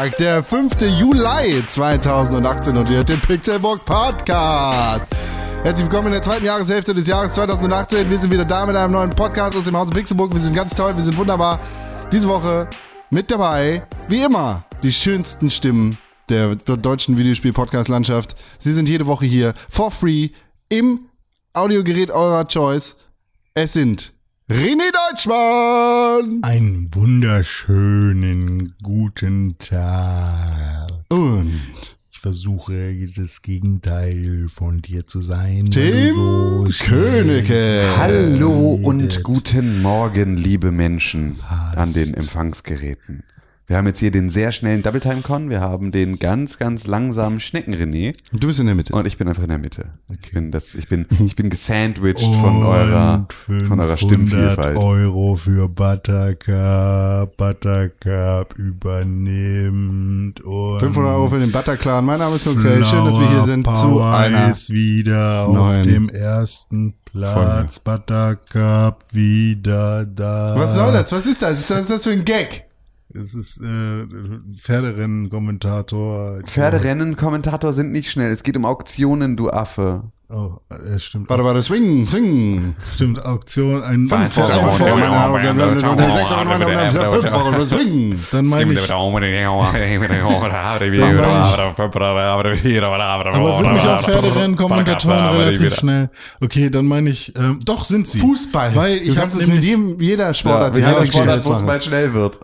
Donnerstag, der 5. Juli 2018 und ihr hört den Pixelbook Podcast. Herzlich willkommen in der zweiten Jahreshälfte des Jahres 2018. Wir sind wieder da mit einem neuen Podcast aus dem Hause Pixelburg. Wir sind ganz toll, wir sind wunderbar. Diese Woche mit dabei, wie immer, die schönsten Stimmen der deutschen Videospiel-Podcast-Landschaft. Sie sind jede Woche hier for free im Audiogerät eurer Choice. Es sind René Deutschmann Einen wunderschönen guten Tag. und Ich versuche das Gegenteil von dir zu sein. Tim so Königke. Hallo und guten Morgen, liebe Menschen an den Empfangsgeräten. Wir haben jetzt hier den sehr schnellen Double Time Con, wir haben den ganz, ganz langsamen Schnecken René Du bist in der Mitte. und ich bin einfach in der Mitte. Ich bin das, ich bin, ich bin gesandwiched von eurer, Und von eurer 500 Stimmvielfalt. Euro für Buttercup. Buttercup übernimmt. Und 500 Euro für den Butterclan. Mein Name ist Konkret. Schön, dass wir hier sind zu Power einer ist wieder auf neuen dem ersten Platz. Buttercup wieder da. Was soll das? Was ist das? Was ist das für ein Gag? Es ist äh, Pferderennen-Kommentator. Pferderennen-Kommentator sind nicht schnell. Es geht um Auktionen, du Affe. Oh, äh, stimmt. Warte, warte, swing, swing. Stimmt, Auktion, ein Was? Vor- Euro, swing. Dann meine ich, aber sind nicht auch Pferderennen-Kommentatoren relativ schnell? Okay, dann meine ich, ähm, doch sind sie. Fußball. Weil ich du hab kannst es mit jedem, jeder Sportart, Ja, die jeder Sportart wo es mal schnell wird.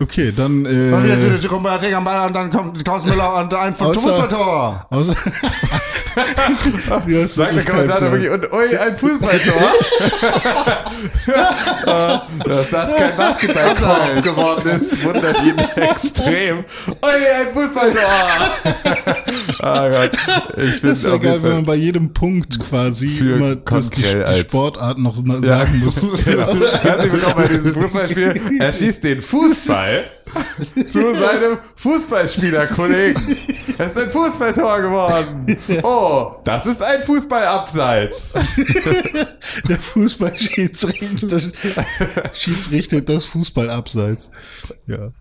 Okay, dann, Und jetzt äh, wieder die Rumba am Ball und dann kommt Klaus Müller und ein von Außer- Fußballtor. hast Sagt der Kommentator Plan. wirklich, und ui, ein Fußballtor. Äh, Dass das kein Basketballtor geworden ist, wundert ihn extrem. Ui, ein Fußballtor. Ah Gott, ich Das finde wäre geil, wenn man bei jedem Punkt quasi Für immer das, die, die Sportart noch so sagen muss. Genau. Herzlich willkommen bei diesem Fußballspiel. Er schießt den Fußball zu seinem Fußballspielerkollegen. Es ist ein Fußballtor geworden. Oh, das ist ein Fußballabseits. Der Fußballschiedsrichter schiedsrichtet das Fußball abseits. Ja,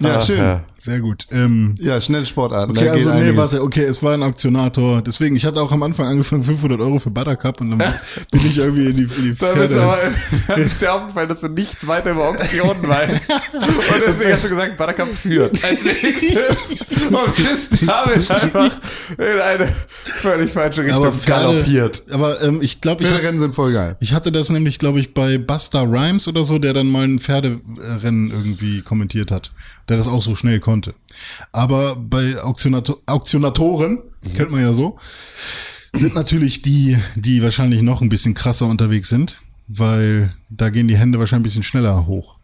Ja, Ach, schön. ja. sehr gut. Ähm, Ja, schnelle Sportarten. Okay, also nee, einiges. warte, okay, es war ein Auktionator. Deswegen, ich hatte auch am Anfang angefangen 500 Euro für Buttercup und dann bin ich irgendwie in die, in die Da bist du Pferde. aber, dann ist dir aufgefallen, dass du nichts weiter über Auktionen weißt. Und deswegen hast du gesagt, Buttercup führt als nächstes. Und bist damit einfach in eine völlig falsche Richtung aber Pferde, galoppiert. aber ähm, ich glaube, ich, Pferderennen sind voll geil. ich hatte das nämlich, glaube ich, bei Buster Rhymes oder so, der dann mal ein Pferderennen irgendwie kommentiert hat, der das auch so schnell konnte. Aber bei Auktionato Auktionatoren, kennt man ja so, sind natürlich die, die wahrscheinlich noch ein bisschen krasser unterwegs sind, weil da gehen die Hände wahrscheinlich ein bisschen schneller hoch.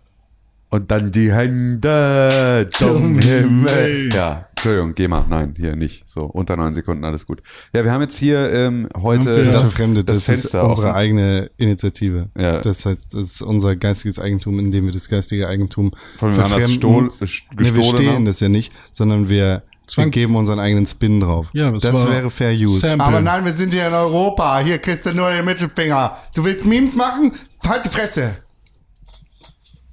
Und dann die Hände zum Zum Himmel. Himmel. Ja, Entschuldigung, geh mal. Nein, hier nicht. So, unter neun Sekunden, alles gut. Ja, wir haben jetzt hier ähm, heute Haben wir Das Ja. ist Fremde, das, das Fenster ist unsere offen. eigene Initiative. Ja. Das heißt, das ist unser geistiges Eigentum, indem wir das geistige Eigentum Von wem anders stohl- Nee, wir stehlen haben. das ja nicht, sondern wir, wir geben unseren eigenen Spin drauf. Ja, das das wäre Fair Use. Sample. Aber nein, wir sind hier in Europa. Hier kriegst du nur den Mittelfinger. Du willst Memes machen? Halt die Fresse.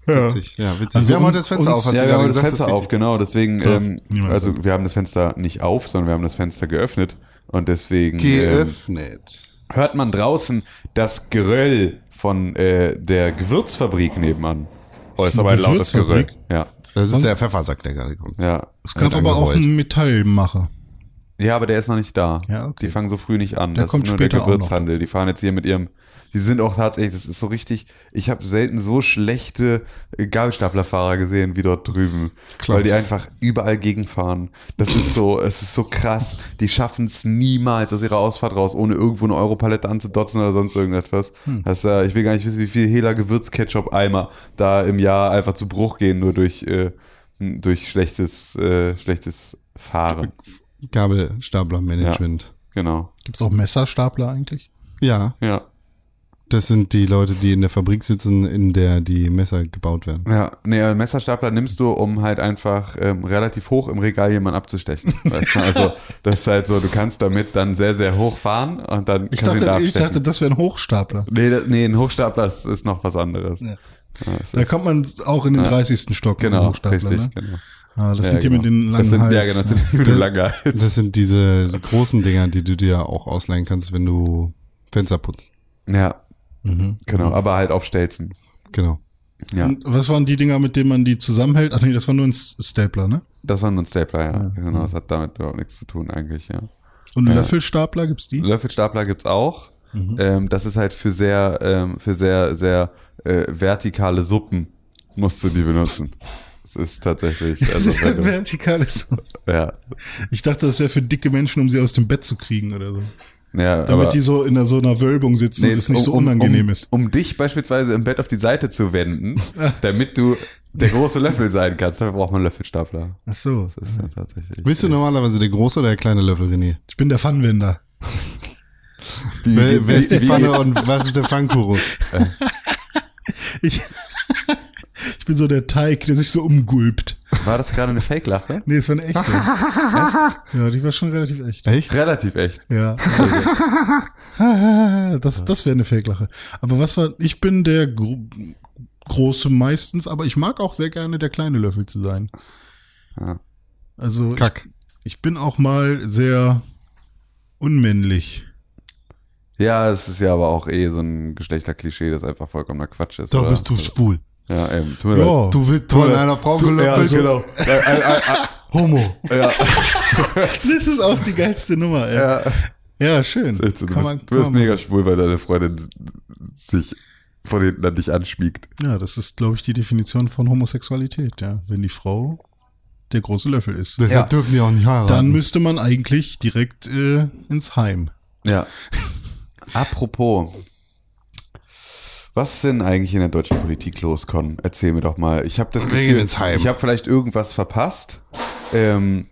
Ja. Witzig. Ja, witzig. Also wir haben heute das Fenster uns- auf. hast Ja, du wir haben das gesagt, Fenster geht- auf, genau. Deswegen, ähm, also sagen. wir haben das Fenster nicht auf, sondern wir haben das Fenster geöffnet. Und deswegen ähm, Geöffnet. hört man draußen das Geröll von äh, der Gewürzfabrik nebenan. Oh, ist Ist aber ein lautes Geröll. Ja, Das ist der Pfeffersack, der gerade kommt. ja. Es gab aber auch einen Metallmacher. Ja, aber der ist noch nicht da. Ja, okay. Die fangen so früh nicht an. Der das kommt ist nur später der Gewürzhandel. Die fahren jetzt hier mit ihrem. Die sind auch tatsächlich, das ist so richtig. Ich habe selten so schlechte äh, Gabelstaplerfahrer gesehen wie dort drüben. Klaus. Weil die einfach überall gegenfahren. Das ist so, es ist so krass. Die schaffen es niemals aus ihrer Ausfahrt raus, ohne irgendwo eine Europalette anzudotzen oder sonst irgendetwas. Hm. Das, äh, ich will gar nicht wissen, wie viel Hela Gewürzketchup-Eimer da im Jahr einfach zu Bruch gehen, nur durch, äh, durch schlechtes, äh, schlechtes Fahren. Gabelstapler-Management. Genau. Gibt's auch Messerstapler eigentlich? Ja. Ja. das sind die Leute, die in der Fabrik sitzen, in der die Messer gebaut werden. Ja, nee, einen Messerstapler nimmst du, um halt einfach ähm, relativ hoch im Regal jemanden abzustechen. Weißt du? Also das ist halt so, du kannst damit dann sehr, sehr hoch fahren und dann Ich kannst du da dachte, ich dachte, das wäre ein Hochstapler. nee, das, nee, ein Hochstapler ist, ist noch was anderes. Ja. das Da ist- kommt man auch in den 30. Stock. Genau, Hochstapler, richtig, Ne? genau. Ah, das Ja, sind die genau. mit den langen das sind, Hals. Ja, genau, das sind die mit dem langen Hals. Das sind diese großen Dinger, die du dir auch ausleihen kannst, wenn du Fenster putzt. Ja, Mhm. genau, aber halt auf Stelzen. Genau. Ja, Und was waren die Dinger, mit denen man die zusammenhält? Ach nee, das war nur ein Stapler, ne? das war nur ein Stapler, ja. Genau, das hat damit überhaupt nichts zu tun eigentlich, ja. Und Ja. Löffelstapler gibt's die? Löffelstapler gibt's auch. Mhm. Ähm, das ist halt für sehr, ähm, für sehr, sehr äh, vertikale Suppen musst du die benutzen. Das ist tatsächlich, also wenn du, Vertikales. ja, Ich dachte, das wäre für dicke Menschen, um sie aus dem Bett zu kriegen oder so. ja, Damit aber, die so in so einer Wölbung sitzen und es nicht so unangenehm um, ist. Um dich beispielsweise im Bett auf die Seite zu wenden, damit du der große Löffel sein kannst, dafür braucht man einen Löffelstapler. Ach so. Das ist ja tatsächlich. Bist du normalerweise der große oder der kleine Löffel, René? Ich bin der Pfannenwender. Wie- Wer, wer ist die Pfanne und was ist der Pfannkuchen? Ich, ich bin so der Teig, der sich so umgulpt. War das gerade eine Fake-Lache? Nee, es war eine echte. Echt? Ja, die war schon relativ echt. Echt? Relativ echt. Ja. das das wäre eine Fake-Lache. Aber was war, ich bin der gro große meistens, aber ich mag auch sehr gerne der kleine Löffel zu sein. Ja. Also Kack. ich bin auch mal sehr unmännlich. Ja, es ist ja aber auch eh so ein Geschlechterklischee, das einfach vollkommener Quatsch ist. Da oder? bist du schwul. Ja, eben. Tut mir leid. Ja, Du willst von einer Frau Ja, gelöffelt. genau. Äh, äh, äh, Homo. ja, das ist auch die geilste Nummer. Ey. ja. Ja, schön. So, Du bist, man- du bist mega schwul, weil deine Freundin sich von hinten an dich anschmiegt. Ja, das ist, glaube ich, die Definition von Homosexualität, ja. Wenn die Frau der große Löffel ist. Deshalb Ja. dürfen die auch nicht heiraten. Dann müsste man eigentlich direkt äh, ins Heim. Ja. Apropos. Was ist denn eigentlich in der deutschen Politik los, Con? Erzähl mir doch mal. Ich habe das Gefühl, ich habe vielleicht irgendwas verpasst. Ähm,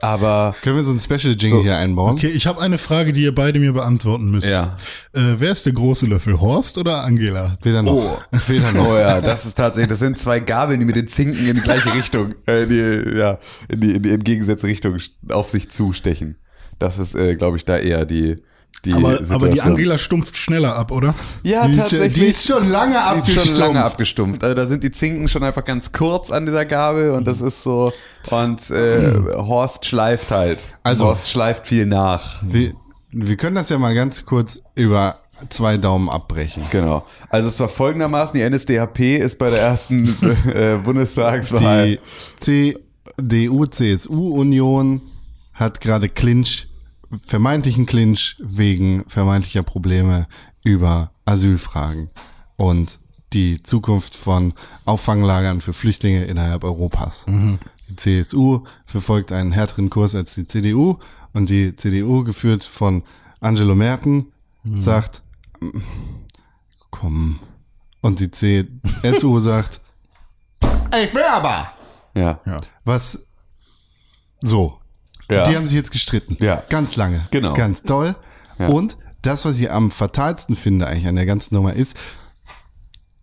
aber Können wir so ein Special-Jingle So. hier einbauen? Okay, ich habe eine Frage, die ihr beide mir beantworten müsst. Ja. Äh, wer ist der große Löffel? Horst oder Angela? Weder noch. Oh. Weder noch. Oh ja, das ist tatsächlich, das sind zwei Gabeln, die mit den Zinken in die gleiche Richtung, äh, in die, ja, in die, in die entgegengesetzte Richtung auf sich zustechen. Das ist, äh, glaube ich, da eher die, die Aber, aber die Angela stumpft schneller ab, oder? ja, Die ist- tatsächlich. die ist schon lange Die ist abgestumpft. schon lange abgestumpft. Also da sind die Zinken schon einfach ganz kurz an dieser Gabel und das ist so, und äh, Horst schleift halt. Also- Horst schleift viel nach. Wir, wir können das ja mal ganz kurz über zwei Daumen abbrechen. Genau. Also es war folgendermaßen, die NSDAP ist bei der ersten äh, Bundestagswahl. Die CDU-CSU-Union hat gerade Clinch, vermeintlichen Clinch wegen vermeintlicher Probleme über Asylfragen und die Zukunft von Auffanglagern für Flüchtlinge innerhalb Europas. Die CSU verfolgt einen härteren Kurs als die CDU und die CDU, geführt von Angelo Merkel, sagt, komm. Und die CSU sagt, ich will aber. ja. Ja. Was so. Ja. Die haben sich jetzt gestritten. Ja. Ganz lange. Genau. Ganz toll. Ja. Und das, was ich am fatalsten finde eigentlich an der ganzen Nummer ist,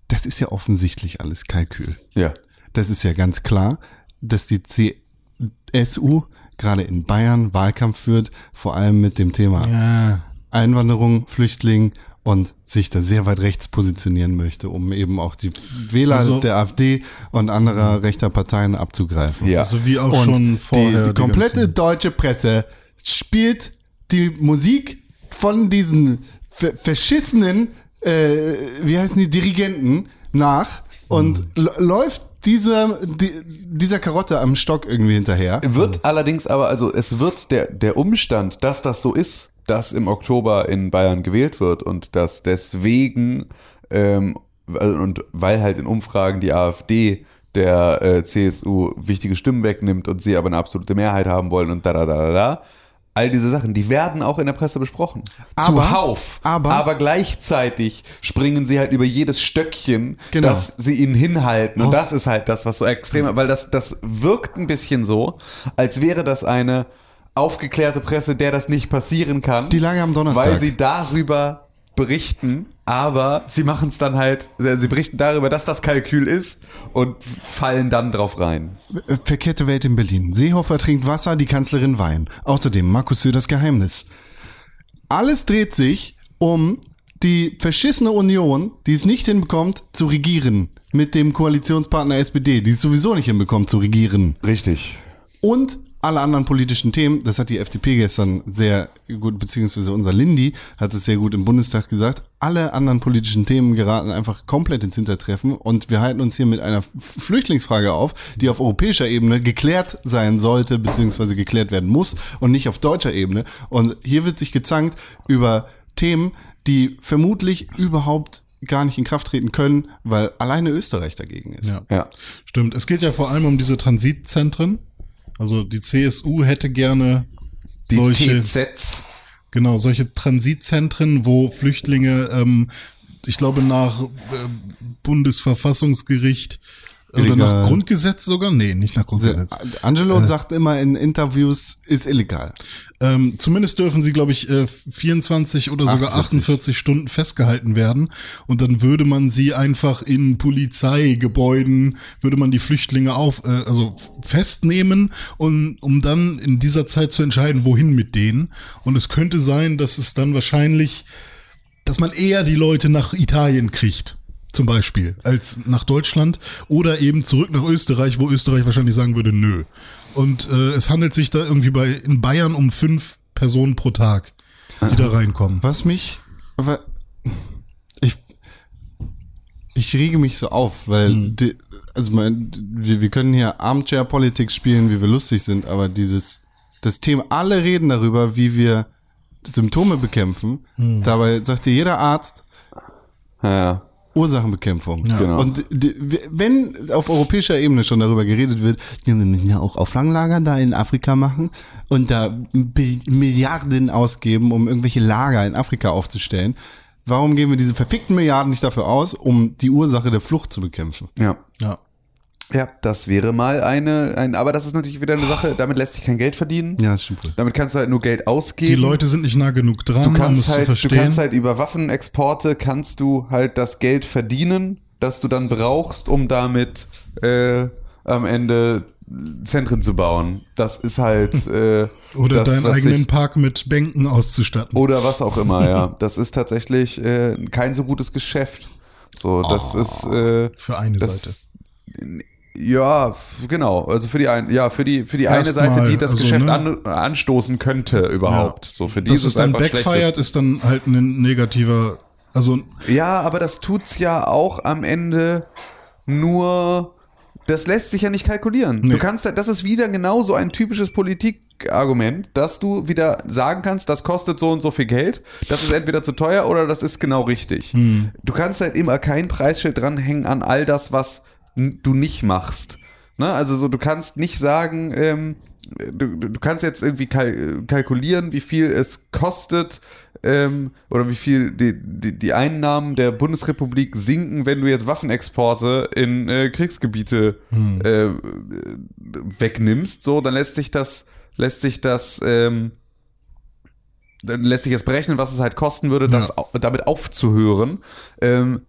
das ist ja offensichtlich alles Kalkül. Ja. Das ist ja ganz klar, dass die CSU gerade in Bayern Wahlkampf führt, vor allem mit dem Thema Ja. Einwanderung, Flüchtling und sich da sehr weit rechts positionieren möchte, um eben auch die Wähler Also- der AfD und anderer rechter Parteien abzugreifen. Ja. Also wie auch Und schon vorher. die, die komplette ganzen- deutsche Presse spielt die Musik von diesen ver verschissenen, äh, wie heißen die, Dirigenten nach und Mhm. läuft dieser, die, dieser Karotte am Stock irgendwie hinterher. Wird allerdings aber, also es wird der, der Umstand, dass das so ist, dass im Oktober in Bayern gewählt wird und dass deswegen ähm, weil- und weil halt in Umfragen die AfD der äh, CSU wichtige Stimmen wegnimmt und sie aber eine absolute Mehrheit haben wollen und da da da da da. All diese Sachen, die werden auch in der Presse besprochen. Aber- Zuhauf. aber- aber gleichzeitig springen sie halt über jedes Stöckchen, Genau. das sie ihnen hinhalten. Und das ist halt das, was so extrem, weil das, das wirkt ein bisschen so, als wäre das eine aufgeklärte Presse, der das nicht passieren kann. Die Lage am Donnerstag. Weil sie darüber berichten, aber sie machen es dann halt, sie berichten darüber, dass das Kalkül ist und fallen dann drauf rein. Verkehrte Welt in Berlin. Seehofer trinkt Wasser, die Kanzlerin Wein. Außerdem Markus Söders Geheimnis. Alles dreht sich um die verschissene Union, die es nicht hinbekommt, zu regieren mit dem Koalitionspartner SPD, die es sowieso nicht hinbekommt, zu regieren. Richtig. Und alle anderen politischen Themen, das hat die FDP gestern sehr gut, beziehungsweise unser Lindy hat es sehr gut im Bundestag gesagt, alle anderen politischen Themen geraten einfach komplett ins Hintertreffen und wir halten uns hier mit einer Flüchtlingsfrage auf, die auf europäischer Ebene geklärt sein sollte, beziehungsweise geklärt werden muss und nicht auf deutscher Ebene. Und hier wird sich gezankt über Themen, die vermutlich überhaupt gar nicht in Kraft treten können, weil alleine Österreich dagegen ist. Ja. Ja. Stimmt. Es geht ja vor allem um diese Transitzentren. Also die CSU hätte gerne Die solche, TZs. genau, solche Transitzentren, wo Flüchtlinge, ähm, ich glaube nach äh, Bundesverfassungsgericht oder nach Grundgesetz sogar? Nee, nicht nach Grundgesetz. Angelo sagt immer in Interviews, ist illegal. Ähm, zumindest dürfen sie, glaube ich, äh, 24 oder sogar 48. 48 Stunden festgehalten werden. Und dann würde man sie einfach in Polizeigebäuden, würde man die Flüchtlinge auf, äh, also festnehmen und um dann in dieser Zeit zu entscheiden, wohin mit denen. Und es könnte sein, dass es dann wahrscheinlich, dass man eher die Leute nach Italien kriegt. Zum Beispiel, als nach Deutschland oder eben zurück nach Österreich, wo Österreich wahrscheinlich sagen würde, nö. Und äh, es handelt sich da irgendwie bei in Bayern um fünf Personen pro Tag, die da reinkommen. Was mich, wa- ich, ich rege mich so auf, weil, die, also mein, wir, wir können hier Armchair Politics spielen, wie wir lustig sind, aber dieses, das Thema, alle reden darüber, wie wir Symptome bekämpfen. Dabei sagt dir jeder Arzt, Ja. Ursachenbekämpfung. Genau. Und wenn auf europäischer Ebene schon darüber geredet wird, ja, wir müssen ja auch Auffanglager da in Afrika machen und da Milliarden ausgeben, um irgendwelche Lager in Afrika aufzustellen, warum geben wir diese verfickten Milliarden nicht dafür aus, um die Ursache der Flucht zu bekämpfen? Ja. Ja. Ja, das wäre mal eine, ein, aber das ist natürlich wieder eine Sache, damit lässt sich kein Geld verdienen. Ja, das stimmt wohl. Damit kannst du halt nur Geld ausgeben. Die Leute sind nicht nah genug dran, du um kannst zu halt, du verstehen. kannst halt über Waffenexporte kannst du halt das Geld verdienen, das du dann brauchst, um damit äh, am Ende Zentren zu bauen. Das ist halt äh, oder das, deinen eigenen sich- Park mit Bänken auszustatten. oder was auch immer. Ja, das ist tatsächlich äh, kein so gutes Geschäft. So, das ist äh, Für eine das, Seite. Ja, genau. Also für die ein, ja für die für die eine Erstmal, Seite, die das also, Geschäft ne? an, anstoßen könnte überhaupt. So für die Dass ist es dann backfeiert, ist dann halt ein negativer, also Ja, aber das tut's ja auch am Ende nur. Das lässt sich ja nicht kalkulieren. Nee. Du kannst, ja- das ist wieder genauso ein typisches Politikargument, dass du wieder sagen kannst, das kostet so und so viel Geld, das ist entweder zu teuer oder das ist genau richtig. Du kannst halt immer kein Preisschild dranhängen an all das, was du nicht machst. Ne? Also so, du kannst nicht sagen, ähm, du, du kannst jetzt irgendwie kal kalkulieren, wie viel es kostet ähm, oder wie viel die, die, die Einnahmen der Bundesrepublik sinken, wenn du jetzt Waffenexporte in äh, Kriegsgebiete äh, wegnimmst. So, dann lässt sich das, lässt sich das, ähm, dann lässt sich das berechnen, was es halt kosten würde, das au- damit aufzuhören. Ähm,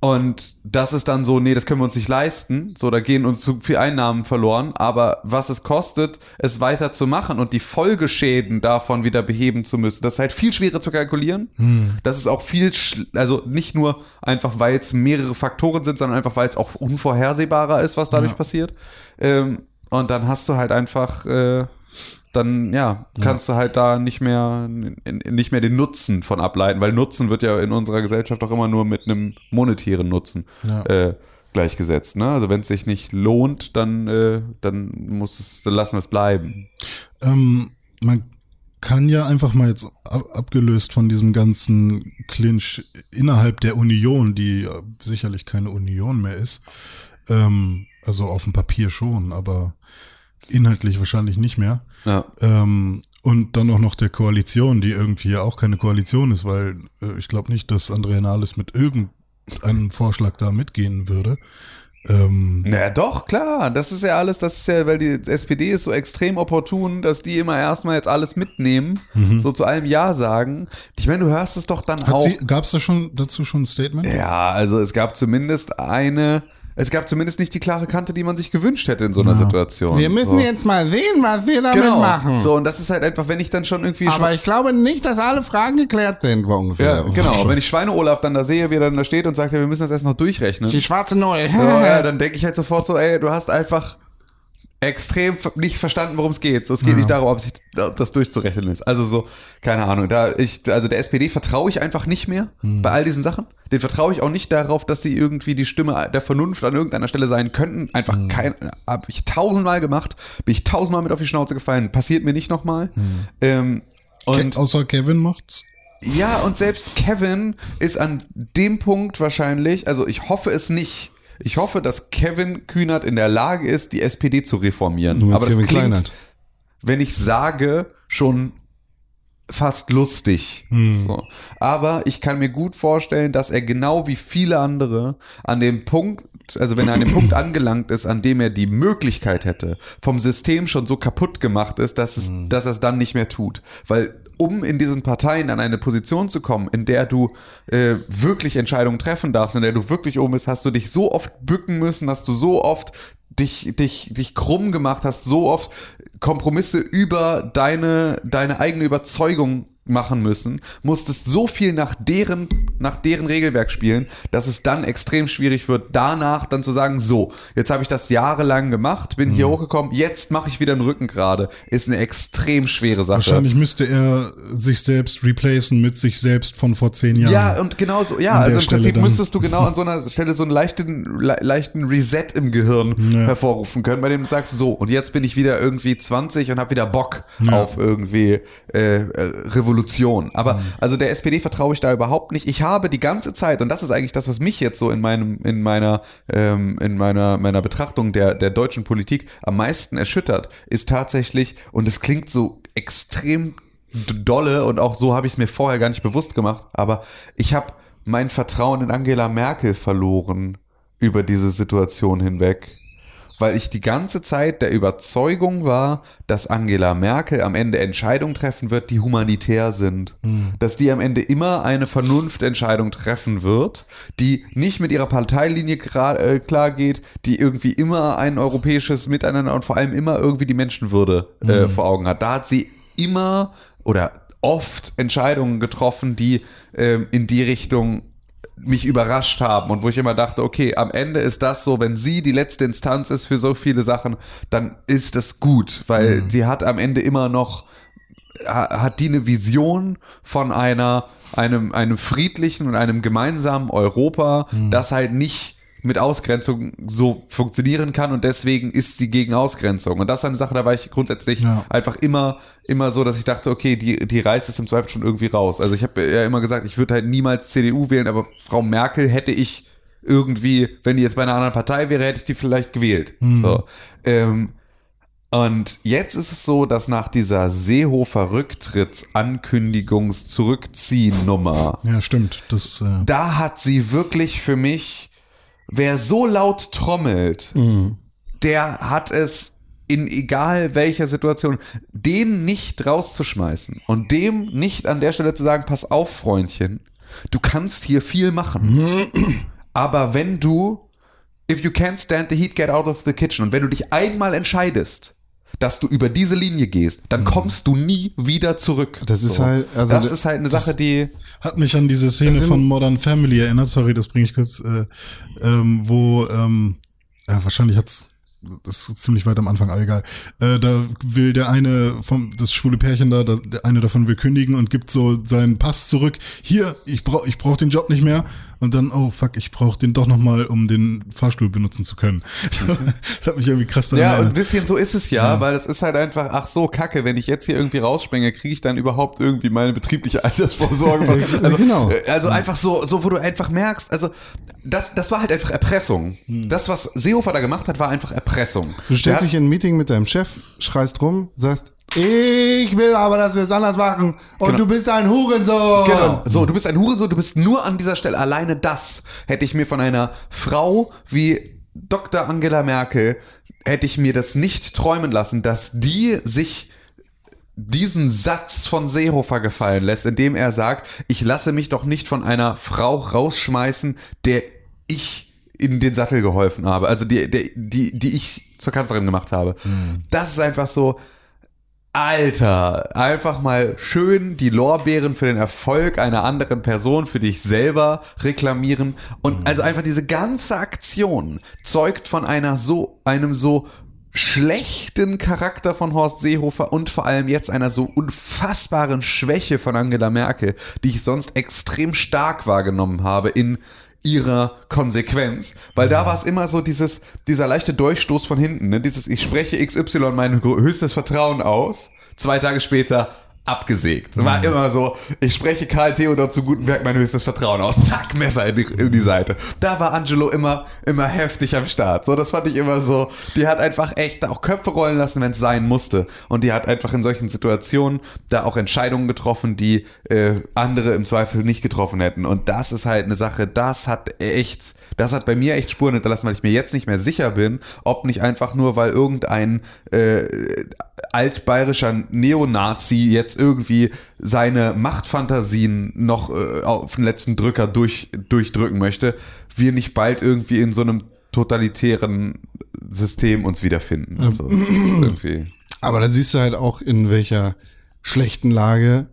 und das ist dann so, nee, das können wir uns nicht leisten. So, da gehen uns zu viel Einnahmen verloren. Aber was es kostet, es weiter zu machen und die Folgeschäden davon wieder beheben zu müssen, das ist halt viel schwerer zu kalkulieren. Das ist auch viel, schl- also nicht nur einfach, weil es mehrere Faktoren sind, sondern einfach, weil es auch unvorhersehbarer ist, was dadurch Ja. passiert. Ähm, und dann hast du halt einfach, äh, dann ja, kannst du halt da nicht mehr nicht mehr den Nutzen von ableiten, weil Nutzen wird ja in unserer Gesellschaft auch immer nur mit einem monetären Nutzen Ja. äh, gleichgesetzt. Ne? Also wenn es sich nicht lohnt, dann äh, dann muss es, dann lassen wir es bleiben. Ähm, man kann ja einfach mal jetzt ab, abgelöst von diesem ganzen Clinch innerhalb der Union, die sicherlich keine Union mehr ist, ähm, also auf dem Papier schon, aber inhaltlich wahrscheinlich nicht mehr. Ja. Ähm, und dann auch noch der Koalition, die irgendwie ja auch keine Koalition ist, weil äh, ich glaube nicht, dass Andrea Nahles mit irgendeinem Vorschlag da mitgehen würde. Ähm, Naja, doch, klar. Das ist ja alles, das ist ja, weil die SPD ist so extrem opportun, dass die immer erstmal jetzt alles mitnehmen, so zu allem Ja sagen. Ich meine, du hörst es doch dann Mhm. hat auch. gab es da schon dazu schon ein Statement? Ja, also es gab zumindest eine, es gab zumindest nicht die klare Kante, die man sich gewünscht hätte in so einer Situation. Wir müssen so. jetzt mal sehen, was wir damit genau. machen. So, und das ist halt einfach, wenn ich dann schon irgendwie Aber ich glaube nicht, dass alle Fragen geklärt sind, so ungefähr. Ja, genau. Wenn ich Schweine-Olaf dann da sehe, wie er dann da steht und sagt, ja, wir müssen das erst noch durchrechnen. Die schwarze Null. So, ja, dann denke ich halt sofort so, ey, du hast einfach extrem nicht verstanden, worum es geht. So, es geht nicht darum, ob, sich, ob das durchzurechnen ist. Also so, keine Ahnung. Da ich, also der SPD vertraue ich einfach nicht mehr bei all diesen Sachen. Den vertraue ich auch nicht darauf, dass sie irgendwie die Stimme der Vernunft an irgendeiner Stelle sein könnten. Einfach kein, habe ich tausendmal gemacht, bin ich tausendmal mit auf die Schnauze gefallen. Passiert mir nicht nochmal. Ähm, und Ke außer Kevin macht's. ja, und selbst Kevin ist an dem Punkt wahrscheinlich, also ich hoffe es nicht. Ich hoffe, dass Kevin Kühnert in der Lage ist, die SPD zu reformieren. meinst Aber das klingt, Kleinert? wenn ich sage, schon fast lustig. So. Aber ich kann mir gut vorstellen, dass er genau wie viele andere an dem Punkt, also wenn er an dem Punkt angelangt ist, an dem er die Möglichkeit hätte, vom System schon so kaputt gemacht ist, dass es, dass er es dann nicht mehr tut. Weil um in diesen Parteien an eine Position zu kommen, in der du äh, wirklich Entscheidungen treffen darfst, in der du wirklich oben bist, hast du dich so oft bücken müssen, hast du so oft dich, dich, dich krumm gemacht, hast so oft Kompromisse über deine, deine eigene Überzeugung machen müssen, musstest so viel nach deren, nach deren Regelwerk spielen, dass es dann extrem schwierig wird, danach dann zu sagen, so, jetzt habe ich das jahrelang gemacht, bin hier hochgekommen, jetzt mache ich wieder den Rücken gerade, ist eine extrem schwere Sache. Wahrscheinlich müsste er sich selbst replacen mit sich selbst von vor zehn Jahren. Ja, und genau so, ja, also im Stelle Prinzip dann. müsstest du genau an so einer Stelle so einen leichten, le leichten Reset im Gehirn Ja. hervorrufen können, bei dem du sagst, so, und jetzt bin ich wieder irgendwie 20 und habe wieder Bock auf irgendwie äh, äh, Revolution. Aber Mhm. also der SPD vertraue ich da überhaupt nicht. Ich habe die ganze Zeit, und das ist eigentlich das, was mich jetzt so in meinem, in meiner, ähm, in meiner, meiner Betrachtung der, der deutschen Politik am meisten erschüttert, ist tatsächlich, und es klingt so extrem dolle und auch so habe ich es mir vorher gar nicht bewusst gemacht, aber ich habe mein Vertrauen in Angela Merkel verloren über diese Situation hinweg, weil ich die ganze Zeit der Überzeugung war, dass Angela Merkel am Ende Entscheidungen treffen wird, die humanitär sind, dass die am Ende immer eine Vernunftentscheidung treffen wird, die nicht mit ihrer Parteilinie äh, klar geht, die irgendwie immer ein europäisches Miteinander und vor allem immer irgendwie die Menschenwürde äh, vor Augen hat. Da hat sie immer oder oft Entscheidungen getroffen, die ähm, in die Richtung mich überrascht haben und wo ich immer dachte, okay, am Ende ist das so, wenn sie die letzte Instanz ist für so viele Sachen, dann ist es gut, weil sie hat am Ende immer noch ha- hat die eine Vision von einer einem einem friedlichen und einem gemeinsamen Europa, das halt nicht mit Ausgrenzung so funktionieren kann und deswegen ist sie gegen Ausgrenzung. Und das ist eine Sache, da war ich grundsätzlich Ja. einfach immer, immer so, dass ich dachte, okay, die, die reißt es im Zweifel schon irgendwie raus. Also ich habe ja immer gesagt, ich würde halt niemals CDU wählen, aber Frau Merkel hätte ich irgendwie, wenn die jetzt bei einer anderen Partei wäre, hätte ich die vielleicht gewählt. So. Ähm, und jetzt ist es so, dass nach dieser Seehofer Rücktrittsankündigungs-Zurückziehen-Nummer, Ja, stimmt. Das, äh, da hat sie wirklich für mich, wer so laut trommelt, der hat es in egal welcher Situation, den nicht rauszuschmeißen und dem nicht an der Stelle zu sagen, pass auf, Freundchen, du kannst hier viel machen. Aber wenn du, if you can't stand the heat, get out of the kitchen. Und wenn du dich einmal entscheidest, dass du über diese Linie gehst, dann kommst du nie wieder zurück. Das ist halt- also das ist halt eine Sache, die, Hat mich an diese Szene von Modern Family erinnert, sorry, das bringe ich kurz, äh, ähm, wo, ähm, ja, wahrscheinlich hat's, das ist ziemlich weit am Anfang, aber egal. Äh, da will der eine vom, das schwule Pärchen da, der eine davon will kündigen und gibt so seinen Pass zurück. Hier, ich brauch, ich brauch den Job nicht mehr. Und dann, oh fuck, ich brauch den doch nochmal, um den Fahrstuhl benutzen zu können. das hat mich irgendwie krass daran Ja, und ein erinnert. bisschen so ist es ja, weil es ist halt einfach, ach so, kacke, wenn ich jetzt hier irgendwie rausspringe, kriege ich dann überhaupt irgendwie meine betriebliche Altersvorsorge. Also, Genau. äh, also einfach so, so, wo du einfach merkst, also das, das war halt einfach Erpressung. Das, was Seehofer da gemacht hat, war einfach Erpressung. Du stellst dich in ein Meeting mit deinem Chef, schreist rum, sagst, ich will aber, dass wir es anders machen und Genau. du bist ein Hurensohn. Genau. So, du bist ein Hurensohn, du bist nur an dieser Stelle. Alleine das hätte ich mir von einer Frau wie Dr. Angela Merkel, hätte ich mir das nicht träumen lassen, dass die sich diesen Satz von Seehofer gefallen lässt, indem er sagt, ich lasse mich doch nicht von einer Frau rausschmeißen, der ich in den Sattel geholfen habe, also die, die, die, die ich zur Kanzlerin gemacht habe. Das ist einfach so, Alter, einfach mal schön die Lorbeeren für den Erfolg einer anderen Person für dich selber reklamieren. Und also einfach diese ganze Aktion zeugt von einer so einem so schlechten Charakter von Horst Seehofer und vor allem jetzt einer so unfassbaren Schwäche von Angela Merkel, die ich sonst extrem stark wahrgenommen habe in ihrer Konsequenz, weil da war es immer so dieses, dieser leichte Durchstoß von hinten, ne? dieses, ich spreche XY mein höchstes Vertrauen aus, zwei Tage später abgesägt. War immer so, ich spreche Karl Theodor zu Gutenberg mein höchstes Vertrauen aus. Zack, Messer in die, in die Seite. Da war Angelo immer, immer heftig am Start. So, das fand ich immer so. Die hat einfach echt auch Köpfe rollen lassen, wenn es sein musste. Und die hat einfach in solchen Situationen da auch Entscheidungen getroffen, die äh, andere im Zweifel nicht getroffen hätten. Und das ist halt eine Sache, das hat echt, das hat bei mir echt Spuren hinterlassen, weil ich mir jetzt nicht mehr sicher bin, ob nicht einfach nur, weil irgendein äh, altbayerischer Neonazi jetzt irgendwie seine Machtfantasien noch äh, auf den letzten Drücker durch, durchdrücken möchte, wir nicht bald irgendwie in so einem totalitären System uns wiederfinden. Also, irgendwie. Aber da siehst du halt auch, in welcher schlechten Lage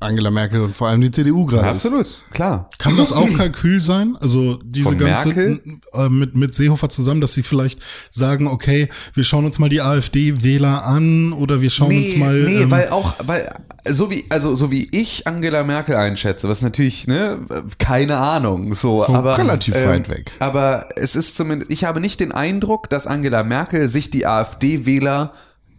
Angela Merkel und vor allem die CDU gerade ist. Absolut, klar. Kann das auch Kalkül sein? Also diese Von ganze Merkel? äh, mit mit Seehofer zusammen, dass sie vielleicht sagen, okay, wir schauen uns mal die AfD-Wähler an oder wir schauen uns mal. nee, ähm, weil auch, weil so wie, also so wie ich Angela Merkel einschätze, was natürlich, ne, keine Ahnung, so, aber ähm, relativ weit weg. Aber es ist zumindest, ich habe nicht den Eindruck, dass Angela Merkel sich die AfD-Wähler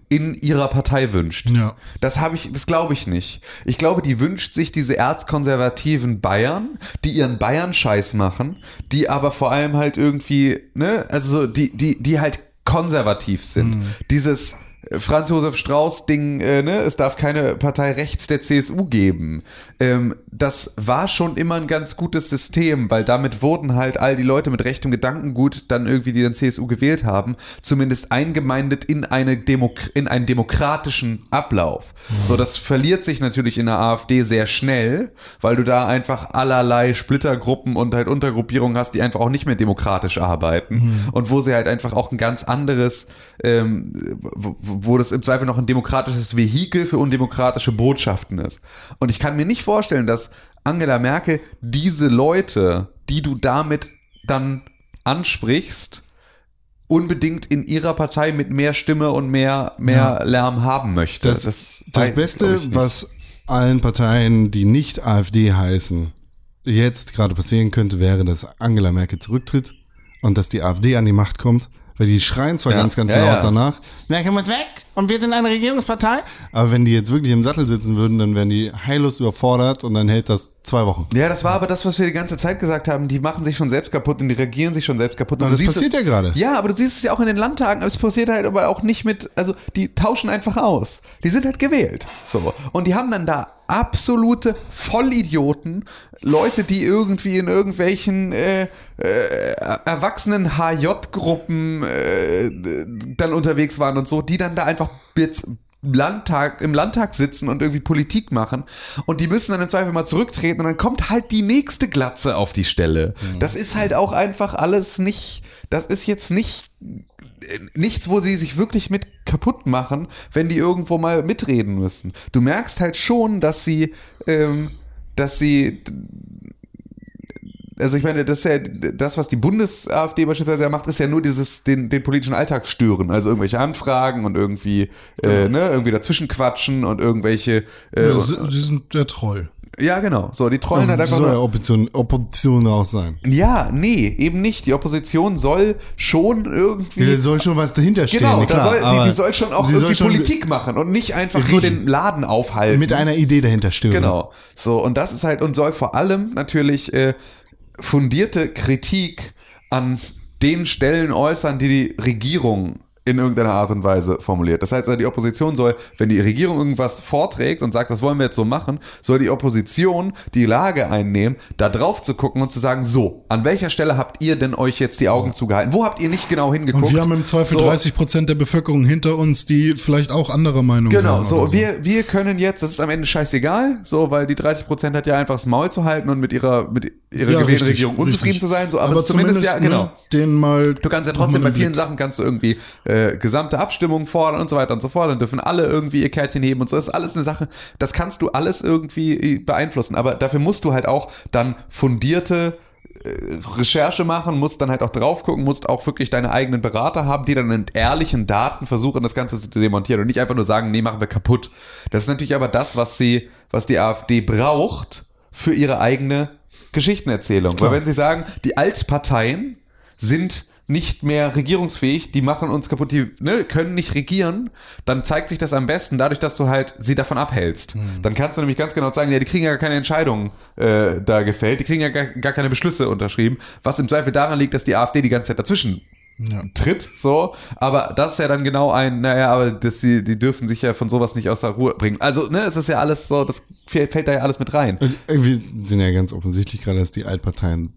in ihrer Partei wünscht. Ja. Das habe ich, das glaube ich nicht. Ich glaube, die wünscht sich diese erzkonservativen Bayern, die ihren Bayern-Scheiß machen, die aber vor allem halt irgendwie, ne, also so, die, die, die halt konservativ sind. Dieses Franz Josef Strauß Ding, äh, ne, es darf keine Partei rechts der CSU geben. Ähm, das war schon immer ein ganz gutes System, weil damit wurden halt all die Leute mit rechtem Gedankengut dann irgendwie, die dann CSU gewählt haben, zumindest eingemeindet in eine Demok in einen demokratischen Ablauf. So, das verliert sich natürlich in der AfD sehr schnell, weil du da einfach allerlei Splittergruppen und halt Untergruppierungen hast, die einfach auch nicht mehr demokratisch arbeiten und wo sie halt einfach auch ein ganz anderes, ähm, wo, wo das im Zweifel noch ein demokratisches Vehikel für undemokratische Botschaften ist. Und ich kann mir nicht vorstellen, dass Angela Merkel diese Leute, die du damit dann ansprichst, unbedingt in ihrer Partei mit mehr Stimme und mehr, mehr Lärm haben möchte. Das, das, glaub Beste, was allen Parteien, die nicht AfD heißen, jetzt gerade passieren könnte, wäre, dass Angela Merkel zurücktritt und dass die AfD an die Macht kommt. Weil die schreien zwar Ja. ganz, ganz Ja, laut ja. danach, Merkel muss weg und wir sind eine Regierungspartei. Aber wenn die jetzt wirklich im Sattel sitzen würden, dann wären die heillos überfordert und dann hält das zwei Wochen. Ja, das war aber das, was wir die ganze Zeit gesagt haben. Die machen sich schon selbst kaputt und die regieren sich schon selbst kaputt. Und Aber das passiert es, ja gerade. Ja, aber du siehst es ja auch in den Landtagen. Aber es passiert halt aber auch nicht mit, also die tauschen einfach aus. Die sind halt gewählt. So. Und die haben dann da absolute Vollidioten, Leute, die irgendwie in irgendwelchen äh, äh, erwachsenen HJ-Gruppen äh, dann unterwegs waren und so, die dann da einfach jetzt Landtag, im Landtag sitzen und irgendwie Politik machen und die müssen dann im Zweifel mal zurücktreten und dann kommt halt die nächste Glatze auf die Stelle. Das ist halt auch einfach alles nicht, das ist jetzt nicht äh, nichts, wo sie sich wirklich mit kaputt machen, wenn die irgendwo mal mitreden müssen. Du merkst halt schon, dass sie, ähm, dass sie also ich meine, das ist ja das, was die Bundes-AfD beispielsweise ja macht, ist ja nur dieses, den, den politischen Alltag stören. Also irgendwelche Anfragen und irgendwie, äh, ne, irgendwie dazwischen quatschen und irgendwelche, äh, ja, sie, sind der Troll. ja genau, so, die trollen halt einfach soll ja. Opposition, Opposition auch sein. Ja, nee, eben nicht. Die Opposition soll schon irgendwie. Da soll schon was dahinter stehen. Genau, klar, soll, die, die soll schon auch irgendwie schon Politik machen und nicht einfach nur den Laden aufhalten. Mit einer Idee dahinter stören. Genau. So, und das ist halt, und soll vor allem natürlich äh, fundierte Kritik an den Stellen äußern, die die Regierung in irgendeiner Art und Weise formuliert. Das heißt, also die Opposition soll, wenn die Regierung irgendwas vorträgt und sagt, das wollen wir jetzt so machen, soll die Opposition die Lage einnehmen, da drauf zu gucken und zu sagen, so, an welcher Stelle habt ihr denn euch jetzt die Augen zugehalten? Wo habt ihr nicht genau hingeguckt? Und wir haben im Zweifel so, 30 Prozent der Bevölkerung hinter uns, die vielleicht auch andere Meinungen Genau, haben. so, oder wir, wir können jetzt, das ist am Ende scheißegal, so, weil die 30 Prozent hat ja einfach das Maul zu halten und mit ihrer, mit ihrer Ja, gewählten Regierung unzufrieden richtig. zu sein, so, aber, es zumindest, ja, genau. ne, den mal. Du kannst ja trotzdem bei vielen Sachen kannst du irgendwie äh, gesamte Abstimmungen fordern und so weiter und so fort. Dann dürfen alle irgendwie ihr Kärtchen heben und so. Das ist alles eine Sache, das kannst du alles irgendwie äh, beeinflussen. Aber dafür musst du halt auch dann fundierte äh, Recherche machen, musst dann halt auch drauf gucken, musst auch wirklich deine eigenen Berater haben, die dann mit ehrlichen Daten versuchen, das Ganze zu demontieren und nicht einfach nur sagen, nee, machen wir kaputt. Das ist natürlich aber das, was sie, was die AfD braucht für ihre eigene Geschichtenerzählung. Weil wenn sie sagen, die Altparteien sind nicht mehr regierungsfähig, die machen uns kaputt, die ne, können nicht regieren, dann zeigt sich das am besten dadurch, dass du halt sie davon abhältst. Dann kannst du nämlich ganz genau sagen, ja, die kriegen ja gar keine Entscheidungen äh, da gefällt, die kriegen ja gar, gar keine Beschlüsse unterschrieben, was im Zweifel daran liegt, dass die AfD die ganze Zeit dazwischen tritt, so, aber das ist ja dann genau ein, naja, aber das, die, die dürfen sich ja von sowas nicht aus der Ruhe bringen. Also, ne, es ist ja alles so, das fällt, da ja alles mit rein. Und irgendwie sind ja ganz offensichtlich gerade, dass die Altparteien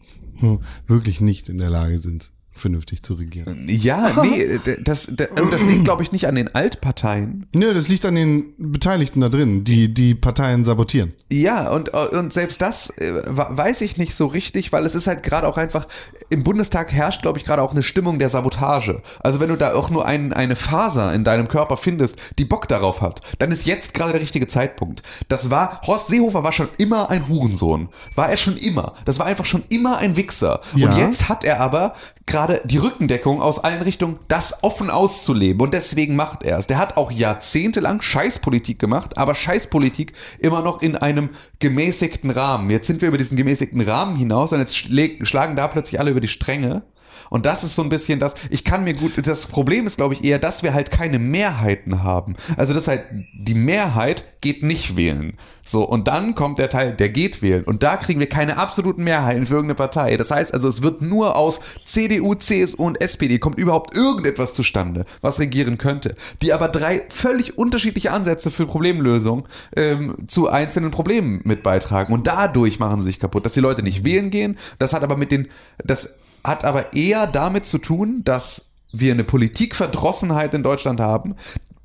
wirklich nicht in der Lage sind, vernünftig zu regieren. Ja, nee, das, das liegt, glaube ich, nicht an den Altparteien. Nö, das liegt an den Beteiligten da drin, die die Parteien sabotieren. Ja, und, und selbst das äh, weiß ich nicht so richtig, weil es ist halt gerade auch einfach, im Bundestag herrscht, glaube ich, gerade auch eine Stimmung der Sabotage. Also wenn du da auch nur ein, eine Faser in deinem Körper findest, die Bock darauf hat, dann ist jetzt gerade der richtige Zeitpunkt. Das war, Horst Seehofer war schon immer ein Hurensohn. War er schon immer. Das war einfach schon immer ein Wichser. Ja. Und jetzt hat er aber gerade die Rückendeckung aus allen Richtungen, das offen auszuleben. Und deswegen macht er es. Der hat auch jahrzehntelang Scheißpolitik gemacht, aber Scheißpolitik immer noch in einem gemäßigten Rahmen. Jetzt sind wir über diesen gemäßigten Rahmen hinaus und jetzt schlagen da plötzlich alle über die Stränge. Und das ist so ein bisschen das, ich kann mir gut, das Problem ist, glaube ich, eher, dass wir halt keine Mehrheiten haben. Also das halt, die Mehrheit geht nicht wählen. So, und dann kommt der Teil, der geht wählen. Und da kriegen wir keine absoluten Mehrheiten für irgendeine Partei. Das heißt also, es wird nur aus CDU, CSU und SPD kommt überhaupt irgendetwas zustande, was regieren könnte. Die aber drei völlig unterschiedliche Ansätze für Problemlösung ähm, zu einzelnen Problemen mit beitragen. Und dadurch machen sie sich kaputt, dass die Leute nicht wählen gehen. Das hat aber mit den, das hat aber eher damit zu tun, dass wir eine Politikverdrossenheit in Deutschland haben,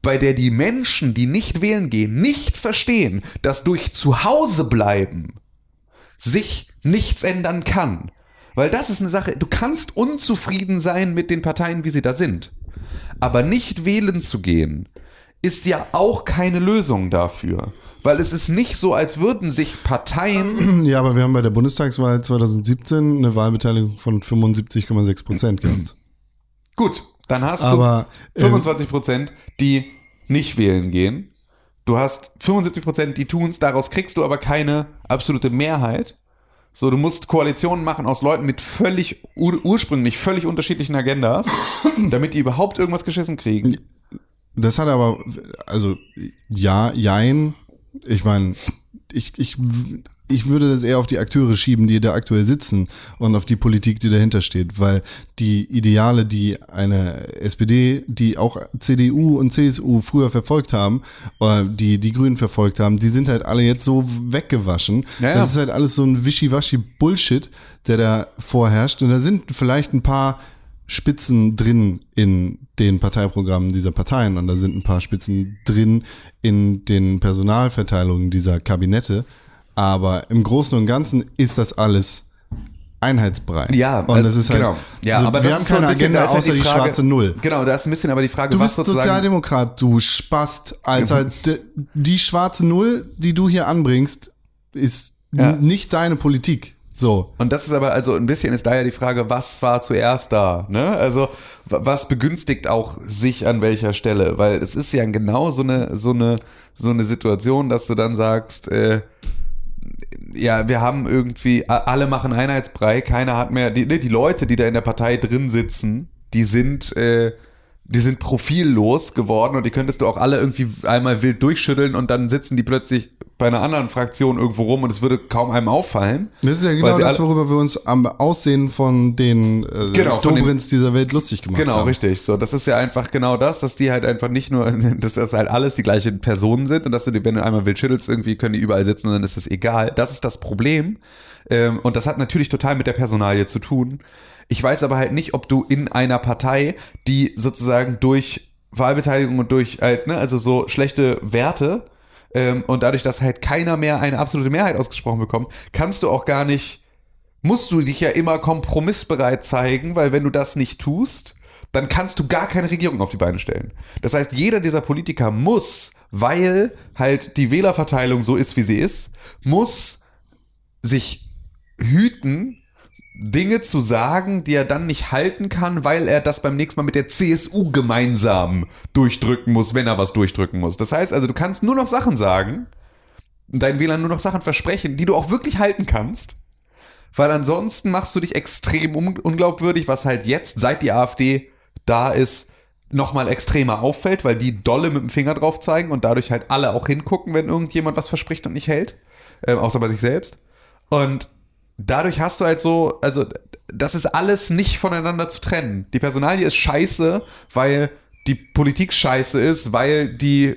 bei der die Menschen, die nicht wählen gehen, nicht verstehen, dass durch Zuhause bleiben sich nichts ändern kann. Weil das ist eine Sache, du kannst unzufrieden sein mit den Parteien, wie sie da sind. Aber nicht wählen zu gehen, ist ja auch keine Lösung dafür. Weil es ist nicht so, als würden sich Parteien Ja, aber wir haben bei der Bundestagswahl 2017 eine Wahlbeteiligung von 75,6 Prozent gehabt. Gut, dann hast Aber, du ähm, 25 Prozent, die nicht wählen gehen. Du hast 75 Prozent, die tun's. Daraus kriegst du aber keine absolute Mehrheit. So, du musst Koalitionen machen aus Leuten mit völlig ur ursprünglich völlig unterschiedlichen Agendas, damit die überhaupt irgendwas geschissen kriegen. Das hat aber, also ja, jein. Ich meine, ich, ich, ich würde das eher auf die Akteure schieben, die da aktuell sitzen und auf die Politik, die dahinter steht, weil die Ideale, die eine SPD, die auch CDU und CSU früher verfolgt haben, oder die die Grünen verfolgt haben, die sind halt alle jetzt so weggewaschen. Ja, ja. Das ist halt alles so ein wischiwaschi Bullshit, der da vorherrscht und da sind vielleicht ein paar Spitzen drin in den Parteiprogrammen dieser Parteien und da sind ein paar Spitzen drin in den Personalverteilungen dieser Kabinette. Aber im Großen und Ganzen ist das alles Einheitsbrei. Ja, und also, das ist halt, genau. Ja, also aber wir haben keine bisschen, Agenda da ist halt außer die die, Frage- schwarze Null. Genau, da ist ein bisschen aber die Frage, Du was bist. Sozialdemokrat, du Spast, Alter. D- Die schwarze Null, die du hier anbringst, ist Ja. nicht deine Politik. So. Und das ist aber, also ein bisschen ist da ja die Frage, was war zuerst da? Ne? Also, wa- was begünstigt auch sich an welcher Stelle? Weil es ist ja genau so eine, so eine, so eine Situation, dass du dann sagst, äh, ja, wir haben irgendwie, alle machen Einheitsbrei, keiner hat mehr, die, ne, die Leute, die da in der Partei drin sitzen, die sind, äh, die sind profillos geworden und die könntest du auch alle irgendwie einmal wild durchschütteln und dann sitzen die plötzlich bei einer anderen Fraktion irgendwo rum und es würde kaum einem auffallen. Das ist ja genau das, worüber wir uns am Aussehen von den äh, Genau, Dobrins dieser Welt lustig gemacht Genau, haben. richtig. So, das ist ja einfach genau das, dass die halt einfach nicht nur, dass das halt alles die gleichen Personen sind und dass du die, wenn du einmal wild schüttelst, irgendwie können die überall sitzen und dann ist das egal. Das ist das Problem. Ähm, und das hat natürlich total mit der Personalie zu tun. Ich weiß aber halt nicht, ob du in einer Partei, die sozusagen durch Wahlbeteiligung und durch halt, ne, also so schlechte Werte ähm, und dadurch, dass halt keiner mehr eine absolute Mehrheit ausgesprochen bekommt, kannst du auch gar nicht musst du dich ja immer kompromissbereit zeigen, weil wenn du das nicht tust, dann kannst du gar keine Regierung auf die Beine stellen. Das heißt, jeder dieser Politiker muss, weil halt die Wählerverteilung so ist, wie sie ist, muss sich hüten, Dinge zu sagen, die er dann nicht halten kann, weil er das beim nächsten Mal mit der CSU gemeinsam durchdrücken muss, wenn er was durchdrücken muss. Das heißt also, du kannst nur noch Sachen sagen, deinen Wählern nur noch Sachen versprechen, die du auch wirklich halten kannst weil ansonsten machst du dich extrem un unglaubwürdig, was halt jetzt, seit die AfD da ist, nochmal extremer auffällt, weil die dolle mit dem Finger drauf zeigen und dadurch halt alle auch hingucken, wenn irgendjemand was verspricht und nicht hält, ähm, außer bei sich selbst. Und dadurch hast du halt so, also das ist alles nicht voneinander zu trennen. Die Personalie ist scheiße, weil die Politik scheiße ist, weil die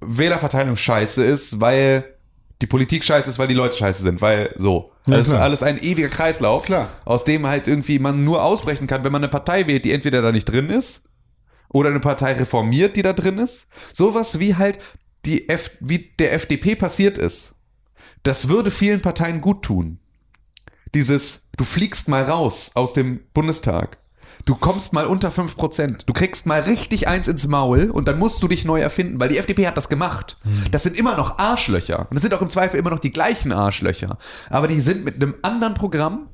Wählerverteilung scheiße ist, weil die Politik scheiße ist, weil die Leute scheiße sind, weil so. Ja, das ist klar. alles ein ewiger Kreislauf, Klar. aus dem halt irgendwie man nur ausbrechen kann, wenn man eine Partei wählt, die entweder da nicht drin ist oder eine Partei reformiert, die da drin ist. Sowas wie halt die F wie der FDP passiert ist. Das würde vielen Parteien gut tun. Dieses, du fliegst mal raus aus dem Bundestag. Du kommst mal unter 5%. Du kriegst mal richtig eins ins Maul und dann musst du dich neu erfinden, weil die FDP hat das gemacht. Das sind immer noch Arschlöcher. Und das sind auch im Zweifel immer noch die gleichen Arschlöcher. Aber die sind mit einem anderen Programm,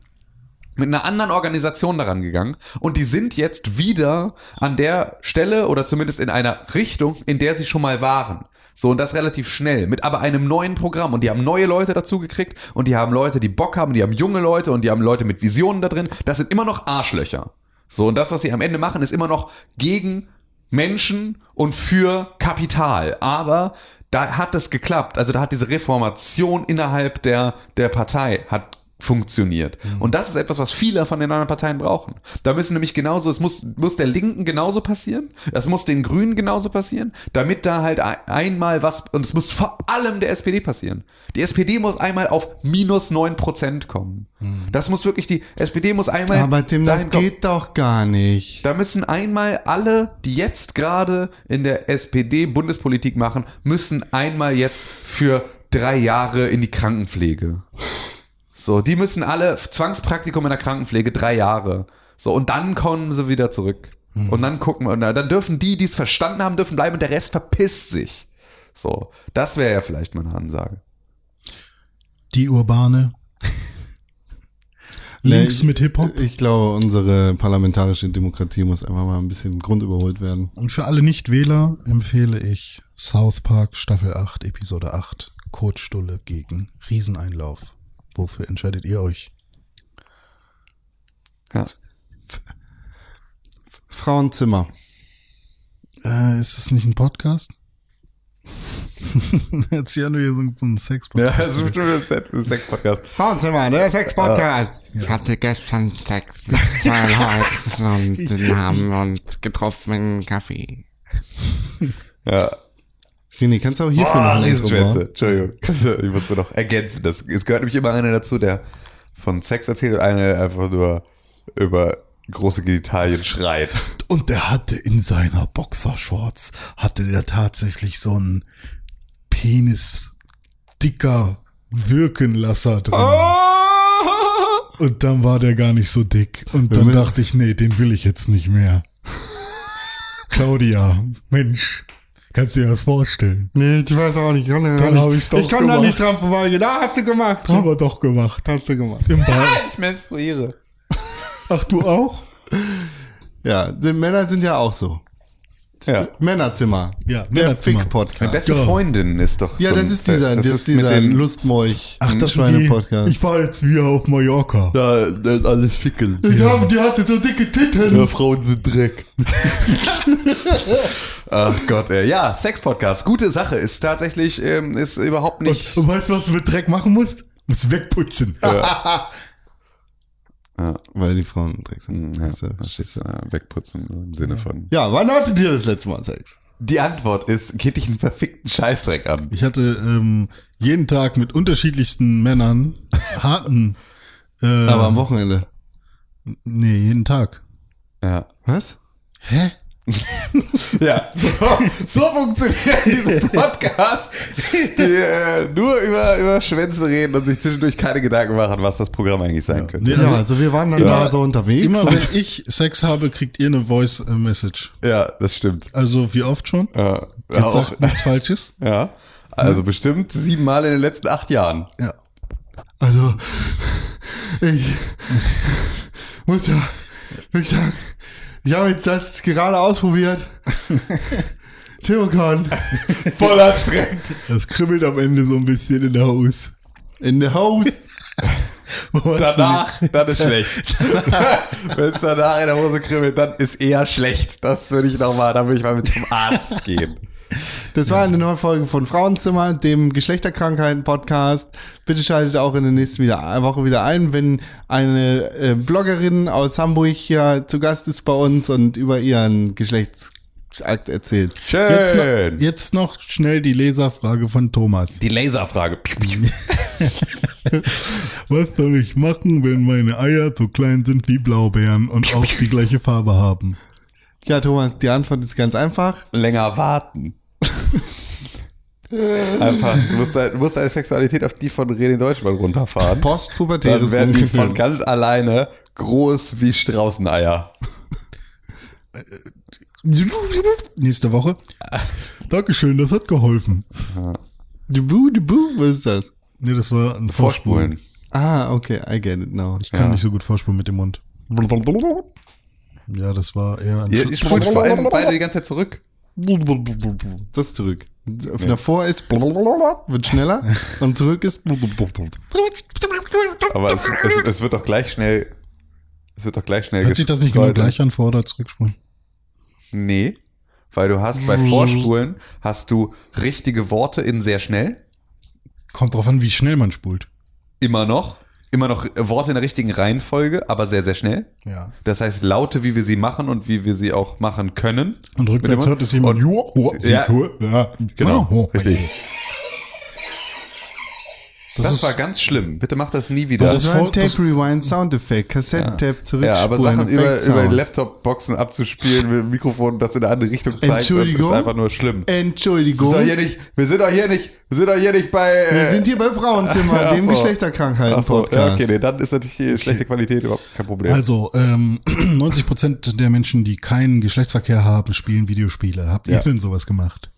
mit einer anderen Organisation daran gegangen und die sind jetzt wieder an der Stelle oder zumindest in einer Richtung, in der sie schon mal waren. So, und das relativ schnell, mit aber einem neuen Programm. Und die haben neue Leute dazu gekriegt und die haben Leute, die Bock haben, die haben junge Leute und die haben Leute mit Visionen da drin. Das sind immer noch Arschlöcher. So, und das, was sie am Ende machen, ist immer noch gegen Menschen und für Kapital. Aber da hat es geklappt. Also da hat diese Reformation innerhalb der, der Partei hat funktioniert. Und das ist etwas, was viele von den anderen Parteien brauchen. Da müssen nämlich genauso, es muss, muss der Linken genauso passieren, das muss den Grünen genauso passieren, damit da halt ein- einmal was, und es muss vor allem der SPD passieren. Die SPD muss einmal auf minus neun Prozent kommen. Das muss wirklich, die SPD muss einmal. Aber Tim, das kommen. geht doch gar nicht. Da müssen einmal alle, die jetzt gerade in der SPD Bundespolitik machen, müssen einmal jetzt für drei Jahre in die Krankenpflege. So, die müssen alle Zwangspraktikum in der Krankenpflege drei Jahre. So, und dann kommen sie wieder zurück. Und dann gucken wir, und dann dürfen die, die es verstanden haben, dürfen bleiben und der Rest verpisst sich. So, das wäre ja vielleicht meine Ansage. Die urbane. Links Nee, mit Hip-Hop. Ich glaube, unsere parlamentarische Demokratie muss einfach mal ein bisschen grundüberholt werden. Und für alle Nichtwähler empfehle ich South Park Staffel 8, Episode 8, Kotstulle gegen Rieseneinlauf. Wofür entscheidet ihr euch? Ja. Frauenzimmer. Äh, ist das nicht ein Podcast? Jetzt hier nur hier so, so ein Sex-Podcast. Ja, das ist bestimmt ein Sex-Podcast. Frauenzimmer, der Sex-Podcast. Ich hatte gestern Sex mit zwei Leuten und den haben uns getroffen in Kaffee. Ja. Rini, kannst du auch hierfür noch ein Intro bauen? Entschuldigung. Ich musste noch ergänzen. Das, es gehört nämlich immer einer dazu, der von Sex erzählt und einer der einfach nur über große Genitalien schreit. Und der hatte in seiner Boxershorts, hatte der tatsächlich so einen Penis dicker Wirkenlasser drin. Und dann war der gar nicht so dick. Und dann dachte ich, nee, den will ich jetzt nicht mehr. Claudia, Mensch, kannst du dir das vorstellen? Nee, ich weiß auch nicht. Ich kann, Dann hab ich's doch Ich kann da nicht dran vorbeigehen. Ah, hast du gemacht. Haben wir doch gemacht. Hast du gemacht. Im Bad. Ich menstruiere. Ach, du auch? Ja, die Männer sind ja auch so. Ja. Männerzimmer. Ja, Der Männerzimmer. Fick-Podcast. Beste Ja. Freundin ist doch Ja, so das ist dieser, das, ist dieser den- Lustmolch. Ach, das Schweine-Podcast. ich war jetzt wieder auf Mallorca. Ja, das ist alles Fickeln. Ich hab, die hatte so dicke Titten. Frauen sind Dreck. Ach Gott, ey. Ja, Sex-Podcast. Gute Sache. Ist tatsächlich, ähm, ist überhaupt nicht. Und weißt du, was du mit Dreck machen musst? Musst wegputzen. Weil die Frauen Dreck sind. Ja, das ist äh, wegputzen im Sinne von. Ja, wann hattet ihr das letzte Mal Sex? Die Antwort ist, geht dich einen verfickten Scheißdreck an. Ich hatte ähm, jeden Tag mit unterschiedlichsten Männern harten. Äh, Aber am Wochenende. Nee, jeden Tag. Ja. Was? Hä? Ja, so, so funktionieren diese Podcasts, die äh, nur über, über Schwänze reden und sich zwischendurch keine Gedanken machen, was das Programm eigentlich sein könnte. Ja, also also wir waren dann immer- da so unterwegs. immer wenn ich Sex habe, kriegt ihr eine Voice äh, Message. Ja, das stimmt. Also wie oft schon? Ja, Jetzt auch, sagt nichts Falsches. ja. Also bestimmt siebenmal in den letzten acht Jahren. Ja. Also, ich muss ja wirklich sagen, ich habe jetzt das gerade ausprobiert. Theokon Voll anstrengend. Das kribbelt am Ende so ein bisschen in der Haus. in hast du Danach, dann ist schlecht. Wenn es danach in der Hose kribbelt, dann ist eher schlecht. Das würde ich noch mal, da würde ich mal mit zum Arzt gehen. Das war eine neue Folge von Frauenzimmer, dem Geschlechterkrankheiten-Podcast. Bitte schaltet auch in der nächsten wieder, Woche wieder ein, wenn eine äh, Bloggerin aus Hamburg hier zu Gast ist bei uns und über ihren Geschlechtsakt erzählt. die- Jetzt noch, Schön. jetzt noch schnell die Leserfrage von Thomas. Die Laserfrage. Was soll ich machen, wenn meine Eier so klein sind wie Blaubeeren und auch die gleiche Farbe haben? Ja, Thomas, die Antwort ist ganz einfach. Länger warten. Einfach, du musst, dein- du musst deine Sexualität auf die von René Deutschmann runterfahren. Postpubertäres Dann werden die von ganz alleine groß wie Straußeneier. Nächste Woche. Dankeschön, das hat geholfen. Dubu, dubu, was ist das? Nee, das war ein Vorspulen. Ah, okay, I get it now. Ich kann Ja. nicht so gut vorspulen mit dem Mund. Ja, das war eher ein Ihr, ihr spult vor allem beide die ganze Zeit zurück. Das ist zurück. Davor ist wird schneller und zurück ist Aber es, es, es wird doch gleich schnell. Es wird doch gleich schnell Hört sich das nicht genau gleich an, vor- oder zurückspulen? Nee. Weil du hast bei Vorspulen hast du richtige Worte in sehr schnell. Kommt drauf an, wie schnell man spult. Immer noch. Immer noch Worte in der richtigen Reihenfolge, aber sehr, sehr schnell. Ja. Das heißt, Laute, wie wir sie machen und wie wir sie auch machen können. Und rückwärts hört es jemand. Und- "Joa, joa, Ja. ja. Genau. Oh, Richtig. Das, Das, ist, war ganz schlimm. Bitte mach das nie wieder. Das Das war ein Tape Rewind Soundeffekt, Kassettentab zurückspulen. ja, aber Sachen über, über Sound. Laptop-Boxen abzuspielen mit dem Mikrofon, das in eine andere Richtung zeigt, ist Entschuldigung? einfach nur schlimm. Das ist Entschuldigung. doch hier nicht, wir sind doch hier nicht, wir sind doch hier nicht bei. Wir äh, sind hier bei Frauenzimmer, dem so. Ach so, Geschlechterkrankheiten-Podcast. ja, okay, nee, dann ist natürlich die schlechte Qualität überhaupt kein Problem. also, ähm, 90 Prozent der Menschen, die keinen Geschlechtsverkehr haben, spielen Videospiele. Habt ihr Ja. denn sowas gemacht?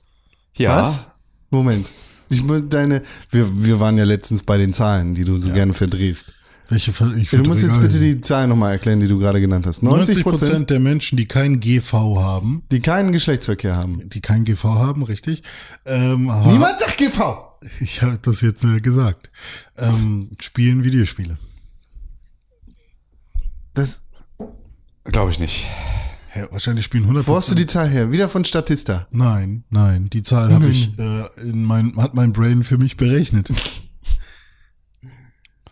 ja. Was? Moment. Ich muss deine, wir, wir waren ja letztens bei den Zahlen, die du so gerne verdrehst. Welche ich Du musst jetzt bitte die Zahlen nochmal erklären, die du gerade genannt hast. 90 90 Prozent, der Menschen, die keinen GV haben, die keinen Geschlechtsverkehr haben. die keinen GV haben, richtig? Ähm, Niemand sagt GV! Ich habe das jetzt äh, gesagt. Ähm, spielen Videospiele. Das, Glaube ich nicht. Ja, wahrscheinlich spielen 100 wo hast du die Zahl her? Wieder von Statista. Nein, nein, die Zahl habe ich äh, in mein hat mein Brain für mich berechnet.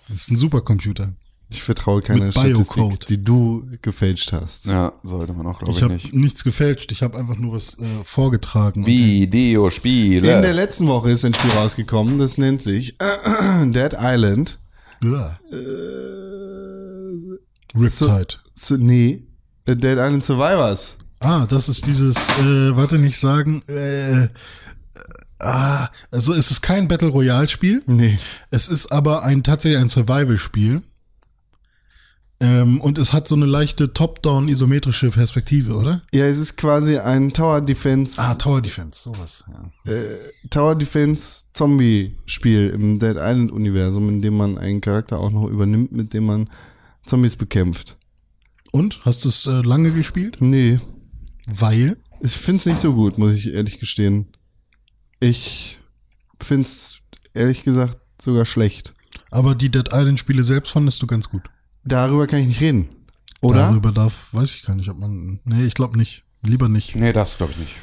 Das ist ein Supercomputer. Ich vertraue keiner Mit Statistik, Biocode. die du gefälscht hast. Ja, sollte man auch, glaube Ich ich, habe nicht. nichts gefälscht, ich habe einfach nur was äh, vorgetragen. Videospiele. In der letzten Woche ist ein Spiel rausgekommen, das nennt sich Dead Island. Ja. Riptide. So, nee, äh, Dead Island Survivors. Ah, das ist dieses, äh, warte nicht sagen, äh, äh, ah, also es ist kein Battle Royale Spiel. Nee. Es ist aber ein tatsächlich ein Survival-Spiel. Ähm, und es hat so eine leichte Top-Down isometrische Perspektive, oder? Ja, es ist quasi ein Tower Defense, Ah, Tower Defense, sowas. Ja. Tower Defense Zombie Spiel im Dead Island Universum, in dem man einen Charakter auch noch übernimmt, mit dem man Zombies bekämpft. Und hast du es äh, lange gespielt? Nee. Weil Ich find's nicht so gut, muss ich ehrlich gestehen. Ich find's ehrlich gesagt sogar schlecht. Aber die Dead Island Spiele selbst fandest du ganz gut. Darüber kann ich nicht reden. Oder? Darüber darf, weiß ich gar nicht, ob man. Nee, ich glaube nicht. Lieber nicht. Nee, darfst glaube ich, nicht.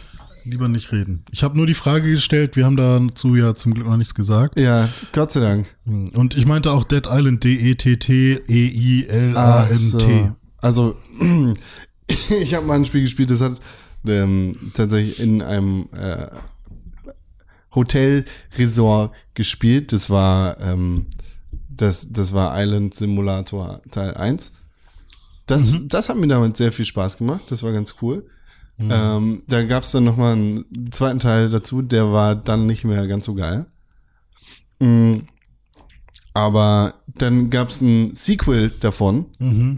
Lieber nicht reden. Ich habe nur die Frage gestellt, wir haben dazu ja zum Glück noch nichts gesagt. Ja, Gott sei Dank. Und ich meinte auch Dead Island E D-E-T-T-E-I-L-A-N-T. Ach so. Also, ich habe mal ein Spiel gespielt, das hat ähm, tatsächlich in einem äh, Hotel-Resort gespielt. Das war, ähm, das, das war Island Simulator Teil 1. Das, das hat mir damit sehr viel Spaß gemacht. Das war ganz cool. Ähm, da gab es dann noch mal einen zweiten Teil dazu, der war dann nicht mehr ganz so geil. Mm, aber dann gab es ein Sequel davon.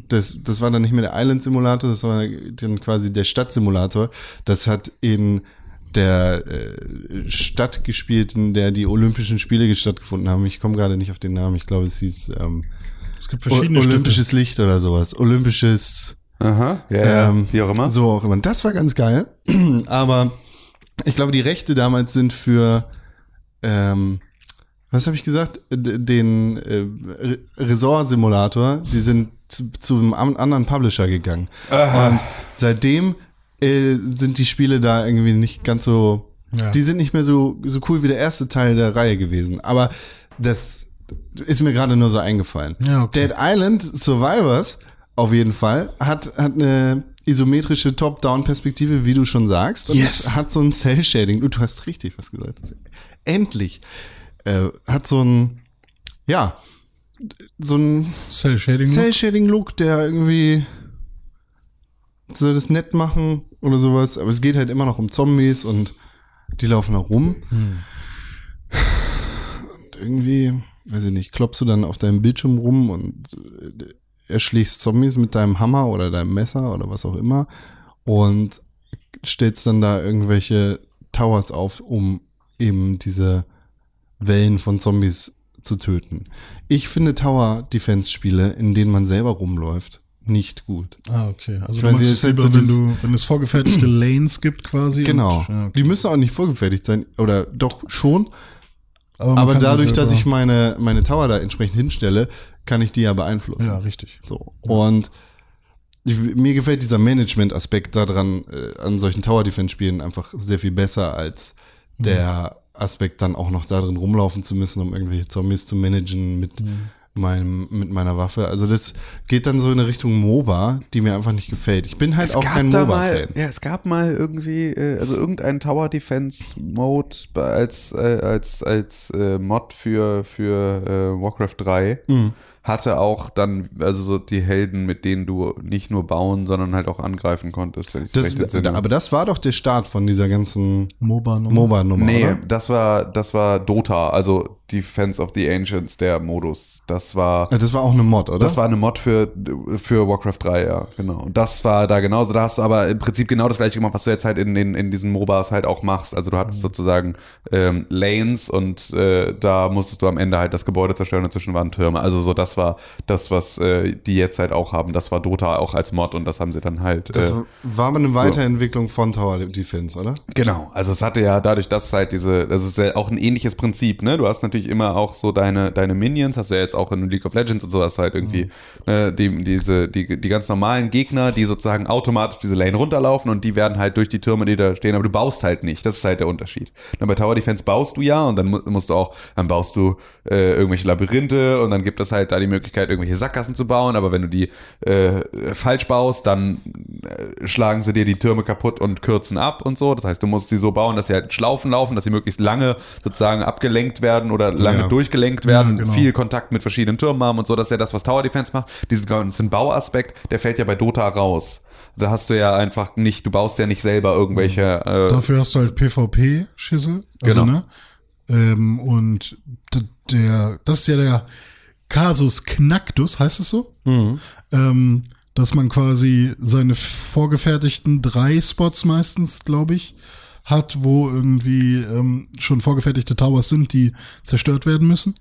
Das, das war dann nicht mehr der Island Simulator, das war dann quasi der Stadtsimulator. Das hat in der äh, Stadt gespielt, in der die Olympischen Spiele stattgefunden haben. Ich komme gerade nicht auf den Namen. Ich glaube, es hieß ähm, Es gibt o verschiedene Olympisches Licht oder sowas. Olympisches Aha, ja, ja. ähm, wie auch immer. So auch immer. Das war ganz geil. Aber ich glaube, die Rechte damals sind für, ähm, was habe ich gesagt? Den äh, Re- Resort-Simulator, die sind zu, zu einem anderen Publisher gegangen. Und seitdem äh, sind die Spiele da irgendwie nicht ganz so, Ja. die sind nicht mehr so, so cool wie der erste Teil der Reihe gewesen. Aber das ist mir gerade nur so eingefallen. Ja, okay. Dead Island Survivors auf jeden Fall hat, hat eine isometrische Top-Down-Perspektive, wie du schon sagst. Und Yes. es hat so ein Cell-Shading. Du hast richtig was gesagt. Endlich. Äh, hat so ein, ja, so ein Cell Shading. Cell-Shading-Look, der irgendwie soll das nett machen oder sowas. Aber es geht halt immer noch um Zombies und die laufen da rum. Und irgendwie, weiß ich nicht, klopfst du dann auf deinem Bildschirm rum und äh, erschlägst Zombies mit deinem Hammer oder deinem Messer oder was auch immer und stellst dann da irgendwelche Towers auf, um eben diese Wellen von Zombies zu töten. Ich finde Tower-Defense-Spiele, in denen man selber rumläuft, nicht gut. Ah, okay. Also Ich du nicht, es halt lieber, so wenn, du, wenn es vorgefertigte Lanes gibt quasi. Genau. Und, ja, okay. Die müssen auch nicht vorgefertigt sein, oder doch schon, aber sie dadurch, dass ich meine, meine Tower da entsprechend hinstelle, kann ich die ja beeinflussen. Ja, richtig. So. Und ich, mir gefällt dieser Management-Aspekt daran, äh, an solchen Tower-Defense-Spielen einfach sehr viel besser als der Aspekt, dann auch noch darin rumlaufen zu müssen, um irgendwelche Zombies zu managen mit meinem, mit meiner Waffe. Also das geht dann so in eine Richtung MOBA, die mir einfach nicht gefällt. Ich bin halt auch kein da MOBA-Fan. ja, es gab mal irgendwie, äh, also irgendein Tower Defense Mode als, äh, als, als äh, Mod für, für äh, Warcraft 3 Mhm. Hatte auch dann, also so die Helden, mit denen du nicht nur bauen, sondern halt auch angreifen konntest, wenn ich Das, recht entsinne. aber das war doch der Start von dieser ganzen MOBA-Nummer. MOBA-Nummer, Nee, oder? das war, das war Dota, also Defense of the Ancients, der Modus. Das war, Ja, Das war auch eine Mod, oder? das war eine Mod für, für Warcraft 3, ja, genau. Und das war da genauso. Da hast du aber im Prinzip genau das gleiche gemacht, was du jetzt halt in, in, in diesen MOBAs halt auch machst. Also du hattest sozusagen ähm, Lanes und äh, da musstest du am Ende halt das Gebäude zerstören und zwischen waren Türme. Also so, das war das, was äh, die jetzt halt auch haben. Das war Dota auch als Mod und das haben sie dann halt. das äh, war eine Weiterentwicklung von Tower Defense, oder? Genau, also es hatte ja dadurch, dass halt diese, das ist ja auch ein ähnliches Prinzip, ne? Du hast natürlich immer auch so deine, deine Minions, hast du ja jetzt auch in League of Legends und so, hast du halt irgendwie ne, die, diese, die, die ganz normalen Gegner, die sozusagen automatisch diese Lane runterlaufen und die werden halt durch die Türme, die da stehen, aber du baust halt nicht. Das ist halt der Unterschied. Und bei Tower Defense baust du ja und dann mu- musst du auch, dann baust du äh, irgendwelche Labyrinthe und dann gibt es halt da die Möglichkeit, irgendwelche Sackgassen zu bauen, aber wenn du die äh, falsch baust, dann äh, schlagen sie dir die Türme kaputt und kürzen ab und so. Das heißt, du musst sie so bauen, dass sie halt Schlaufen laufen, dass sie möglichst lange sozusagen abgelenkt werden oder lange Ja. durchgelenkt werden, Ja, genau. viel Kontakt mit verschiedenen Türmen haben und so. Das ist ja das, was Tower Defense macht. Diesen ganzen Bauaspekt, der fällt ja bei Dota raus. Da hast du ja einfach nicht, du baust ja nicht selber irgendwelche. Äh, Dafür hast du halt PvP-Schüssel. Also, Genau. ne? Ähm, und der, das ist ja der Casus Knacktus, heißt es so? Ähm, dass man quasi seine vorgefertigten drei Spots meistens, glaube ich, hat, wo irgendwie ähm, schon vorgefertigte Towers sind, die zerstört werden müssen.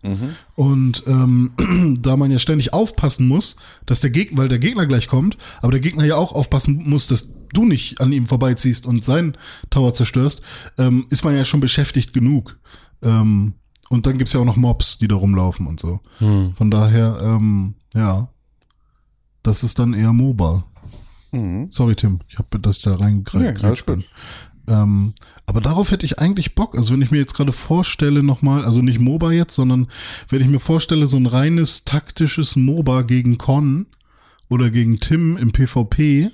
Und ähm, da man ja ständig aufpassen muss, dass der Gegner, weil der Gegner gleich kommt, aber der Gegner ja auch aufpassen muss, dass du nicht an ihm vorbeiziehst und seinen Tower zerstörst, ähm, ist man ja schon beschäftigt genug. Ähm, und dann gibt's ja auch noch Mobs, die da rumlaufen und so. Von daher, ähm, ja, das ist dann eher MOBA. Sorry, Tim, ich habe, dass ich da reingreife. alles gut. Ähm, aber darauf hätte ich eigentlich Bock. Also wenn ich mir jetzt gerade vorstelle nochmal, also nicht MOBA jetzt, sondern wenn ich mir vorstelle, so ein reines taktisches MOBA gegen Con oder gegen Tim im PvP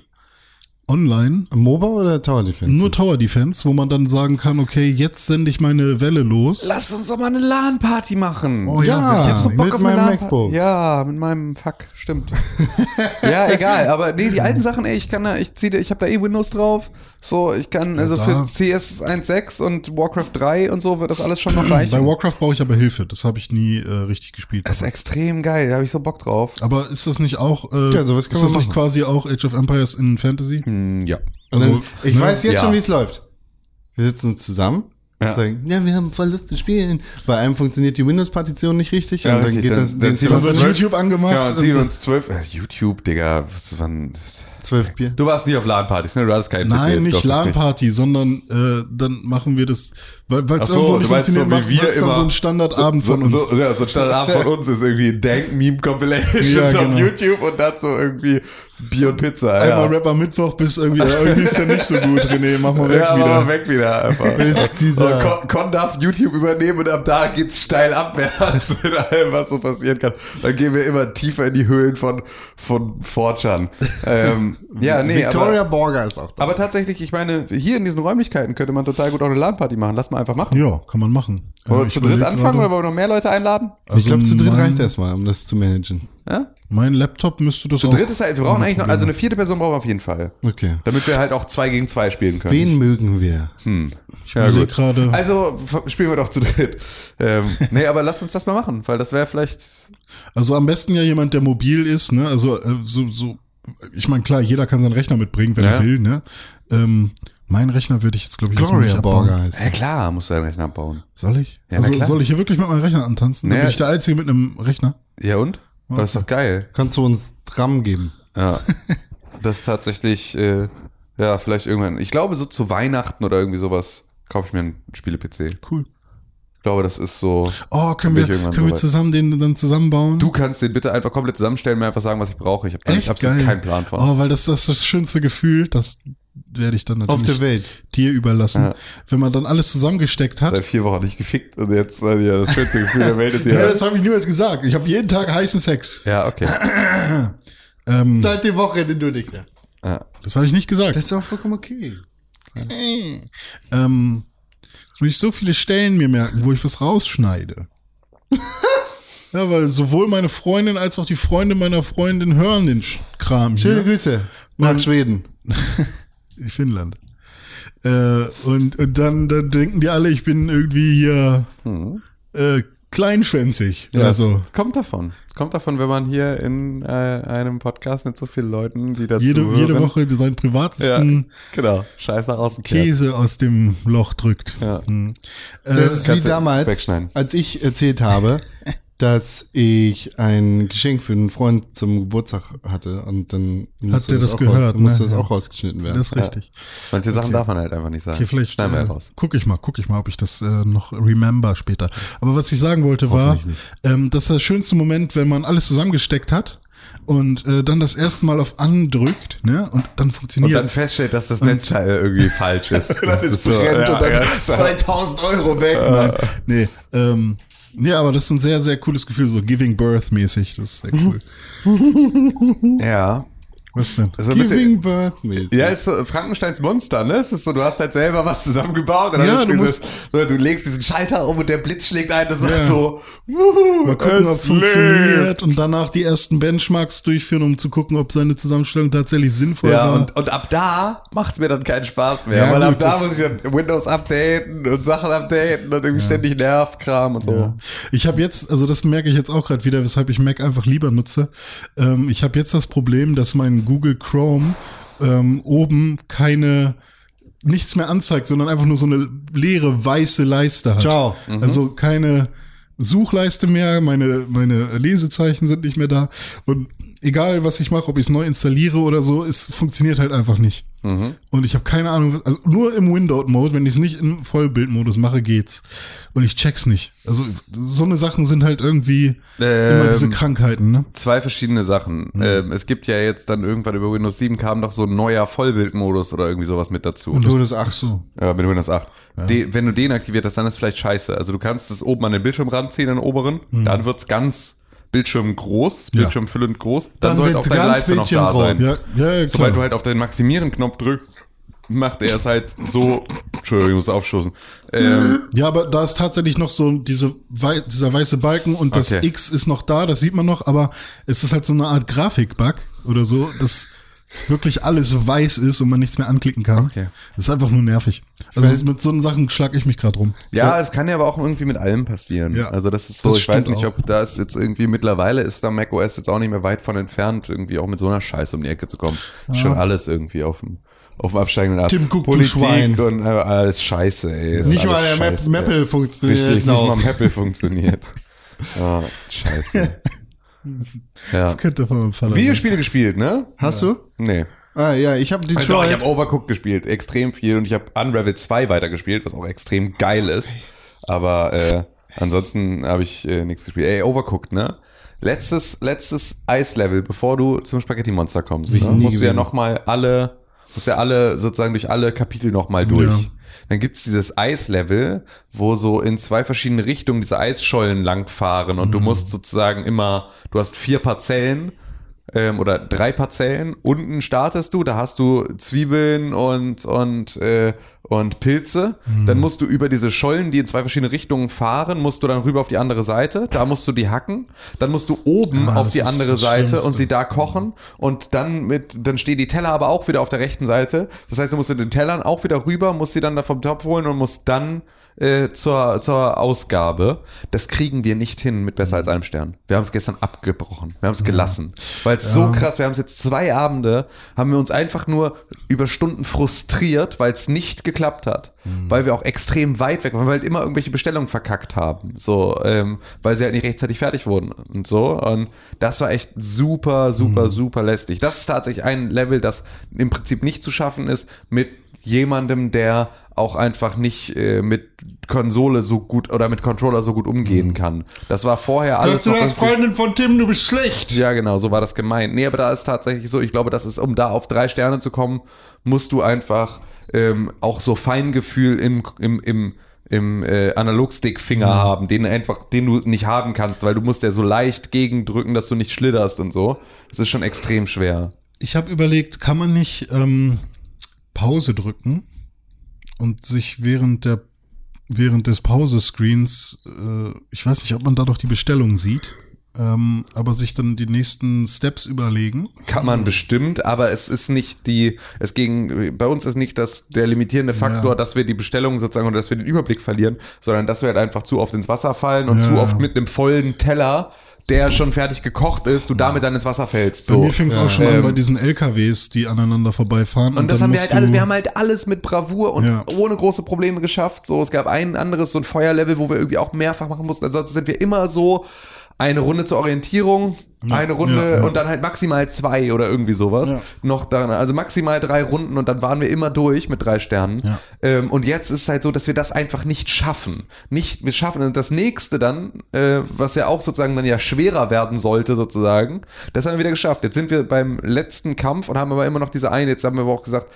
online, MOBA oder Tower Defense? nur Tower Defense, wo man dann sagen kann, okay, jetzt sende ich meine Welle los. Lass uns doch mal eine LAN-Party machen. Oh ja, Ich hab so Bock mit auf eine meinem. MacBook. Ja, mit meinem Fuck, stimmt. ja, egal, aber nee, die alten Sachen, ey, ich kann da, ich zieh, ich habe da eh Windows drauf. So, ich kann, also da- für CS 1.6 und Warcraft 3 und so wird das alles schon noch reichen. Bei Warcraft brauche ich aber Hilfe. Das habe ich nie äh, richtig gespielt. das ist extrem geil, da habe ich so Bock drauf. Aber ist das nicht auch, äh, Ja, ist das nicht quasi auch Age of Empires in Fantasy? Hm, ja. Also, ich ne? weiß jetzt Ja. schon, wie es läuft. Wir sitzen uns zusammen. Ja. Sagen, ja, wir haben voll Lust zu spielen. Bei einem funktioniert die Windows-Partition nicht richtig Ja, und dann richtig, geht dann- das dann wird zwölf- YouTube angemacht. Ja, und ziehen und- uns zwölf. Äh, YouTube, Digga. Was, wann, zwölf Bier. du warst nie auf LAN-Partys, ne? Du hattest keinen PC. Nein, nicht durftest LAN-Party, sondern äh, dann machen wir das, weil es Ach so, irgendwo nicht so, funktioniert, wie machen wir dann so ein Standardabend so, von uns. So, ja, so ein Standardabend von uns ist irgendwie ein Dank-Meme-Compilation Ja, auf genau. YouTube und so irgendwie Bier und Pizza. Einmal ja. Rapper Mittwoch bis irgendwie, ja, irgendwie ist der nicht so gut, René, mach mal weg ja, wieder. aber weg wieder einfach. Ist dieser- Con, Con darf YouTube übernehmen und ab da geht's steil abwärts mit allem, was so passieren kann. Dann gehen wir immer tiefer in die Höhlen von, von Fortran. ähm, ja, nee, Victoria aber, Borger ist auch da. aber tatsächlich, ich meine, hier in diesen Räumlichkeiten könnte man total gut auch eine LAN-Party machen. Lass mal einfach machen. Ja, kann man machen. Wollen Äh, wir ich zu dritt anfangen oder wollen wir noch mehr Leute einladen? ich Also glaube, zu dritt reicht erstmal, um das zu managen. Ja? Mein Laptop müsste das Zu auch. dritt ist halt, wir brauchen eigentlich noch, also eine vierte Person brauchen wir auf jeden Fall. Okay. Damit wir halt auch zwei gegen zwei spielen können. Wen mögen wir? Ich überleg gerade. Also spielen wir doch zu dritt. Ähm, nee, aber lass uns das mal machen, weil das wäre vielleicht. Also am besten ja jemand, der mobil ist, ne? Also äh, so, so, ich meine, klar, jeder kann seinen Rechner mitbringen, wenn Ja. er will, ne? Ähm, mein Rechner würde ich jetzt, glaube ich, Gloria nicht abbauen. Borger heißt Ja klar, musst du deinen Rechner abbauen. Soll ich? Ja, na also klar. soll ich hier wirklich mit meinem Rechner antanzen? Dann Naja. bin ich der Einzige mit einem Rechner. Ja und? Aber ist doch geil. Kannst du uns RAM geben? Ja. Das ist tatsächlich, äh, ja, vielleicht irgendwann. Ich glaube, so zu Weihnachten oder irgendwie sowas kaufe ich mir einen Spiele-PC. Cool. Ich glaube, das ist so. Oh, können wir, können wir zusammen den dann zusammenbauen? Du kannst den bitte einfach komplett zusammenstellen, mir einfach sagen, was ich brauche. Ich habe Echt absolut geil. keinen Plan von. Oh, weil das, das ist das schönste Gefühl, das werde ich dann Auf natürlich der Welt. dir überlassen. Ja. Wenn man dann alles zusammengesteckt hat. Seit vier Wochen nicht gefickt und jetzt ja, das schönste Gefühl der Welt ist hier. Ja, das habe ich niemals gesagt. Ich habe jeden Tag heißen Sex. Ja, okay. Ähm, Seit dem Wochenende nur nicht mehr. Ja. das habe ich nicht gesagt. Das ist auch vollkommen okay. Ähm, muss ich so viele Stellen mir merken, wo ich was rausschneide. ja, weil sowohl meine Freundin als auch die Freunde meiner Freundin hören den Kram Schöne hier. Grüße nach Man- Schweden. In Finnland. Äh, und, und dann, dann denken die alle, ich bin irgendwie hier äh, kleinschwänzig. Ja, oder es, so. es kommt davon. Kommt davon, wenn man hier in äh, einem Podcast mit so vielen Leuten, die dazu Jede, hören, jede Woche seinen ja, privatesten genau, Scheiße rauskehrt. Käse aus dem Loch drückt. Ja. Hm. Äh, Das ist wie kannst du damals, wegschneiden. als ich erzählt habe, dass ich ein Geschenk für einen Freund zum Geburtstag hatte und dann musste der das auch gehört, raus, musste ne? das Ja. auch rausgeschnitten werden. das ist richtig. Manche Sachen darf man halt einfach nicht sagen. Okay, vielleicht Schneiden wir äh, raus. guck ich mal, guck ich mal, ob ich das äh, noch remember später. Aber was ich sagen wollte war, ähm, das ist der schönste Moment, wenn man alles zusammengesteckt hat und äh, dann das erste Mal auf andrückt, ne? Und dann Und funktioniert dann feststellt, dass das Netzteil irgendwie falsch ist. Das es so, brennt ja, und dann ja, ist- 2000 Euro weg. Nein, nee, ähm, ja, aber das ist ein sehr, sehr cooles Gefühl, so Giving Birth mäßig. Das ist sehr cool. ja. Was denn? So ein bisschen, Giving Birth mäßig. ja, ist so Frankensteins Monster, ne? Es ist so, du hast halt selber was zusammengebaut und dann Ja, du dieses, so, du legst diesen Schalter um und der Blitz schlägt ein, das ist Ja. halt so, wuhu, Mal gucken, ob es es funktioniert und danach die ersten Benchmarks durchführen, um zu gucken, ob seine Zusammenstellung tatsächlich sinnvoll Ja, war. und, und ab da macht's mir dann keinen Spaß mehr. Ja, weil ab gut, da das- muss ich dann Windows updaten und Sachen updaten und irgendwie ständig Nervkram und so. Ich habe jetzt, also das merke ich jetzt auch gerade wieder, weshalb ich Mac einfach lieber nutze. Ähm, ich habe jetzt das Problem, dass mein Google Chrome ähm, oben keine nichts mehr anzeigt, sondern einfach nur so eine leere weiße Leiste hat. Ciao. Also keine Suchleiste mehr, meine, meine Lesezeichen sind nicht mehr da. Und egal, was ich mache, ob ich es neu installiere oder so, es funktioniert halt einfach nicht. Und ich habe keine Ahnung, also nur im Window-Mode, wenn ich es nicht im Vollbildmodus mache, geht's. Und ich check's nicht. Also so eine Sachen sind halt irgendwie immer diese Ähm, Krankheiten, ne? Zwei verschiedene Sachen. Ähm, es gibt ja jetzt dann irgendwann über Windows 7 kam doch so ein neuer Vollbildmodus oder irgendwie sowas mit dazu. Und du das ach so. Ja, mit Windows 8. De, wenn du den aktiviert hast, dann ist vielleicht scheiße. Also du kannst es oben an den Bildschirm ranziehen, den oberen, Mhm. dann wird's ganz Bildschirm groß, Bildschirm füllend groß, dann, Dann sollte auch deine Leiste noch da groß. sein. Sobald du halt auf den Maximieren-Knopf drückst, macht er es halt so, Entschuldigung, ich muss aufstoßen. Ähm, Ja, aber da ist tatsächlich noch so diese wei dieser weiße Balken und das Okay. X ist noch da, das sieht man noch, aber es ist halt so eine Art Grafikbug oder so, dass wirklich alles weiß ist und man nichts mehr anklicken kann. Okay. Das ist einfach nur nervig. Also ist mit so einen Sachen schlag ich mich gerade rum. Ja, es kann ja aber auch irgendwie mit allem passieren. Ja. Also das ist so, Das ich weiß nicht, auch. ob das jetzt irgendwie mittlerweile ist da macOS jetzt auch nicht mehr weit von entfernt, irgendwie auch mit so einer Scheiße um die Ecke zu kommen. Schon alles irgendwie auf dem auf dem absteigenden Ast. Tim du Politik Schwein. und äh, alles Scheiße, ey. Ist Nicht mal der Scheiße, Maple funktioniert Richtig, noch. nicht mal Maple funktioniert. Ah, scheiße. Ja. Das könnte von meinem Fall Videospiele gespielt, ne? Hast du? Nee. Ah ja, ich habe Also doch, Detroit. ich habe Overcooked gespielt, extrem viel und ich habe Unravel 2 weitergespielt, was auch extrem geil ist. Aber äh, ansonsten habe ich äh, nichts gespielt. Ey, Overcooked, ne? Letztes, letztes Eislevel, bevor du zum Spaghetti Monster kommst, ne? musst du ja gewesen. nochmal alle, musst ja alle sozusagen durch alle Kapitel nochmal durch. Ja. Dann gibt's dieses Eislevel, wo so in zwei verschiedene Richtungen diese Eisschollen langfahren und du musst sozusagen immer, du hast vier Parzellen ähm, oder drei Parzellen. Unten startest du, da hast du Zwiebeln und und äh, und Pilze. Dann musst du über diese Schollen, die in zwei verschiedene Richtungen fahren, musst du dann rüber auf die andere Seite. Da musst du die hacken. Dann musst du oben Ah, auf die andere Seite Schlimmste. und sie da kochen und dann mit dann stehen die Teller aber auch wieder auf der rechten Seite. Das heißt, du musst mit den Tellern auch wieder rüber, musst sie dann da vom Topf holen und musst dann äh, zur, zur Ausgabe. Das kriegen wir nicht hin mit besser als einem Stern. Wir haben es gestern abgebrochen. Wir haben es gelassen. Weil es so krass, wir haben es jetzt zwei Abende, haben wir uns einfach nur über Stunden frustriert, weil es nicht geklappt hat. Weil wir auch extrem weit weg waren, weil wir halt immer irgendwelche Bestellungen verkackt haben. So, ähm, weil sie halt nicht rechtzeitig fertig wurden und so. Und das war echt super, super, super lästig. Das ist tatsächlich ein Level, das im Prinzip nicht zu schaffen ist mit jemandem, der auch einfach nicht äh, mit Konsole so gut oder mit Controller so gut umgehen kann. Das war vorher alles du hast Freundin von Tim, du bist schlecht. ja, genau, so war das gemeint. Nee, aber da ist tatsächlich so, ich glaube, das ist, um da auf drei Sterne zu kommen, musst du einfach ähm, auch so Feingefühl im, im, im, im äh, Analogstick-Finger haben, den einfach, den du nicht haben kannst, weil du musst ja so leicht gegendrücken, dass du nicht schlitterst und so. Das ist schon extrem schwer. Ich habe überlegt, kann man nicht ähm, Pause drücken und sich während der während des Pause-Screens, äh, ich weiß nicht, ob man da doch die Bestellung sieht, ähm, aber sich dann die nächsten Steps überlegen. Kann man bestimmt, aber es ist nicht die, es ging, bei uns ist nicht das, der limitierende Faktor, Ja. dass wir die Bestellung sozusagen oder dass wir den Überblick verlieren, sondern dass wir halt einfach zu oft ins Wasser fallen und Ja. zu oft mit einem vollen Teller, der schon fertig gekocht ist, du damit dann ins Wasser fällst. Bei So. mir fing es auch schon an Ähm, bei diesen LKWs, die aneinander vorbeifahren. und das dann haben wir halt alles, wir haben halt alles mit Bravour und Ja. ohne große Probleme geschafft. So, es gab ein anderes, so ein Feuerlevel, wo wir irgendwie auch mehrfach machen mussten. Ansonsten sind wir immer so eine Runde zur Orientierung, eine Runde ja, ja. und dann halt maximal zwei oder irgendwie sowas. Ja. Noch daran, also maximal drei Runden und dann waren wir immer durch mit drei Sternen. Ja. Ähm, und jetzt ist es halt so, dass wir das einfach nicht schaffen. Nicht, wir schaffen und das nächste dann, äh, was ja auch sozusagen dann ja schwerer werden sollte sozusagen, das haben wir wieder geschafft. Jetzt sind wir beim letzten Kampf und haben aber immer noch diese eine, jetzt haben wir aber auch gesagt,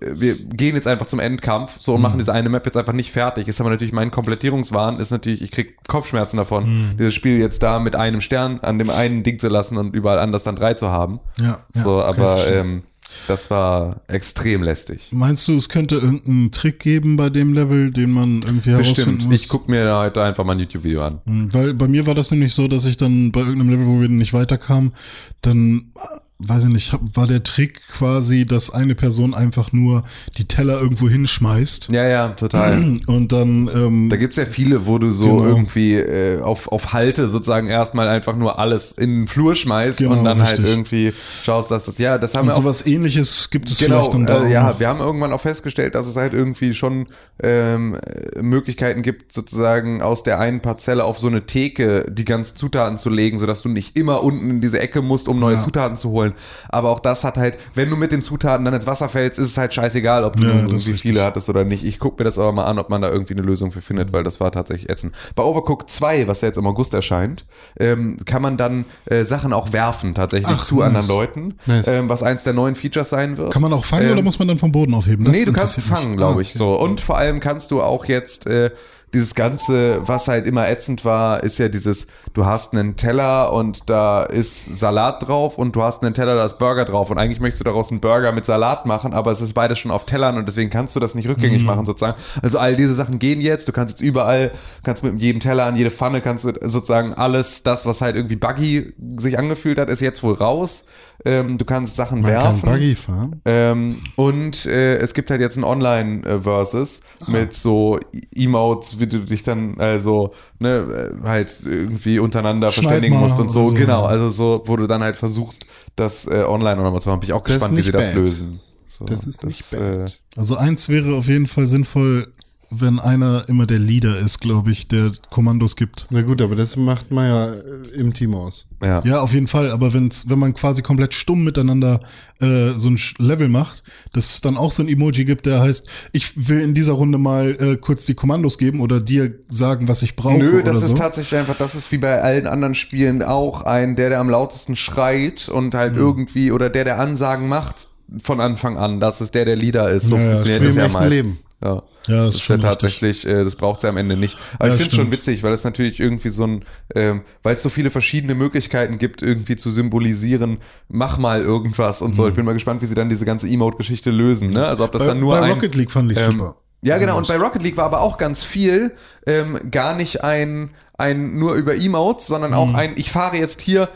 wir gehen jetzt einfach zum Endkampf so und machen diese eine Map jetzt einfach nicht fertig. Ist aber natürlich mein Komplettierungswahn, ist natürlich, ich krieg Kopfschmerzen davon, dieses Spiel jetzt da mit einem Stern an dem einen Ding zu lassen und überall anders dann drei zu haben. Ja, so, aber ähm, das war extrem lästig. Meinst du, es könnte irgendeinen Trick geben bei dem Level, den man irgendwie herausfinden Bestimmt. muss? Ich guck mir da heute einfach mal ein YouTube-Video an. Hm, Weil bei mir war das nämlich so, dass ich dann bei irgendeinem Level, wo wir nicht weiterkamen, dann weiß ich nicht, war der Trick quasi, dass eine Person einfach nur die Teller irgendwo hinschmeißt Ja, ja, total. und dann ähm, Da gibt's ja viele, wo du so Genau. irgendwie äh, auf, auf Halte sozusagen erstmal einfach nur alles in den Flur schmeißt Genau, und dann halt richtig. irgendwie schaust, dass das, ja, das haben und wir auch sowas ähnliches gibt es Genau, vielleicht dann da äh, ja, noch. wir haben irgendwann auch festgestellt, dass es halt irgendwie schon ähm, äh, Möglichkeiten gibt, sozusagen aus der einen Parzelle auf so eine Theke die ganzen Zutaten zu legen, sodass du nicht immer unten in diese Ecke musst, um neue Ja. Zutaten zu holen. Aber auch das hat halt, wenn du mit den Zutaten dann ins Wasser fällst, ist es halt scheißegal, ob du Ja, irgendwie viele hattest oder nicht. Ich gucke mir das aber mal an, ob man da irgendwie eine Lösung für findet, weil das war tatsächlich ätzend. Bei Overcooked 2, was ja jetzt im August erscheint, ähm, kann man dann äh, Sachen auch werfen tatsächlich Ach, zu nice. anderen Leuten, Nice. ähm, was eins der neuen Features sein wird. Kann man auch fangen Ähm, oder muss man dann vom Boden aufheben? Das nee, du kannst fangen, glaube Ah, ich, okay. so. Und vor allem kannst du auch jetzt äh, dieses Ganze, was halt immer ätzend war, ist ja dieses, du hast einen Teller und da ist Salat drauf und du hast einen Teller, da ist Burger drauf und eigentlich möchtest du daraus einen Burger mit Salat machen, aber es ist beides schon auf Tellern und deswegen kannst du das nicht rückgängig Mhm. machen sozusagen. Also all diese Sachen gehen jetzt, du kannst jetzt überall, kannst mit jedem Teller an jede Pfanne, kannst du sozusagen alles, das, was halt irgendwie buggy sich angefühlt hat, ist jetzt wohl raus. Ähm, du kannst Sachen Man werfen. kann Buggy fahren. Ähm, und äh, es gibt halt jetzt ein Online-Versus mit so Emotes, wie du dich dann also ne, äh, halt irgendwie untereinander Schneid verständigen mal musst und so. oder so. Genau, also so, wo du dann halt versuchst, das äh, online nochmal zu machen. Bin ich auch Das gespannt, wie sie das bad. lösen. So, Das ist nicht äh, bad. Also eins wäre auf jeden Fall sinnvoll, wenn einer immer der Leader ist, glaube ich, der Kommandos gibt. Na gut, aber das macht man ja äh, im Team aus. ja. Ja, auf jeden Fall. Aber wenn's, wenn man quasi komplett stumm miteinander äh, so ein Level macht, dass es dann auch so ein Emoji gibt, der heißt, ich will in dieser Runde mal äh, kurz die Kommandos geben oder dir sagen, was ich brauche Nö, oder das ist so. tatsächlich einfach, das ist wie bei allen anderen Spielen auch ein, der, der am lautesten schreit und halt Mhm. irgendwie, oder der, der Ansagen macht von Anfang an, dass es der, der Leader ist. So Ja, ja, funktioniert das ja meist. Leben. Ja. Ja, das das ist schon ja tatsächlich, äh, das braucht es ja am Ende nicht. Aber Ja, ich finde es schon witzig, weil es natürlich irgendwie so ein, ähm, weil es so viele verschiedene Möglichkeiten gibt, irgendwie zu symbolisieren, mach mal irgendwas und so. Ich bin mal gespannt, wie sie dann diese ganze Emote-Geschichte lösen. Ne? Also ob das Mhm. bei, dann nur bei ein, Rocket League fand ich ähm, super. ja, genau. Und bei Rocket League war aber auch ganz viel ähm, gar nicht ein, ein nur über Emotes, sondern auch ein, ich fahre jetzt hier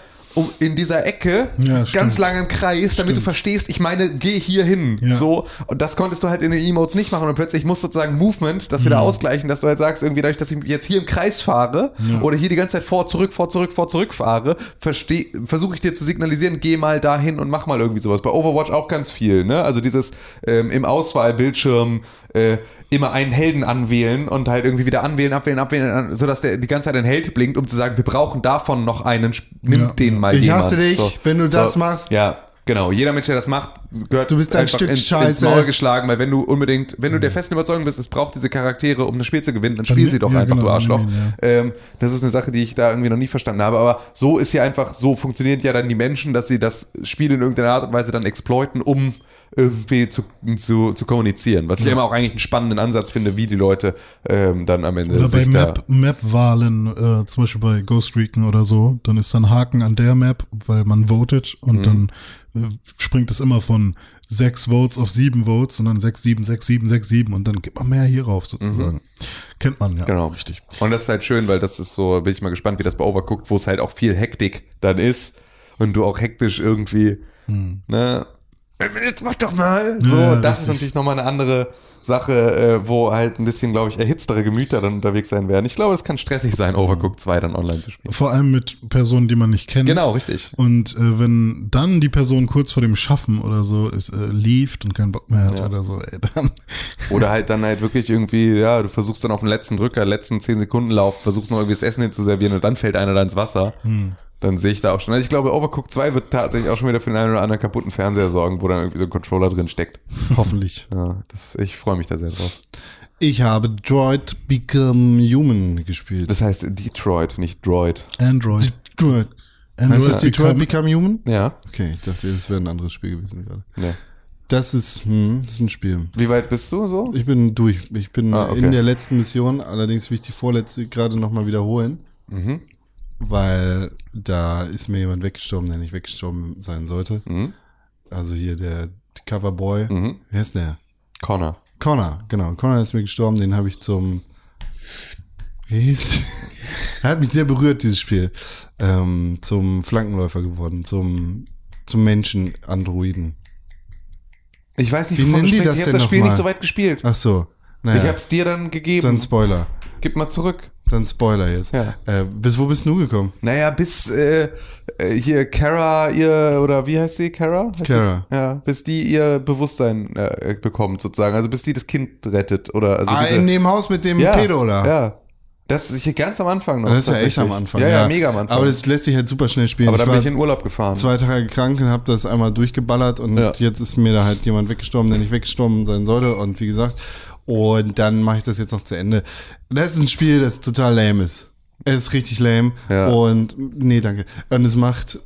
in dieser Ecke. Ja, ganz stimmt. lange im Kreis, damit du verstehst, ich meine, geh hier hin. Ja. So. Und das konntest du halt in den Emotes nicht machen. Und plötzlich muss sozusagen Movement das wieder Mhm. ausgleichen, dass du halt sagst, irgendwie dadurch, dass ich jetzt hier im Kreis fahre oder hier die ganze Zeit vor, zurück, vor, zurück, vor, zurück fahre, versuche ich dir zu signalisieren, geh mal dahin und mach mal irgendwie sowas. Bei Overwatch auch ganz viel, ne? Also dieses ähm, im Auswahlbildschirm äh, immer einen Helden anwählen und halt irgendwie wieder anwählen, abwählen, abwählen, an- sodass der die ganze Zeit ein Held blinkt, um zu sagen, wir brauchen davon noch einen, nimm Ja. den mal Ich jemand. hasse dich, wenn du das machst. Ja, genau. Jeder Mensch, der das macht, gehört Du bist ein Stück ins, ins Scheiße. Maul geschlagen, weil wenn du unbedingt, wenn du der festen Überzeugung bist, es braucht diese Charaktere, um das Spiel zu gewinnen, dann spiel sie doch ja, einfach, genau, du Arschloch. ihn, ähm, das ist eine Sache, die ich da irgendwie noch nie verstanden habe, aber so ist ja einfach, so funktionieren ja dann die Menschen, dass sie das Spiel in irgendeiner Art und Weise dann exploiten, um irgendwie zu, zu, zu kommunizieren. Was ich immer auch eigentlich einen spannenden Ansatz finde, wie die Leute ähm, dann am Ende Oder bei. Map- Map-Wahlen, äh, zum Beispiel bei Ghost Recon oder so, dann ist dann Haken an der Map, weil man votet und Mhm. dann äh, springt es immer von sechs Votes auf sieben Votes und dann sechs, sieben, sechs, sieben, sechs, sieben und dann gibt man mehr hier rauf sozusagen. Kennt man ja. Genau, richtig. Und das ist halt schön, weil das ist so, bin ich mal gespannt, wie das bei Overcooked, wo es halt auch viel Hektik dann ist und du auch hektisch irgendwie, ne, jetzt mach doch mal. So, Ja, das ist richtig. natürlich nochmal eine andere Sache, äh, wo halt ein bisschen, glaube ich, erhitztere Gemüter dann unterwegs sein werden. Ich glaube, es kann stressig sein, Overcooked 2 dann online zu spielen. Vor allem mit Personen, die man nicht kennt. Genau, richtig. Und äh, wenn dann die Person kurz vor dem Schaffen oder so ist, äh, lieft und keinen Bock mehr hat Ja. oder so, ey, dann Oder halt dann halt wirklich irgendwie, ja, du versuchst dann auf den letzten Drücker, letzten 10 Sekunden Lauf, versuchst noch irgendwie das Essen hinzuservieren und dann fällt einer da ins Wasser. Dann sehe ich da auch schon. Also ich glaube, Overcooked 2 wird tatsächlich auch schon wieder für den einen oder anderen kaputten Fernseher sorgen, wo dann irgendwie so ein Controller drin steckt. Hoffentlich. Ja, das, ich freue mich da sehr drauf. Ich habe Droid Become Human gespielt. Das heißt Detroit, nicht Droid. Android. Droid. Android Heißt das Detroit become- Become Human? Ja, Okay, ich dachte, das wäre ein anderes Spiel gewesen gerade. ne. Das ist, hm, das ist ein Spiel. Wie weit bist du so? Ich bin durch. Ich bin Ah, okay. in der letzten Mission, allerdings will ich die vorletzte gerade nochmal wiederholen. Mhm. Weil da ist mir jemand weggestorben, der nicht weggestorben sein sollte. Mhm. Also hier der Coverboy. Mhm. Wie heißt der? Connor. Connor, genau. Connor ist mir gestorben, den habe ich zum. Wie hieß? Hat mich sehr berührt, dieses Spiel. Ähm, zum Flankenläufer geworden, zum zum Menschen Androiden. Ich weiß nicht, Wie wovon du sprichst. das Ich habe das Spiel nicht so weit gespielt. Ach so. Ich Naja, hab's dir dann gegeben. dann Spoiler. Gib mal zurück. Dann Spoiler jetzt. Ja. Äh, bis wo bist du gekommen? Naja, bis äh, äh, hier Kara ihr, oder wie heißt sie? Kara? Heißt Kara. Sie? Ja, bis die ihr Bewusstsein äh, bekommt sozusagen. Also bis die das Kind rettet. Oder also Ah, diese, in dem Haus mit dem ja, Pedo, oder? Ja. Das ist hier ganz am Anfang noch. Das ist ja echt am. Anfang. Ja, ja, mega am Anfang. Aber das lässt sich halt super schnell spielen. Aber ich bin ich in Urlaub gefahren. zwei Tage krank und habe das einmal durchgeballert und Ja. jetzt ist mir da halt jemand weggestorben, der nicht weggestorben sein sollte. Und wie gesagt, und dann mache ich das jetzt noch zu Ende. Das ist ein Spiel, das total lame ist. Es ist richtig lame. Ja. Und nee, danke. Und es macht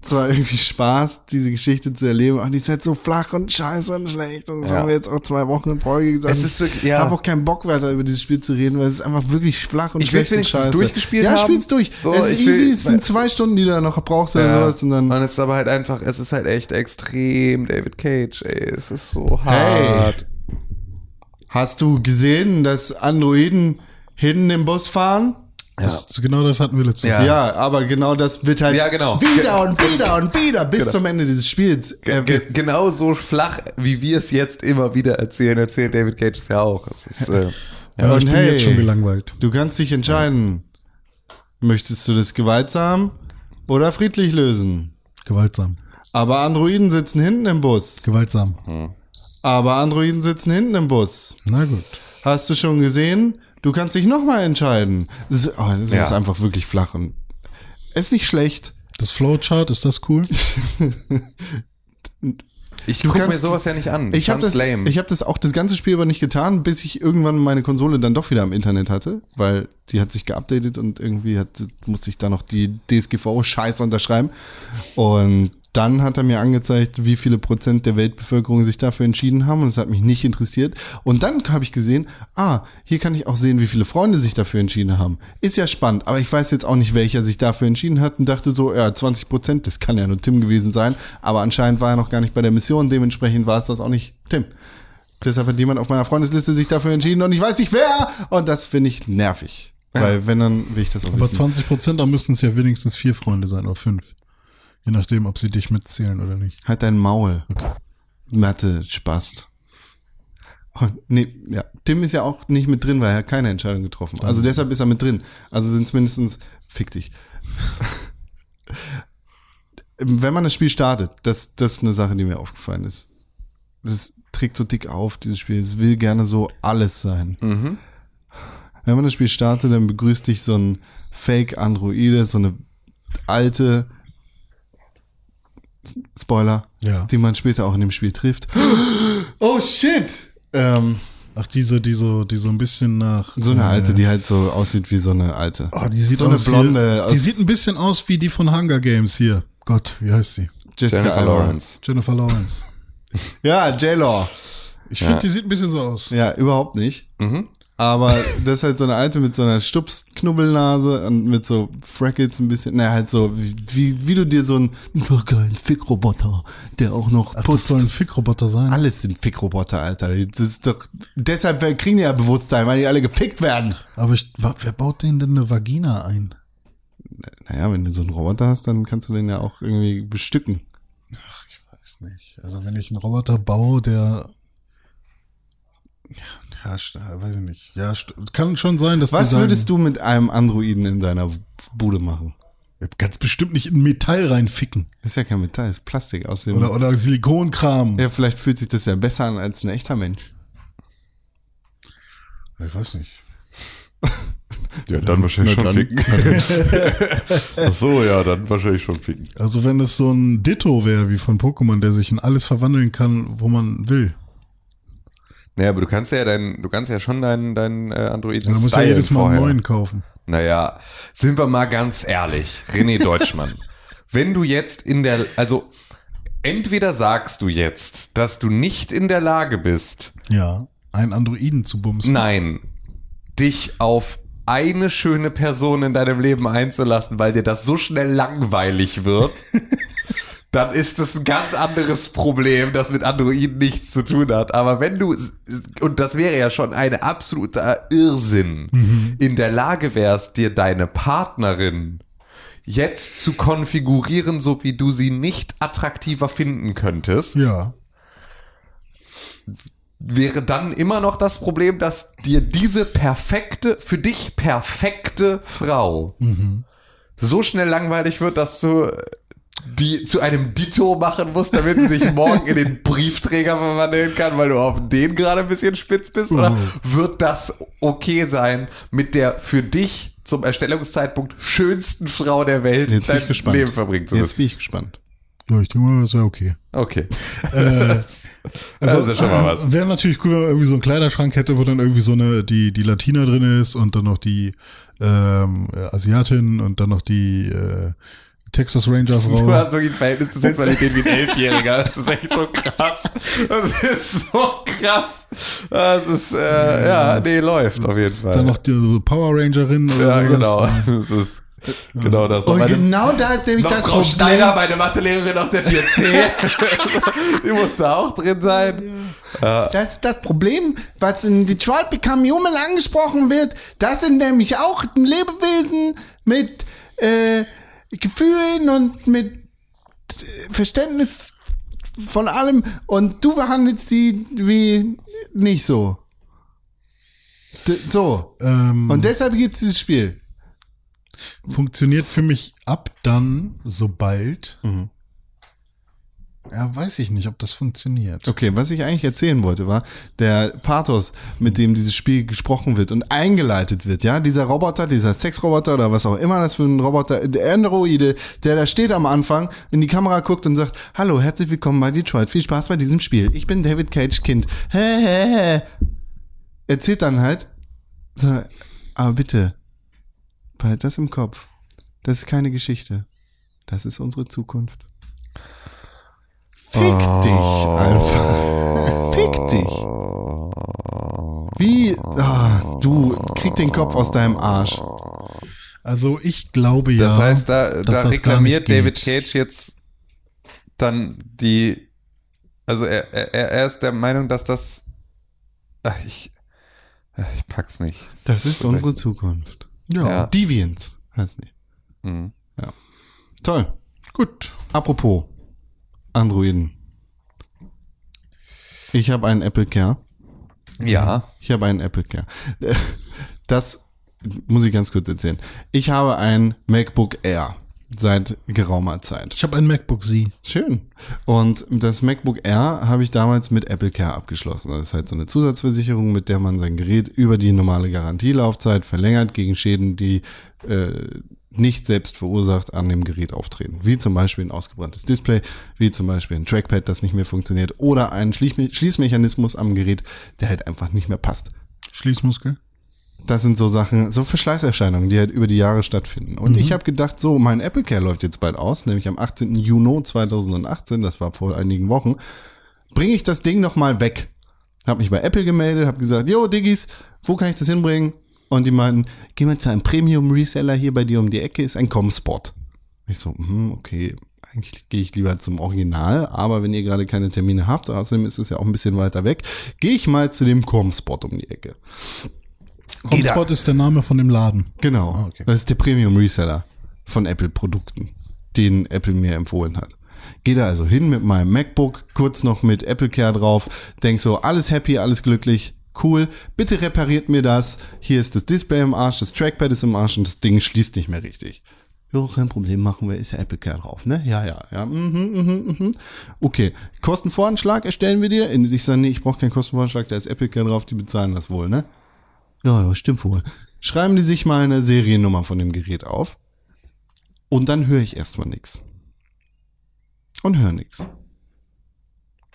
zwar irgendwie Spaß, diese Geschichte zu erleben, aber die ist halt so flach und scheiße und schlecht. Und das Ja. haben wir jetzt auch zwei Wochen in Folge gesagt. Es ist wirklich- ja. Ich habe auch keinen Bock weiter über dieses Spiel zu reden, weil es ist einfach wirklich flach und Ich schlecht und scheiße. durchgespielt ja, haben. spiel's durch. So, es ist ich will- easy, es sind zwei Stunden, die du da noch brauchst oder ja. sowas. Und dann, und es ist aber halt einfach, es ist halt echt extrem David Cage, ey. Es ist so Hey. Hast du gesehen, dass Androiden hinten im Bus fahren? Das, genau das hatten wir letztes Ja. Mal. Ja, aber genau das wird halt Ja, genau. wieder und wieder und wieder bis Genau. zum Ende dieses Spiels. Ge wird, genau so flach, wie wir es jetzt immer wieder erzählen, erzählt David Cage es ja auch. Es ist, äh, Ja, Und ich bin hey. jetzt schon gelangweilt. du kannst dich entscheiden. Möchtest du das gewaltsam oder friedlich lösen? Gewaltsam. Aber Androiden sitzen hinten im Bus. Gewaltsam. Aber Androiden sitzen hinten im Bus. Na gut. Hast du schon gesehen? Du kannst dich nochmal entscheiden. Das, ist, oh, das Ja. ist einfach wirklich flach und ist nicht schlecht. Das Flowchart, ist das cool? ich Du guck mir sowas ja nicht an. Ich habe das, lame. ich hab das auch das ganze Spiel aber nicht getan, bis ich irgendwann meine Konsole dann doch wieder im Internet hatte, weil die hat sich geupdatet und irgendwie hat, musste ich da noch die DSGVO-Scheiße unterschreiben. Und dann hat er mir angezeigt, wie viele Prozent der Weltbevölkerung sich dafür entschieden haben und es hat mich nicht interessiert. Und dann habe ich gesehen, ah, hier kann ich auch sehen, wie viele Freunde sich dafür entschieden haben. Ist ja spannend, aber ich weiß jetzt auch nicht, welcher sich dafür entschieden hat und dachte so, ja, 20 Prozent, das kann ja nur Tim gewesen sein, aber anscheinend war er noch gar nicht bei der Mission, dementsprechend war es das auch nicht Tim. Deshalb hat jemand auf meiner Freundesliste sich dafür entschieden und ich weiß nicht wer und das finde ich nervig. Weil wenn, dann will ich das auch Aber wissen. 20 Prozent, da müssten es ja wenigstens vier Freunde sein oder fünf. Je nachdem, ob sie dich mitzählen oder nicht. Halt dein Maul. Mathe, Spaß. Und, nee, ja. Tim ist ja auch nicht mit drin, weil er hat keine Entscheidung getroffen. Also deshalb ist er mit drin. Also sind es mindestens, fick dich. Wenn man das Spiel startet, das, das ist eine Sache, die mir aufgefallen ist. Das trägt so dick auf, dieses Spiel. Es will gerne so alles sein. Mhm. Wenn man das Spiel startet, dann begrüßt dich so ein Fake-Androide, so eine alte Spoiler, Ja. die man später auch in dem Spiel trifft. Oh shit! Ähm, Ach, diese, die so, die so ein bisschen nach. so eine äh, alte, die halt so aussieht wie so eine alte. Oh, die sieht so eine aus blonde. Hier, aus die sieht ein bisschen aus wie die von Hunger Games hier. Gott, wie heißt sie? Jessica Jennifer Alba. Lawrence. Jennifer Lawrence. Ja, J-Law. Ich finde, Ja. die sieht ein bisschen so aus. Ja, überhaupt nicht. Mhm. Aber das ist halt so eine alte mit so einer Stups-Knubbelnase und mit so Freckles ein bisschen. Na, halt so, wie, wie, du dir so einen oh, geilen Fickroboter, der auch noch Ach, das soll ein Fickroboter sein. Alles sind Fickroboter, Alter. Das ist doch, deshalb kriegen die ja Bewusstsein, weil die alle gefickt werden. Aber ich, wer baut denen denn eine Vagina ein? Naja, wenn du so einen Roboter hast, dann kannst du den ja auch irgendwie bestücken. Ach, ich weiß nicht. Also wenn ich einen Roboter baue, der ja, st- weiß ich nicht. Ja, kann schon sein, dass Was sagen, würdest du mit einem Androiden in deiner Bude machen? ganz bestimmt nicht in Metall reinficken Das ist ja kein Metall, das ist Plastik aus dem. oder oder Silikonkram. ja, vielleicht fühlt sich das ja besser an als ein echter Mensch. Ich weiß nicht. Ja, dann wahrscheinlich schon ficken. Ach so, ja, dann wahrscheinlich schon ficken. Also wenn es so ein Ditto wäre wie von Pokémon, der sich in alles verwandeln kann, wo man will. Naja, aber du kannst ja dein, du kannst ja schon deinen, deinen äh, Androiden Dann muss ja jedes Mal einen neuen kaufen. Naja, sind wir mal ganz ehrlich, René Deutschmann. wenn du jetzt in der, also entweder sagst du jetzt, dass du nicht in der Lage bist, Ja. Einen Androiden zu bumsen. nein, dich auf eine schöne Person in deinem Leben einzulassen, weil dir das so schnell langweilig wird, dann ist das ein ganz anderes Problem, das mit Androiden nichts zu tun hat. Aber wenn du, und das wäre ja schon ein absoluter Irrsinn, in der Lage wärst, dir deine Partnerin jetzt zu konfigurieren, so wie du sie nicht attraktiver finden könntest, Ja. wäre dann immer noch das Problem, dass dir diese perfekte, für dich perfekte Frau so schnell langweilig wird, dass du die zu einem Ditto machen musst, damit sie sich morgen in den Briefträger verwandeln kann, weil du auf den gerade ein bisschen spitz bist? Oder wird das okay sein, mit der für dich zum Erstellungszeitpunkt schönsten Frau der Welt Jetzt bin ich dein gespannt. Leben verbringen zu Jetzt müssen? bin ich gespannt. Ja, ich denke mal, das wäre okay. Okay. Äh, das ist ja schon mal was. Wäre natürlich cool, wenn man irgendwie so einen Kleiderschrank hätte, wo dann irgendwie so eine, die, die Latina drin ist und dann noch die ähm, äh, Asiatin und dann noch die äh, Texas Ranger Frau. Du hast wirklich ein Verhältnis zur Sexualität wie ein Elfjähriger. Das ist echt so krass. Das ist so krass. Das ist, äh, ja, nee, läuft auf jeden Fall. dann noch die Power Rangerin oder ja, sowas. genau. Das ist genau das. Und Meine- genau da ist nämlich das Frau Problem. Steiner, meine Mathelehrerin aus der 4C. Die muss da auch drin sein. Das ist das Problem, was in Detroit Become Human angesprochen wird. Das sind nämlich auch Lebewesen mit äh, Gefühlen und mit äh, Verständnis von allem. Und du behandelst die wie nicht so. D so. Ähm, Und deshalb gibt es dieses Spiel. funktioniert für mich ab dann, sobald. Ja, weiß ich nicht, ob das funktioniert. Okay, was ich eigentlich erzählen wollte, war der Pathos, mit dem dieses Spiel gesprochen wird und eingeleitet wird. Ja, dieser Roboter, dieser Sexroboter oder was auch immer das für ein Roboter, der Androide, der da steht am Anfang, in die Kamera guckt und sagt, hallo, herzlich willkommen bei Detroit, viel Spaß bei diesem Spiel. Ich bin David Cage Kind. Hä, hä, hä. Erzählt dann halt, aber bitte, behalt das im Kopf. Das ist keine Geschichte. Das ist unsere Zukunft. Fick dich einfach. Fick dich. Wie, ah, du krieg den Kopf aus deinem Arsch. Also ich glaube ja. Das heißt, da, da das reklamiert David. Cage jetzt dann die, also er, er, er ist der Meinung, dass das, ach, ich, ich pack's nicht. Das ist unsere Zukunft. Ja. Ja. Deviants heißt nicht. Mhm. Toll. Gut. Apropos Androiden. Ich habe einen Apple Care. Ja. Ich habe einen Apple Care. Das muss ich ganz kurz erzählen. Ich habe ein MacBook Air seit geraumer Zeit. Ich habe ein MacBook Z. Schön. Und das MacBook Air habe ich damals mit Apple Care abgeschlossen. Das ist halt so eine Zusatzversicherung, mit der man sein Gerät über die normale Garantielaufzeit verlängert gegen Schäden, die äh, nicht selbst verursacht an dem Gerät auftreten. Wie zum Beispiel ein ausgebranntes Display, wie zum Beispiel ein Trackpad, das nicht mehr funktioniert oder ein Schließme Schließmechanismus am Gerät, der halt einfach nicht mehr passt. Schließmuskel. Das sind so Sachen, so Verschleißerscheinungen, die halt über die Jahre stattfinden. Und ich habe gedacht, so, mein Apple Care läuft jetzt bald aus, nämlich am 18. Juni 2018, das war vor einigen Wochen, bringe ich das Ding noch mal weg. Habe mich bei Apple gemeldet, habe gesagt, jo, Diggis, wo kann ich das hinbringen? Und die meinten, geh mal zu einem Premium-Reseller hier bei dir um die Ecke, ist ein Comspot. Ich so, hm, okay, eigentlich gehe ich lieber zum Original, aber wenn ihr gerade keine Termine habt, außerdem ist es ja auch ein bisschen weiter weg, gehe ich mal zu dem Comspot um die Ecke. HomeSpot ist der Name von dem Laden. Genau. Ah, okay. Das ist der Premium Reseller von Apple Produkten, den Apple mir empfohlen hat. Geh da also hin mit meinem MacBook, kurz noch mit Apple Care drauf, denk so, alles happy, alles glücklich, cool, bitte repariert mir das. Hier ist das Display im Arsch, das Trackpad ist im Arsch und das Ding schließt nicht mehr richtig. Jo, kein Problem, machen wir, ist ja Apple Care drauf, ne? Ja, ja, ja. Mhm, mhm, mhm. Okay, Kostenvoranschlag erstellen wir dir. Ich sage, nee, ich brauche keinen Kostenvoranschlag, da ist Apple Care drauf, die bezahlen das wohl, ne? Ja, ja, stimmt wohl. Schreiben die sich mal eine Seriennummer von dem Gerät auf. Und dann höre ich erstmal nix. Und höre nix.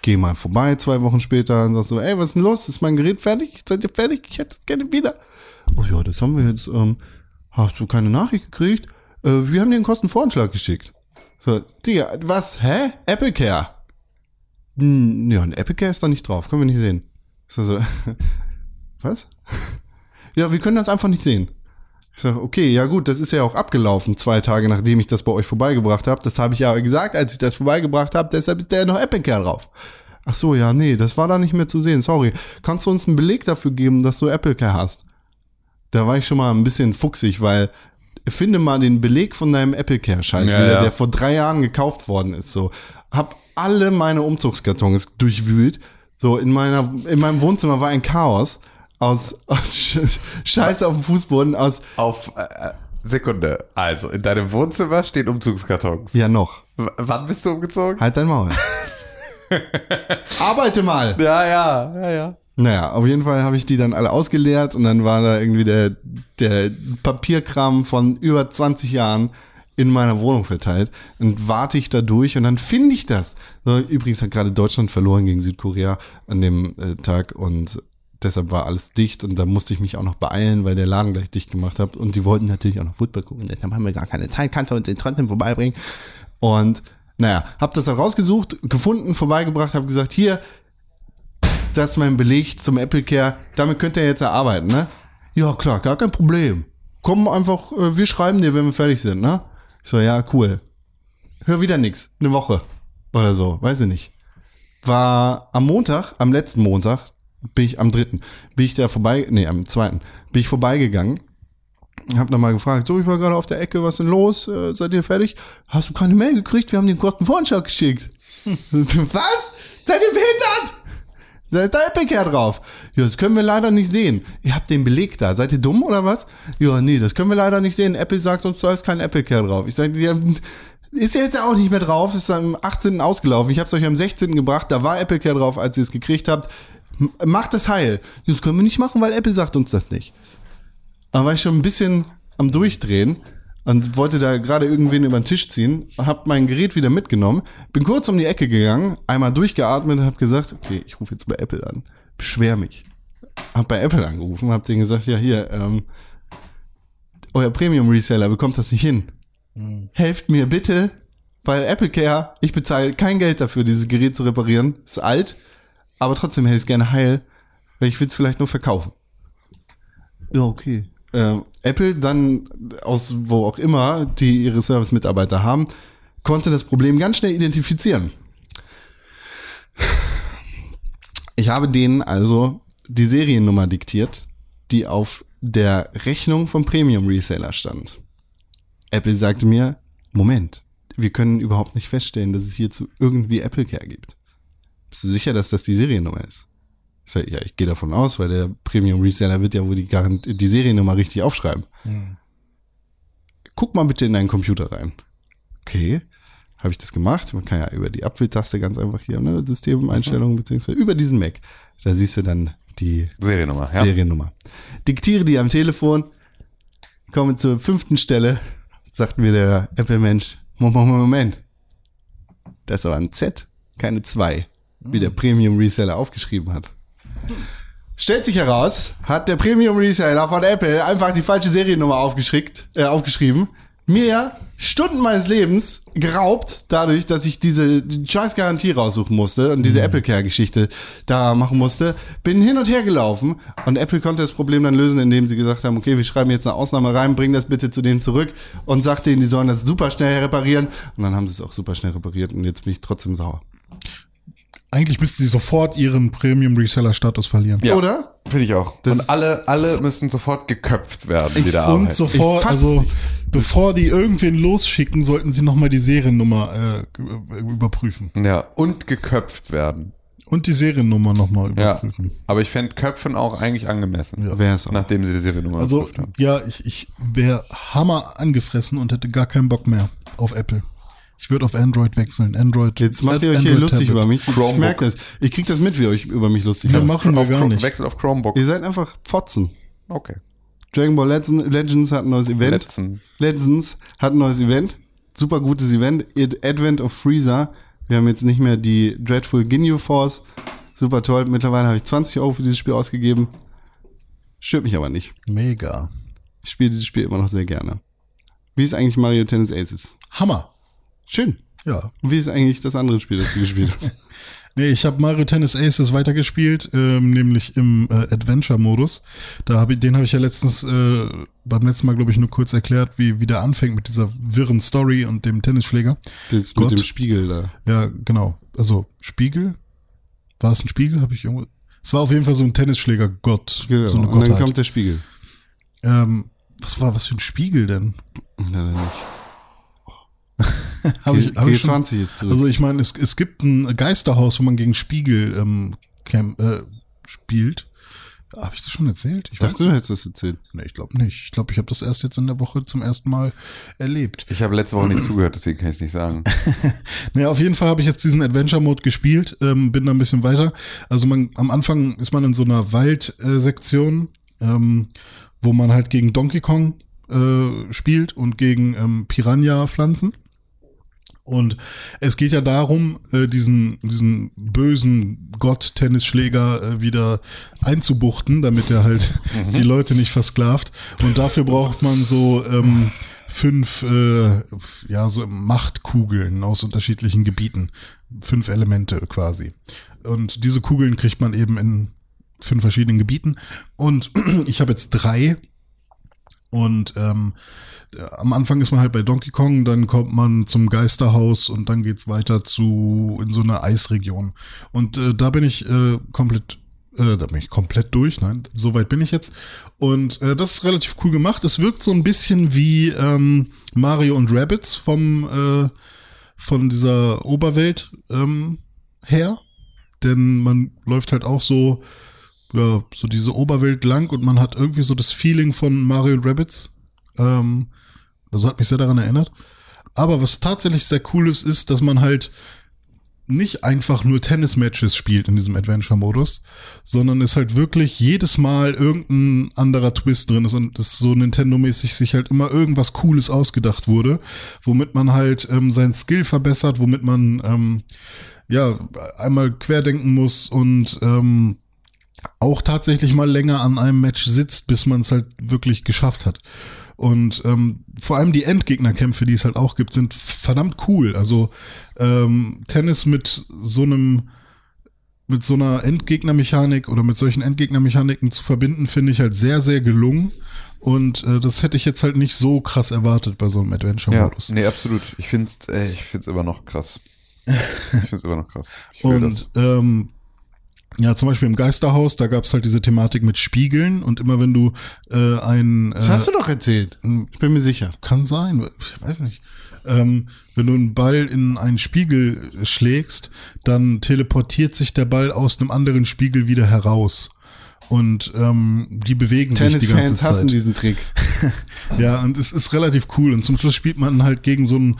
Geh mal vorbei, zwei Wochen später, und sag so, ey, was ist denn los? Ist mein Gerät fertig? Seid ihr fertig? Ich hätte das gerne wieder. Oh ja, das haben wir jetzt, ähm, hast du keine Nachricht gekriegt? Äh, wir haben dir einen Kostenvoranschlag geschickt. So, Digga, was? Hä? Apple Care? Hm, ja, ein Apple Care ist da nicht drauf, können wir nicht sehen. So, so, was? Ja, wir können das einfach nicht sehen. Ich sage, okay, ja gut, das ist ja auch abgelaufen, zwei Tage nachdem ich das bei euch vorbeigebracht habe. Das habe ich ja gesagt, als ich das vorbeigebracht habe, deshalb ist der noch Apple Care drauf. Ach so, ja, nee, das war da nicht mehr zu sehen, sorry. Kannst du uns einen Beleg dafür geben, dass du Apple Care hast? Da war ich schon mal ein bisschen fuchsig, weil finde mal den Beleg von deinem Apple Care Scheiß Ja, wieder, ja. der vor drei Jahren gekauft worden ist. So, hab alle meine Umzugskartons durchwühlt. So in meiner, in meinem Wohnzimmer war ein Chaos aus, aus Sch- Scheiße auf dem Fußboden, aus Auf äh, Sekunde. Also, in deinem Wohnzimmer stehen Umzugskartons. ja noch. W wann bist du umgezogen? Halt dein Maul. Arbeite mal. Ja, ja, ja, ja. Naja, auf jeden Fall habe ich die dann alle ausgeleert und dann war da irgendwie der, der Papierkram von über 20 Jahren in meiner Wohnung verteilt und warte ich da durch und dann finde ich das. So, übrigens hat gerade Deutschland verloren gegen Südkorea an dem äh, Tag und deshalb war alles dicht und da musste ich mich auch noch beeilen, weil der Laden gleich dicht gemacht hat und die wollten natürlich auch noch Football gucken. Deshalb haben wir gar keine Zeit, kannst du uns den trotzdem vorbeibringen. Und naja, hab das dann rausgesucht, gefunden, vorbeigebracht, habe gesagt, hier, das ist mein Beleg zum Apple Care. Damit könnt ihr jetzt erarbeiten, ne? Ja, klar, gar kein Problem. Komm einfach, äh, wir schreiben dir, wenn wir fertig sind, ne? Ich so, ja, cool. Hör wieder nix. Eine Woche oder so, weiß ich nicht. War am Montag, am letzten Montag, bin ich am dritten, bin ich da vorbei, nee, am zweiten, bin ich vorbeigegangen. Hab nochmal gefragt, so, ich war gerade auf der Ecke, was denn los? Äh, seid ihr fertig? Hast du keine Mail gekriegt? Wir haben den Kostenvoranschlag geschickt. was? Seid ihr behindert? Da ist der Apple drauf. Ja, das können wir leider nicht sehen. Ihr habt den Beleg da. Seid ihr dumm oder was? Ja, nee, das können wir leider nicht sehen. Apple sagt uns, da ist kein Apple Care drauf. Ich sage, ja, ist jetzt auch nicht mehr drauf. Ist am 18. ausgelaufen. Ich habe es euch am 16. gebracht. Da war Apple Care drauf, als ihr es gekriegt habt. Macht das heil. Das können wir nicht machen, weil Apple sagt uns das nicht. Da war ich schon ein bisschen am Durchdrehen und wollte da gerade irgendwen über den Tisch ziehen, hab mein Gerät wieder mitgenommen, bin kurz um die Ecke gegangen, einmal durchgeatmet und hab gesagt, okay, ich rufe jetzt bei Apple an, beschwer mich. Hab bei Apple angerufen, hab denen gesagt, ja hier, ähm, euer Premium Reseller bekommt das nicht hin. Helft mir bitte, weil Apple Care, ich bezahle kein Geld dafür, dieses Gerät zu reparieren, ist alt, aber trotzdem hätte ich es gerne heil, weil ich will es vielleicht nur verkaufen. Ja, okay. Ähm, Apple dann aus wo auch immer, die ihre Service-Mitarbeiter haben, konnte das Problem ganz schnell identifizieren. Ich habe denen also die Seriennummer diktiert, die auf der Rechnung vom Premium Reseller stand. Apple sagte mir, Moment, wir können überhaupt nicht feststellen, dass es hierzu irgendwie Apple Care gibt. Bist du sicher, dass das die Seriennummer ist? Ich sag, ja, ich gehe davon aus, weil der Premium Reseller wird ja wohl die, die Seriennummer richtig aufschreiben. Guck mal bitte in deinen Computer rein. Okay, habe ich das gemacht. Man kann ja über die Abwähltaste ganz einfach hier, ne, Systemeinstellungen, beziehungsweise über diesen Mac. Da siehst du dann die Seriennummer, ja. Seriennummer. Diktiere die am Telefon, komme zur fünften Stelle, sagt mir der Apple-Mensch, Moment, Moment, Moment. Das ist aber ein Z, keine zwei, wie der Premium Reseller aufgeschrieben hat. Stellt sich heraus, hat der Premium Reseller von Apple einfach die falsche Seriennummer aufgeschickt, äh, aufgeschrieben. Mir ja Stunden meines Lebens geraubt, dadurch, dass ich diese scheiß Garantie raussuchen musste und diese Apple Care Geschichte da machen musste. Bin hin und her gelaufen und Apple konnte das Problem dann lösen, indem sie gesagt haben, okay, wir schreiben jetzt eine Ausnahme rein, bring das bitte zu denen zurück und sagt denen, die sollen das super schnell reparieren. Und dann haben sie es auch super schnell repariert und jetzt bin ich trotzdem sauer. Eigentlich müssten sie sofort ihren Premium Reseller Status verlieren. Ja. Oder? Finde ich auch. Das- Und alle, alle müssen sofort geköpft werden, die Ich- da Und sofort, also nicht. bevor die irgendwen losschicken, sollten sie nochmal die Seriennummer äh, überprüfen. Ja, und geköpft werden. Und die Seriennummer nochmal Ja. überprüfen. Aber ich fände Köpfen auch eigentlich angemessen. Ja. Wäre es auch. Nachdem sie die Seriennummer Also, haben. ja, ich, ich wäre hammer angefressen und hätte gar keinen Bock mehr auf Apple. Ich würde auf Android wechseln. Android. Jetzt macht ihr euch hier lustig Tablet. über mich. Ich Chromebook. merke das. Ich krieg das mit, wie ihr euch über mich lustig macht. machen wir gar Chrome- nicht. Wechsel auf Chromebook. Ihr seid einfach Fotzen. Okay. Dragon Ball Legends, Legends hat ein neues Event. Letzten. Legends hat ein neues Event. Super gutes Event. Ad- Advent of Freezer. Wir haben jetzt nicht mehr die Dreadful Ginyu Force. Super toll. Mittlerweile habe ich 20 Euro für dieses Spiel ausgegeben. Stört mich aber nicht. Mega. Ich spiele dieses Spiel immer noch sehr gerne. Wie ist eigentlich Mario Tennis Aces? Hammer. Schön. Ja. Und wie ist eigentlich das andere Spiel, das du gespielt hast? Nee, ich habe Mario Tennis Aces weitergespielt, ähm, nämlich im äh, Adventure-Modus. Da hab ich, den habe ich ja letztens äh, beim letzten Mal, glaube ich, nur kurz erklärt, wie, wie der anfängt mit dieser wirren Story und dem Tennisschläger. Das Gott. mit dem Spiegel da. Ja, genau. Also Spiegel? War es ein Spiegel? Habe ich irgendwo. Es war auf jeden Fall so ein Tennisschläger-Gott. Genau. So Und dann kommt der Spiegel. Ähm, Was war was für ein Spiegel denn? Ja, nicht. Hab ich, hab ich schon, G20 ist zurück. also ich meine, es, es gibt ein Geisterhaus, wo man gegen Spiegel ähm, camp, äh, spielt. Habe ich das schon erzählt? Ich ich dachte, du hättest das erzählt. Nee, ich glaube nicht. Ich glaube, ich habe das erst jetzt in der Woche zum ersten Mal erlebt. Ich habe letzte Woche nicht zugehört, deswegen kann ich es nicht sagen. Naja, auf jeden Fall habe ich jetzt diesen Adventure-Mode gespielt, ähm, bin da ein bisschen weiter. Also man, am Anfang ist man in so einer Waldsektion, ähm, wo man halt gegen Donkey Kong äh, spielt und gegen ähm, Piranha-Pflanzen. Und es geht ja darum, äh, diesen, diesen bösen Gott-Tennisschläger äh, wieder einzubuchten, damit er halt die Leute nicht versklavt. Und dafür braucht man so ähm, fünf, äh, ja, so Machtkugeln aus unterschiedlichen Gebieten. Fünf Elemente quasi. Und diese Kugeln kriegt man eben in fünf verschiedenen Gebieten. Und ich habe jetzt drei. Und ähm, am Anfang ist man halt bei Donkey Kong, dann kommt man zum Geisterhaus und dann geht's weiter zu in so eine Eisregion. Und äh, da bin ich äh, komplett, äh, da bin ich komplett durch. Nein, so weit bin ich jetzt. Und äh, das ist relativ cool gemacht. Es wirkt so ein bisschen wie ähm, Mario und Rabbits vom äh, von dieser Oberwelt ähm, her, denn man läuft halt auch so ja, so diese Oberwelt lang und man hat irgendwie so das Feeling von Mario Rabbits. Ähm, das hat mich sehr daran erinnert. Aber was tatsächlich sehr cool ist, ist, dass man halt nicht einfach nur Tennis-Matches spielt in diesem Adventure-Modus, sondern es halt wirklich jedes Mal irgendein anderer Twist drin ist und es so Nintendo-mäßig sich halt immer irgendwas Cooles ausgedacht wurde, womit man halt ähm, seinen Skill verbessert, womit man ähm, ja einmal querdenken muss und ähm, auch tatsächlich mal länger an einem Match sitzt, bis man es halt wirklich geschafft hat. Und ähm, vor allem die Endgegnerkämpfe, die es halt auch gibt, sind verdammt cool. Also ähm, Tennis mit so einem mit so einer Endgegnermechanik oder mit solchen Endgegnermechaniken zu verbinden, finde ich halt sehr, sehr gelungen. Und äh, das hätte ich jetzt halt nicht so krass erwartet bei so einem Ja, Adventure-Modus. nee, absolut. Ich finde es äh, ich find's immer noch krass. Ich finde es immer noch krass. Und ähm, ja, zum Beispiel im Geisterhaus, da gab es halt diese Thematik mit Spiegeln und immer wenn du äh, ein Das äh, hast du doch erzählt. Ich bin mir sicher. kann sein, ich weiß nicht. Ähm, wenn du einen Ball in einen Spiegel schlägst, dann teleportiert sich der Ball aus einem anderen Spiegel wieder heraus. Und ähm, die bewegen sich die ganze Tennisfans Zeit. hassen diesen Trick. Ja, und es ist relativ cool. Und zum Schluss spielt man halt gegen so einen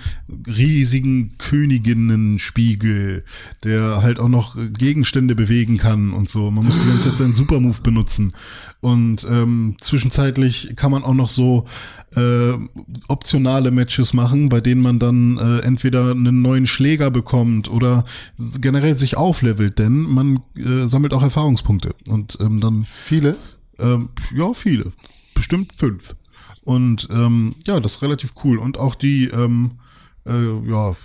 riesigen Königinnenspiegel, der halt auch noch Gegenstände bewegen kann und so. Man muss die ganze Zeit seinen Supermove benutzen. Und ähm, zwischenzeitlich kann man auch noch so äh, optionale Matches machen, bei denen man dann äh, entweder einen neuen Schläger bekommt oder generell sich auflevelt, denn man äh, sammelt auch Erfahrungspunkte. Und ähm, dann Viele. ähm, ja, viele. Bestimmt fünf. Und ähm, ja, das ist relativ cool. Und auch die, ähm, äh, ja,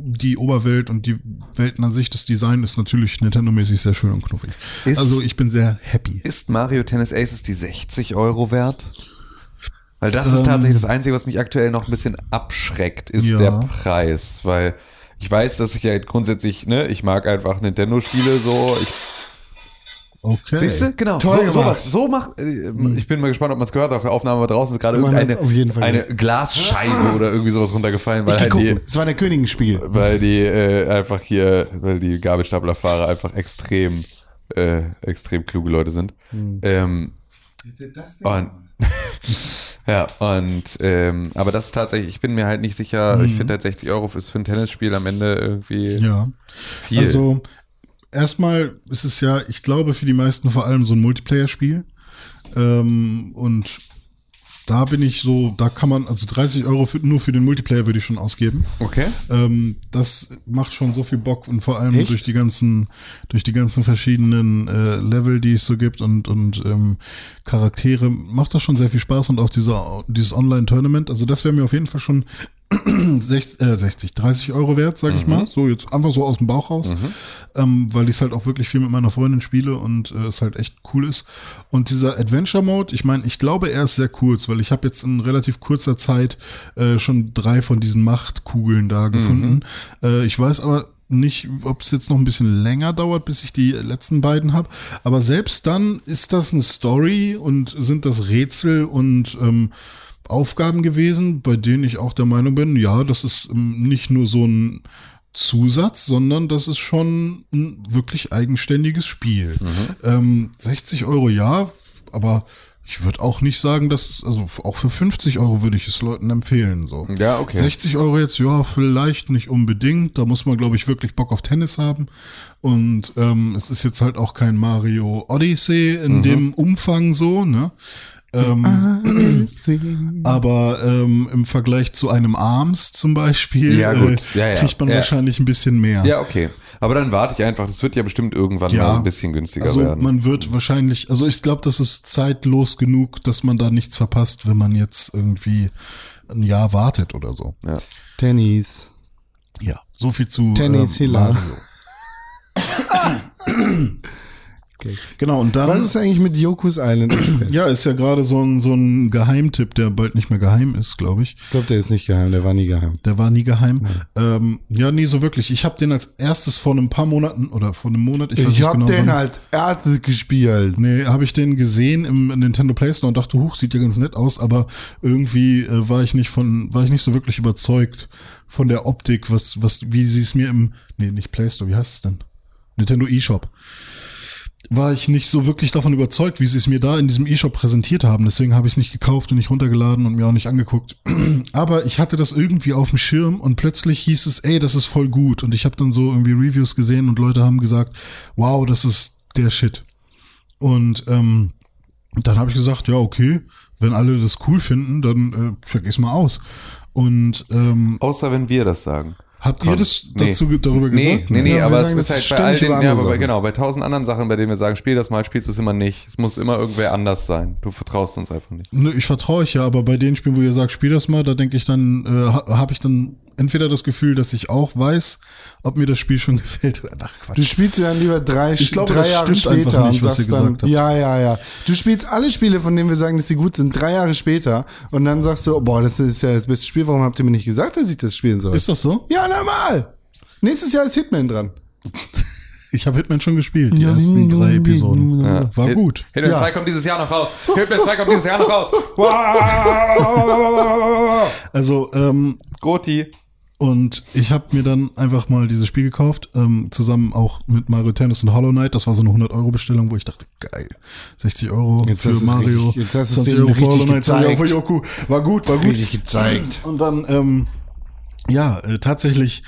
die Oberwelt und die Welten an sich, das Design ist natürlich Nintendo-mäßig sehr schön und knuffig. Ist- also ich bin sehr happy. Ist Mario Tennis Aces die 60 Euro wert? Weil das ist Ähm. tatsächlich das Einzige, was mich aktuell noch ein bisschen abschreckt, ist Ja. der Preis. Weil ich weiß, dass ich ja grundsätzlich, ne, ich mag einfach Nintendo-Spiele so. Ich, Okay. Siehst du? Genau. Toll so, sowas. So macht. Äh, Ich bin mal gespannt, ob man es gehört hat auf der Aufnahme. aber Draußen ist gerade Man irgendeine hat's auf jeden Fall eine. Glasscheibe oder irgendwie sowas runtergefallen, weil Ich halt die. Es war der Königenspiel. weil die äh, einfach hier, weil die Gabelstaplerfahrer einfach extrem, äh, extrem kluge Leute sind. Ähm, und, ja, und ähm, aber das ist tatsächlich, ich bin mir halt nicht sicher, ich finde halt 60 Euro ist für ein Tennisspiel am Ende irgendwie Ja. viel. Also erstmal ist es ja, ich glaube, für die meisten vor allem so ein Multiplayer-Spiel. Ähm, und da bin ich so, da kann man, also 30 Euro für, nur für den Multiplayer würde ich schon ausgeben. okay. Ähm, das macht schon so viel Bock und vor allem Echt? durch die ganzen, durch die ganzen verschiedenen äh, Level, die es so gibt und und ähm, Charaktere macht das schon sehr viel Spaß und auch dieser dieses Online-Tournament. Also das wäre mir auf jeden Fall schon 60, äh, 60 30 Euro wert, sage ich mal. So jetzt einfach so aus dem Bauch raus, ähm, weil ich es halt auch wirklich viel mit meiner Freundin spiele und äh, es halt echt cool ist. Und dieser Adventure Mode, ich meine, ich glaube, er ist sehr kurz, weil ich habe jetzt in relativ kurzer Zeit äh, schon drei von diesen Machtkugeln da gefunden. Äh, ich weiß aber nicht, ob es jetzt noch ein bisschen länger dauert, bis ich die letzten beiden habe. Aber selbst dann ist das eine Story und sind das Rätsel und ähm, Aufgaben gewesen, bei denen ich auch der Meinung bin, ja, das ist ähm, nicht nur so ein Zusatz, sondern das ist schon ein wirklich eigenständiges Spiel. Ähm, 60 Euro ja, aber ich würde auch nicht sagen, dass, also auch für 50 Euro würde ich es Leuten empfehlen. So. Ja, okay. 60 Euro jetzt, ja, vielleicht nicht unbedingt. Da muss man, glaube ich, wirklich Bock auf Tennis haben. Und ähm, es ist jetzt halt auch kein Mario Odyssey Mhm. in dem Umfang so, ne? Ähm, aber ähm, im Vergleich zu einem Arms zum Beispiel Ja, gut. Äh, Ja, ja. kriegt man Ja. wahrscheinlich ein bisschen mehr. Ja, okay. Aber dann warte ich einfach. Das wird ja bestimmt irgendwann Ja. mal ein bisschen günstiger Also werden. man wird wahrscheinlich, also ich glaube, das ist zeitlos genug, dass man da nichts verpasst, wenn man jetzt irgendwie ein Jahr wartet oder so. ja. Tennis. Ja, so viel zu Tennis ähm, Hiller. Genau, und dann. Was ist eigentlich mit Yoku's Island Express? ja, ist ja gerade so ein, so ein Geheimtipp, der bald nicht mehr geheim ist, glaube ich. Ich glaube, der ist nicht geheim, der war nie geheim. Der war nie geheim. Ähm, ja, nie so wirklich. Ich habe den als erstes vor ein paar Monaten oder vor einem Monat, ich weiß Ich hab genau den als erstes gespielt. Nee, habe ich den gesehen im Nintendo Play Store und dachte, huch, sieht ja ganz nett aus, aber irgendwie äh, war ich nicht von, war ich nicht so wirklich überzeugt von der Optik, was, was, wie sie es mir im, nee, nicht Play Store, wie heißt es denn? Nintendo eShop. War ich nicht so wirklich davon überzeugt, wie sie es mir da in diesem eShop präsentiert haben. Deswegen habe ich es nicht gekauft und nicht runtergeladen und mir auch nicht angeguckt. Aber ich hatte das irgendwie auf dem Schirm und plötzlich hieß es, ey, das ist voll gut. Und ich habe dann so irgendwie Reviews gesehen und Leute haben gesagt, wow, das ist der Shit. Und ähm, dann habe ich gesagt, ja, okay, wenn alle das cool finden, dann äh, check ich's mal aus. Und ähm, Außer wenn wir das sagen. Habt ihr das nee. dazu darüber Nee, gesagt? nee, nee, wir aber es ist halt bei all den, ja, aber bei, genau, bei tausend anderen Sachen, bei denen wir sagen, spiel das mal, spielst du es immer nicht. Es muss immer irgendwer anders sein. Du vertraust uns einfach nicht. Nö, ich vertraue euch ja, aber bei den Spielen, wo ihr sagt, spiel das mal, da denke ich dann, äh, ha, habe ich dann entweder das Gefühl, dass ich auch weiß, ob mir das Spiel schon gefällt oder ach Quatsch. Du spielst sie dann lieber drei, Ich glaube, drei das Jahre stimmt einfach später nicht, und was sagst ihr dann, gesagt habt. ja, ja, ja. Du spielst alle Spiele, von denen wir sagen, dass sie gut sind, drei Jahre später und dann sagst du, oh, boah, das ist ja das beste Spiel, warum habt ihr mir nicht gesagt, dass ich das spielen soll? Ist das so? ja, normal. Nächstes Jahr ist Hitman dran. Ich habe Hitman schon gespielt, die Ja, ersten drei ja, Episoden. Ja. War Hit- gut. Hitman Ja. 2 kommt dieses Jahr noch raus. Hitman 2 kommt dieses Jahr noch raus. Also, ähm, Goti. Und ich habe mir dann einfach mal dieses Spiel gekauft, ähm, zusammen auch mit Mario Tennis und Hollow Knight. Das war so eine 100-Euro-Bestellung, wo ich dachte, geil, 60 Euro Jetzt für Mario, richtig- jetzt hast du's 20 denen Euro für Hollow Knight, 20 Euro für. Yoku. War gut, war gut. Richtig gezeigt. Und dann, ähm, ja, äh, tatsächlich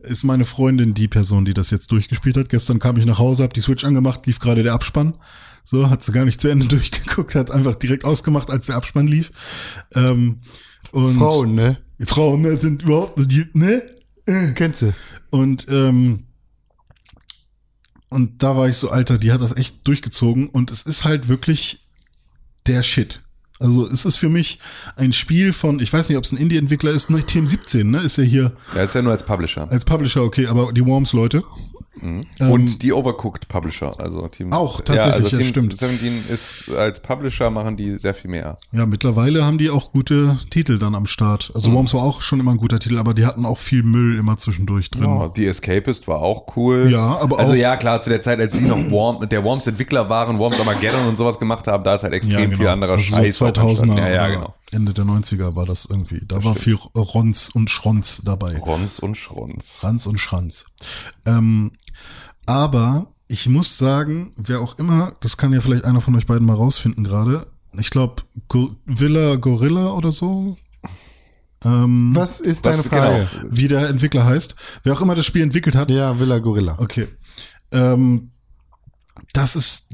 ist meine Freundin die Person, die das jetzt durchgespielt hat. Gestern kam ich nach Hause, hab die Switch angemacht, lief gerade der Abspann. So, hat sie gar nicht zu Ende durchgeguckt, hat einfach direkt ausgemacht, als der Abspann lief. Ähm, und Frauen, ne? Frauen ne, sind überhaupt, ne? Kennst du? Und ähm, und da war ich so, Alter, die hat das echt durchgezogen und es ist halt wirklich der Shit. Also es ist für mich ein Spiel von, ich weiß nicht, ob es ein Indie-Entwickler ist, ne, Team 17, ne, ist ja hier Ja, ist ja nur als Publisher. als Publisher, okay, aber die Worms-Leute. Und die Overcooked Publisher. Also Team Auch, ja, tatsächlich, also ja, stimmt. 17 ist als Publisher machen die sehr viel mehr. Ja, mittlerweile haben die auch gute Titel dann am Start. Also Worms war auch schon immer ein guter Titel, aber die hatten auch viel Müll immer zwischendurch drin. Ja, The Escapist war auch cool. Ja, aber Also auch- ja, klar, zu der Zeit, als sie noch Worm, der Worms-Entwickler waren, Worms Armageddon und sowas gemacht haben, da ist halt extrem viel anderer Also Scheiß. So auch 2000er, entstanden. Ja, ja, genau. Ende der 90er war das irgendwie. Da war viel Rons und Schrons dabei. Rons und Schrons. Ranz und Schranz. Ähm, aber ich muss sagen, wer auch immer, das kann ja vielleicht einer von euch beiden mal rausfinden gerade. Ich glaube, Go Villa Gorilla oder so. Ähm, Was ist Was- deine Frage? Wie der Entwickler heißt. Wer auch immer das Spiel entwickelt hat. Ja, Villa Gorilla. Okay. Ähm, das ist.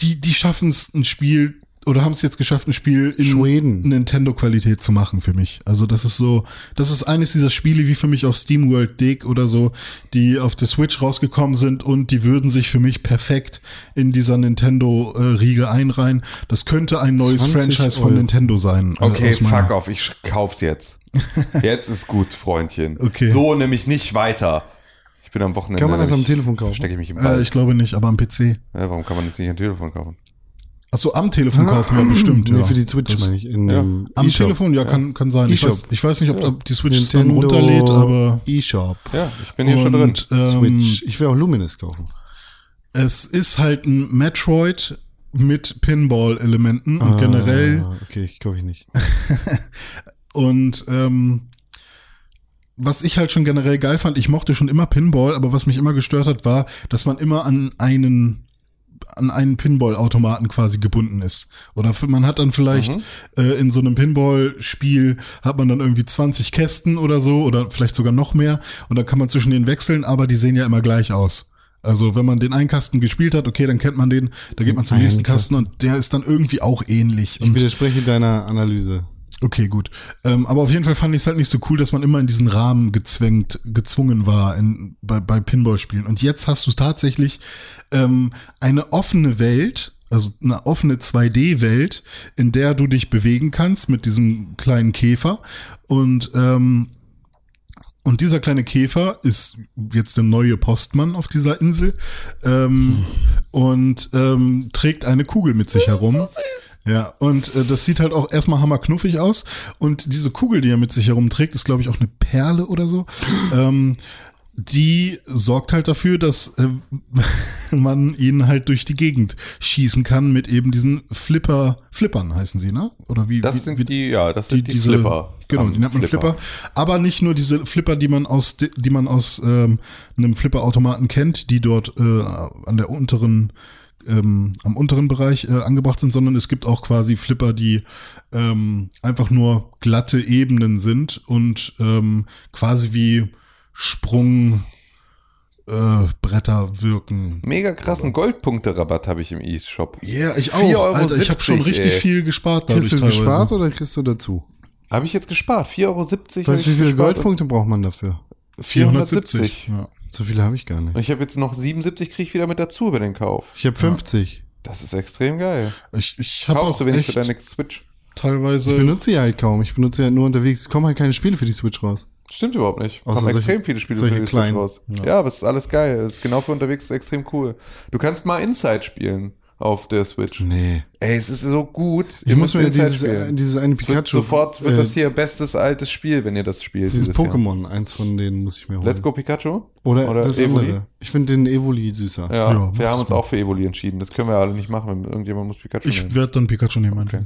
Die, die schaffen es, ein Spiel, oder haben es jetzt geschafft, ein Spiel in Schweden. Nintendo-Qualität zu machen für mich. Also das ist so, das ist eines dieser Spiele wie für mich auf SteamWorld Dig oder so, die auf der Switch rausgekommen sind und die würden sich für mich perfekt in dieser Nintendo-Riege einreihen. Das könnte ein neues 20 Franchise von Euro. Nintendo sein. äh, Okay, meiner- fuck off, ich kauf's jetzt. Jetzt ist gut, Freundchen. Okay. So nämlich nicht weiter. Ich bin am Wochenende. Kann man das am Telefon kaufen? Stecke ich mich im Äh, Ball. ich glaube nicht, aber am PC. ja, warum kann man das nicht am Telefon kaufen? Achso, am Telefon kaufen wir bestimmt, Nee, ja. für die Switch Das- meine ich. In Ja. dem Am eShop. Telefon, ja, kann, kann sein. Ich eShop. weiß, ich weiß nicht, ob da die Switch es dann runterlädt, aber eShop. Ja, ich bin hier schon drin. und, ähm, Switch. Ich will auch Luminous kaufen. es ist halt ein Metroid mit Pinball-Elementen und generell Ah, Okay, ich glaube ich nicht. Und ähm, was ich halt schon generell geil fand, ich mochte schon immer Pinball, aber was mich immer gestört hat, war, dass man immer an einen an einen Pinball-Automaten quasi gebunden ist. Oder man hat dann vielleicht äh, in so einem Pinball-Spiel hat man dann irgendwie 20 Kästen oder so oder vielleicht sogar noch mehr und dann kann man zwischen denen wechseln, aber die sehen ja immer gleich aus. Also wenn man den einen Kasten gespielt hat, okay, dann kennt man den, da geht man zum nächsten Kasten und der ist dann irgendwie auch ähnlich. Ich Und widerspreche deiner Analyse. Okay, gut. Ähm, aber auf jeden Fall fand ich es halt nicht so cool, dass man immer in diesen Rahmen gezwängt, gezwungen war in, bei, bei Pinball-Spielen. Und jetzt hast du tatsächlich ähm, eine offene Welt, also eine offene 2D-Welt, in der du dich bewegen kannst mit diesem kleinen Käfer. Und ähm, und dieser kleine Käfer ist jetzt der neue Postmann auf dieser Insel ähm, und ähm, trägt eine Kugel mit sich herum. Ja, und äh, das sieht halt auch erstmal hammerknuffig aus. Und diese Kugel, die er mit sich herumträgt, ist, glaube ich, auch eine Perle oder so. ähm, die sorgt halt dafür, dass äh, man ihn halt durch die Gegend schießen kann mit eben diesen Flipper, Flippern heißen sie, ne? Oder wie? Das wie, sind wie, die, ja, das sind die, diese- Flipper. Genau, die nennt man Flipper. Aber nicht nur diese Flipper, die man aus, die man aus ähm, einem Flipper-Automaten kennt, die dort äh, an der unteren, ähm, am unteren Bereich äh, angebracht sind, sondern es gibt auch quasi Flipper, die ähm, einfach nur glatte Ebenen sind und ähm, quasi wie Sprung äh, Bretter wirken. Mega krassen Goldpunkte-Rabatt habe ich im E-Shop. Ja, yeah, ich 4,70 auch. Alter, ich habe schon Euro, richtig ey. viel gespart dadurch Kriegst du teilweise. gespart oder kriegst du dazu? Habe ich jetzt gespart. 4,70 Euro. Weißt du, wie viele. Goldpunkte braucht man dafür? 470. Ja. So viele habe ich gar Und nicht. ich habe jetzt noch 77, kriege ich wieder mit dazu über den Kauf. Ich habe 50. Das ist extrem geil. Ich, ich habe Kaufst auch du wenig für echt deine Switch? teilweise. Ich benutze sie halt kaum. Ich benutze sie halt nur unterwegs. Es kommen halt keine Spiele für die Switch raus. Stimmt überhaupt nicht. Außer Kommen solche- extrem viele Spiele solche für die Switch kleinen. raus. Ja. aber es ist alles geil. Es ist genau für unterwegs ist extrem cool. Du kannst mal Inside spielen auf der Switch. Nee. Ey, es ist so gut. Ich muss mir dieses, äh, dieses eine Es wird, Pikachu. sofort wird äh, das hier bestes altes Spiel, wenn ihr das spielt. Dieses dieses Jahr. Pokémon, eins von denen muss ich mir holen. Let's Go Pikachu? Oder, Oder das Evoli? andere. Ich finde den Evoli süßer. Ja, Ja, wir haben uns mal. auch für Evoli entschieden. Das können wir alle nicht machen. wenn Irgendjemand muss Pikachu Ich nehmen. werde dann Pikachu nehmen. Okay.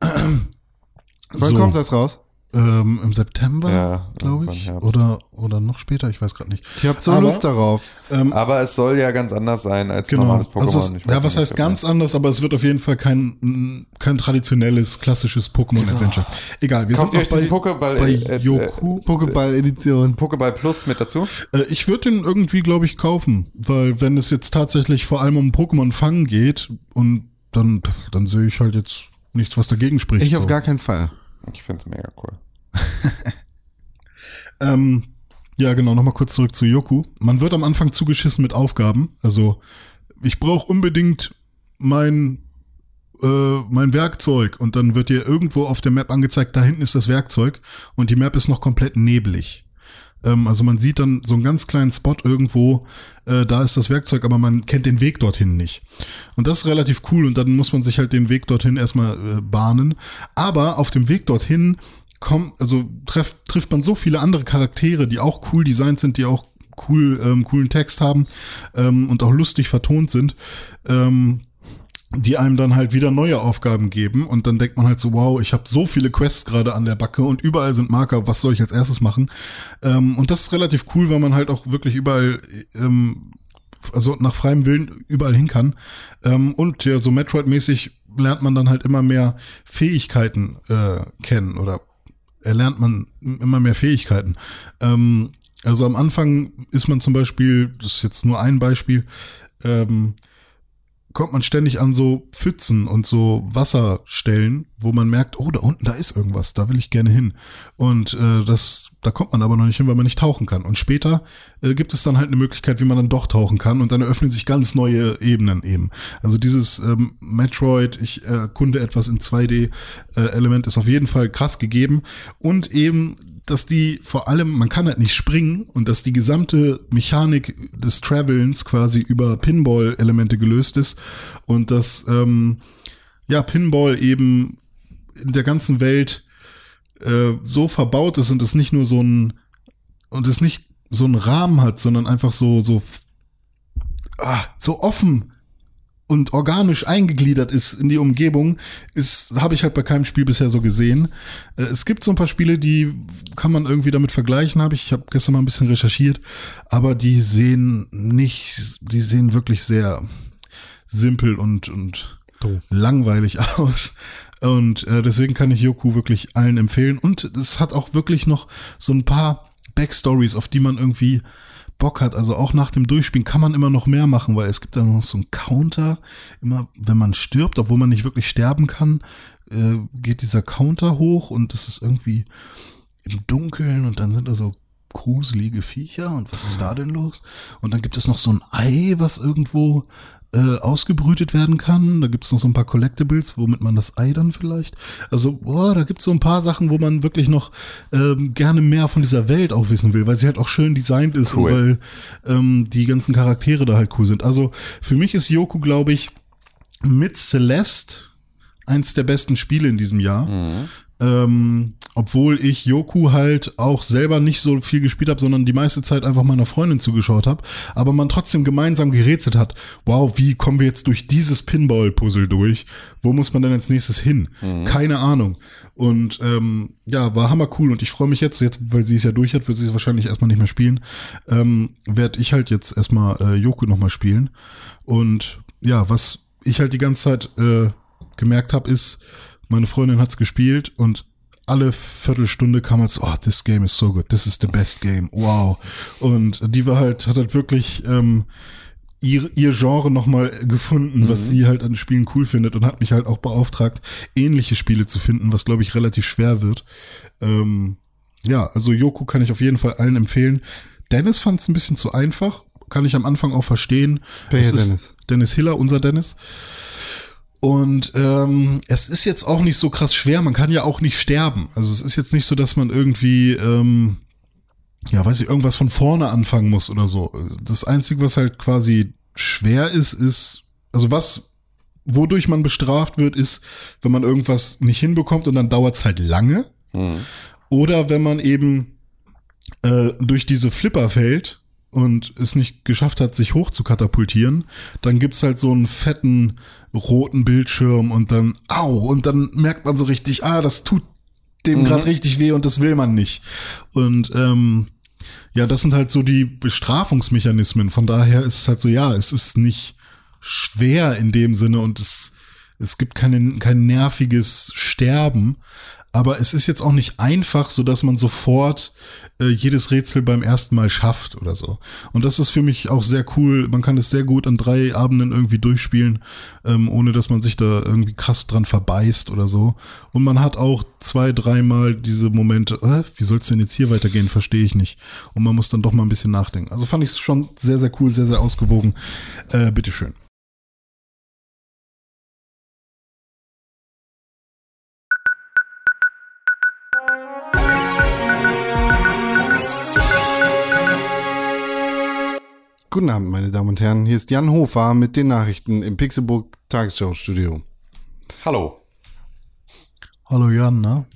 Wann So. kommt das raus? Ähm, Im September, Ja, glaube ich. Herbst. Oder, oder noch später, ich weiß gerade nicht. Ich habe so Aber- Lust darauf. Ähm, Aber es soll ja ganz anders sein als genau. normales Pokémon. Also es, ja, was heißt ganz anders, aber es wird auf jeden Fall kein, kein traditionelles, klassisches Pokémon-Adventure. Egal, wir Kauft sind noch bei, Pokéball, bei äh, äh, Yoku. Pokéball-Edition. Pokéball Plus mit dazu? Äh, ich würde den irgendwie, glaube ich, kaufen, weil wenn es jetzt tatsächlich vor allem um Pokémon-Fangen geht und dann, dann sehe ich halt jetzt nichts, was dagegen spricht. Ich auf so. gar keinen Fall. Ich find's mega cool. Ähm, ja, genau, nochmal kurz zurück zu Yoku. Man wird am Anfang zugeschissen mit Aufgaben. Also, ich brauche unbedingt mein, äh, mein Werkzeug. Und dann wird dir irgendwo auf der Map angezeigt, da hinten ist das Werkzeug. Und die Map ist noch komplett neblig. Ähm, also man sieht dann so einen ganz kleinen Spot irgendwo, äh, da ist das Werkzeug, aber man kennt den Weg dorthin nicht. Und das ist relativ cool und dann muss man sich halt den Weg dorthin erstmal äh, bahnen. Aber auf dem Weg dorthin kommt, also treff, trifft man so viele andere Charaktere, die auch cool designt sind, die auch cool, ähm, coolen Text haben ähm, und auch lustig vertont sind. Ähm, die einem dann halt wieder neue Aufgaben geben und dann denkt man halt so, wow, ich habe so viele Quests gerade an der Backe und überall sind Marker, was soll ich als erstes machen? Ähm, und das ist relativ cool, weil man halt auch wirklich überall, ähm, also nach freiem Willen überall hin kann. Ähm, und ja, so Metroid-mäßig lernt man dann halt immer mehr Fähigkeiten äh, kennen oder erlernt man immer mehr Fähigkeiten. Ähm, also am Anfang ist man zum Beispiel, das ist jetzt nur ein Beispiel, ähm, kommt man ständig an so Pfützen und so Wasserstellen, wo man merkt, oh, da unten, da ist irgendwas, da will ich gerne hin. Und äh, das, da kommt man aber noch nicht hin, weil man nicht tauchen kann. Und später äh, gibt es dann halt eine Möglichkeit, wie man dann doch tauchen kann und dann eröffnen sich ganz neue Ebenen eben. Also dieses ähm, Metroid, ich erkunde etwas in 2D-Element ist auf jeden Fall krass gegeben. Und eben dass die vor allem, man kann halt nicht springen und dass die gesamte Mechanik des Travelns quasi über Pinball-Elemente gelöst ist und dass ähm, ja Pinball eben in der ganzen Welt äh, so verbaut ist und es nicht nur so ein und es nicht so einen Rahmen hat, sondern einfach so so ah, so offen und organisch eingegliedert ist in die Umgebung, ist habe ich halt bei keinem Spiel bisher so gesehen. Äh, Es gibt so ein paar Spiele, die kann man irgendwie damit vergleichen, habe ich. Ich habe gestern mal ein bisschen recherchiert, aber die sehen nicht, die sehen wirklich sehr simpel und und langweilig aus. Und äh, deswegen kann ich Yoku wirklich allen empfehlen. Und es hat auch wirklich noch so ein paar Backstories, auf die man irgendwie Bock hat. Also auch nach dem Durchspielen kann man immer noch mehr machen, weil es gibt dann noch so einen Counter. Immer, wenn man stirbt, obwohl man nicht wirklich sterben kann, äh, geht dieser Counter hoch und das ist irgendwie im Dunkeln und dann sind da so gruselige Viecher und was ist da denn los? Und dann gibt es noch so ein Ei, was irgendwo äh, ausgebrütet werden kann. Da gibt es noch so ein paar Collectibles, womit man das Ei dann vielleicht. Also, boah, da gibt es so ein paar Sachen, wo man wirklich noch ähm, gerne mehr von dieser Welt auch wissen will, weil sie halt auch schön designt ist Cool. und weil ähm, die ganzen Charaktere da halt cool sind. Also für mich ist Yoku, glaube ich, mit Celeste eins der besten Spiele in diesem Jahr. Ähm, obwohl ich Yoku halt auch selber nicht so viel gespielt habe, sondern die meiste Zeit einfach meiner Freundin zugeschaut habe, aber man trotzdem gemeinsam gerätselt hat, wow, wie kommen wir jetzt durch dieses Pinball-Puzzle durch? Wo muss man denn als nächstes hin? Keine Ahnung. Und ähm, ja, war hammer cool und ich freue mich jetzt, jetzt, weil sie es ja durch hat, wird sie es wahrscheinlich erstmal nicht mehr spielen, ähm, werde ich halt jetzt erstmal äh, Yoku nochmal spielen. Und ja, was ich halt die ganze Zeit äh, gemerkt habe, ist, meine Freundin hat's gespielt und alle Viertelstunde kam als, oh, this game is so good, this is the best game, wow. Und die war halt, hat halt wirklich ähm, ihr, ihr Genre nochmal gefunden, was sie halt an Spielen cool findet und hat mich halt auch beauftragt, ähnliche Spiele zu finden, was glaube ich relativ schwer wird. Ähm, ja, also Yoku kann ich auf jeden Fall allen empfehlen. Dennis fand es ein bisschen zu einfach, kann ich am Anfang auch verstehen. Ist Dennis? Dennis Hiller, unser Dennis. Und ähm, es ist jetzt auch nicht so krass schwer, man kann ja auch nicht sterben. Also es ist jetzt nicht so, dass man irgendwie, ähm, ja, weiß ich, irgendwas von vorne anfangen muss oder so. Das Einzige, was halt quasi schwer ist, ist, also was, wodurch man bestraft wird, ist, wenn man irgendwas nicht hinbekommt und dann dauert's halt lange. Oder wenn man eben äh, durch diese Flipper fällt und es nicht geschafft hat, sich hoch zu katapultieren, dann gibt's halt so einen fetten roten Bildschirm und dann, au, und dann merkt man so richtig, ah, das tut dem grad richtig weh und das will man nicht. Und ähm, ja, das sind halt so die Bestrafungsmechanismen. Von daher ist es halt so, ja, es ist nicht schwer in dem Sinne und es, es gibt keine, kein nerviges Sterben. Aber es ist jetzt auch nicht einfach, so dass man sofort äh, jedes Rätsel beim ersten Mal schafft oder so. Und das ist für mich auch sehr cool. Man kann es sehr gut an drei Abenden irgendwie durchspielen, ähm, ohne dass man sich da irgendwie krass dran verbeißt oder so. Und man hat auch zwei, dreimal diese Momente, äh, wie soll es denn jetzt hier weitergehen, verstehe ich nicht. Und man muss dann doch mal ein bisschen nachdenken. Also fand ich es schon sehr, sehr cool, sehr, sehr ausgewogen. Äh, bitteschön. Guten Abend, meine Damen und Herren. Hier ist Jan Hofer mit den Nachrichten im Pixelburg Tagesschau Studio. Hallo. Hallo Jan, na?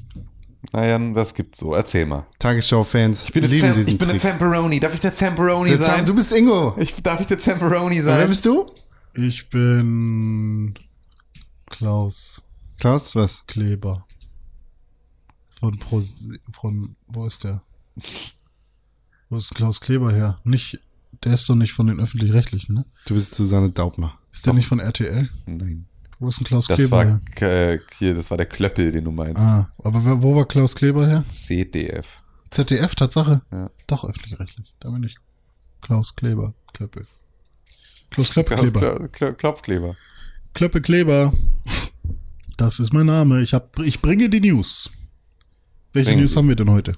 Na Jan, was gibt's so? Erzähl mal. Tagesschau-Fans Ich bin, der lieben Zam diesen ich bin der. Zamperoni. Darf ich der Zamperoni Der sein? Zam- du bist Ingo. ich, darf ich der Zamperoni Und sein? wer bist du? Ich bin Klaus Klaus, was? Kleber. Von Pro von wo ist der? Wo ist Klaus Kleber her? Nicht, der ist doch nicht von den öffentlich-rechtlichen, ne? Du bist Susanne Daubner. Ist der nicht von RTL? Nein. Wo ist denn Klaus Das Kleber war, her? äh, hier, das war der Klöppel, den du meinst. Ah, aber wer- wo war Klaus Kleber her? CDF. ZDF, Tatsache? Ja. Doch, öffentlich-rechtlich. Da bin ich. Klaus Kleber, Klöppel. Klaus Klöppel Kleber. Klo- Klo- Klopfkleber. Klöppe Kleber. Das ist mein Name. Ich, hab, ich bringe die News. Welche Bringen News Sie. haben wir denn heute?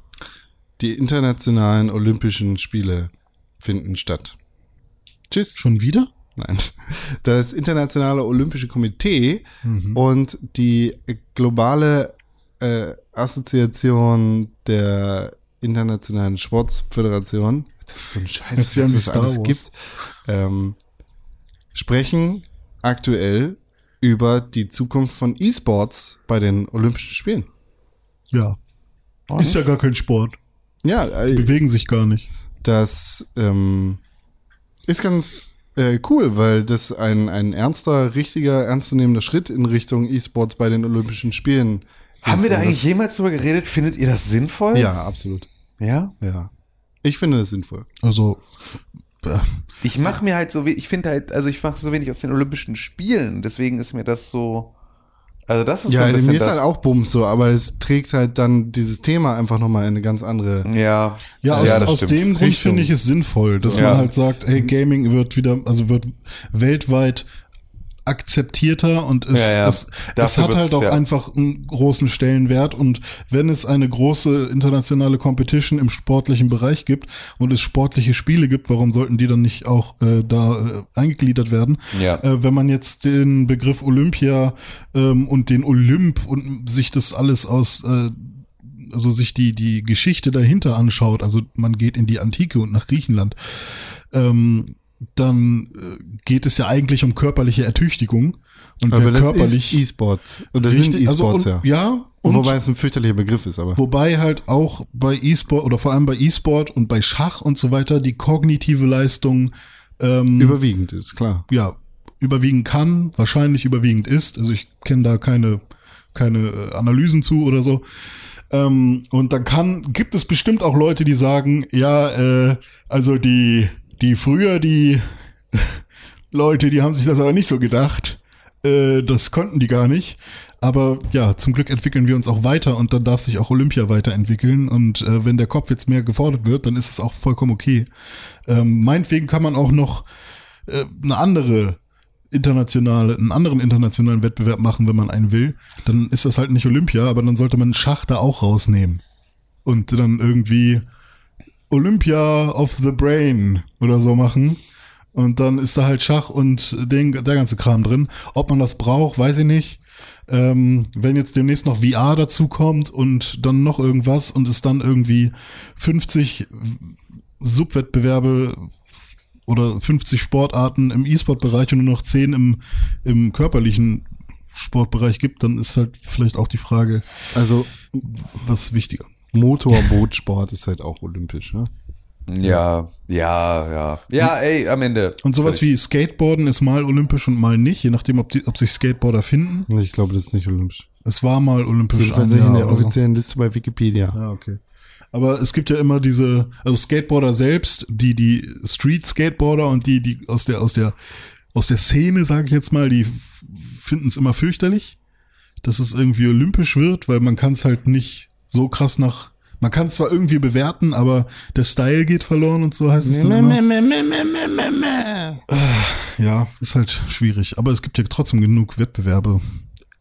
Die internationalen Olympischen Spiele finden statt. Tschüss. Schon wieder? Nein. Das Internationale Olympische Komitee und die globale äh, Assoziation der Internationalen Sportföderation, das ist so ein Scheiß, was es Star alles gibt, ähm, sprechen aktuell über die Zukunft von E-Sports bei den Olympischen Spielen. Ja. Ist ja gar kein Sport. Ja, äh, Bewegen sich gar nicht. Das ähm, ist ganz äh, cool, weil das ein, ein ernster, richtiger, ernstzunehmender Schritt in Richtung E-Sports bei den Olympischen Spielen Haben ist. wir da eigentlich jemals drüber geredet? Findet ihr das sinnvoll? Ja, absolut. Ja? Ja. Ich finde das sinnvoll. Also, äh, Ich mache mir halt so, ich finde halt, also ich mache so wenig aus den Olympischen Spielen, deswegen ist mir das so, also das ist so Ja, ein bisschen mir ist halt auch Bums so, aber es trägt halt dann dieses Thema einfach nochmal in eine ganz andere. ja, ja, aus, das aus dem Grund Richtung. finde ich es sinnvoll, dass Ja. man halt sagt, hey, Gaming wird wieder, also wird weltweit akzeptierter und es, Ja, ja. es, es hat halt auch ja. einfach einen großen Stellenwert und wenn es eine große internationale Competition im sportlichen Bereich gibt und es sportliche Spiele gibt, warum sollten die dann nicht auch äh, da äh, eingegliedert werden? Ja. Äh, wenn man jetzt den Begriff Olympia ähm, und den Olymp und sich das alles aus äh, also sich die, die Geschichte dahinter anschaut, also man geht in die Antike und nach Griechenland, ähm, dann äh, geht es ja eigentlich um körperliche Ertüchtigung. Und Aber das körperlich ist E-Sports. Und das sind richtig, also E-Sports, und, ja. ja, und Wobei es ein fürchterlicher Begriff ist, aber. Wobei halt auch bei E-Sport oder vor allem bei E-Sport und bei Schach und so weiter die kognitive Leistung ähm, Überwiegend ist, klar. ja, überwiegen kann, wahrscheinlich überwiegend ist. Also ich kenne da keine, keine äh, Analysen zu oder so. Ähm, und dann kann, gibt es bestimmt auch Leute, die sagen, ja, äh, also die, die früher, die Leute, die haben sich das aber nicht so gedacht. Äh, das konnten die gar nicht. Aber ja, zum Glück entwickeln wir uns auch weiter und dann darf sich auch Olympia weiterentwickeln. Und äh, wenn der Kopf jetzt mehr gefordert wird, dann ist es auch vollkommen okay. Ähm, meinetwegen kann man auch noch äh, eine andere internationale, einen anderen internationalen Wettbewerb machen, wenn man einen will, dann ist das halt nicht Olympia, aber dann sollte man Schach da auch rausnehmen. Und dann irgendwie Olympia of the Brain oder so machen. Und dann ist da halt Schach und den, der ganze Kram drin. Ob man das braucht, weiß ich nicht. Ähm, wenn jetzt demnächst noch VR dazu kommt und dann noch irgendwas und es dann irgendwie 50 Subwettbewerbe oder 50 Sportarten im E-Sport-Bereich und nur noch 10 im, im körperlichen Sportbereich gibt, dann ist halt vielleicht auch die Frage, Also was wichtiger. Motorbootsport ist halt auch olympisch, ne? Ja, ja, ja. Ja, ey, am Ende. Und sowas wie Skateboarden ist mal olympisch und mal nicht, je nachdem, ob, die, ob sich Skateboarder finden. Ich glaube, das ist nicht olympisch. Es war mal olympisch. Ein nicht in der offiziellen Liste bei Wikipedia. Ja, okay. Aber es gibt ja immer diese, also Skateboarder selbst, die die Street Skateboarder und die die aus der aus der aus der Szene, sage ich jetzt mal, die finden es immer fürchterlich, dass es irgendwie olympisch wird, weil man kann es halt nicht so krass nach man kann es zwar irgendwie bewerten, aber der Style geht verloren und so heißt es dann immer. Ja, ist halt schwierig. Aber es gibt ja trotzdem genug Wettbewerbe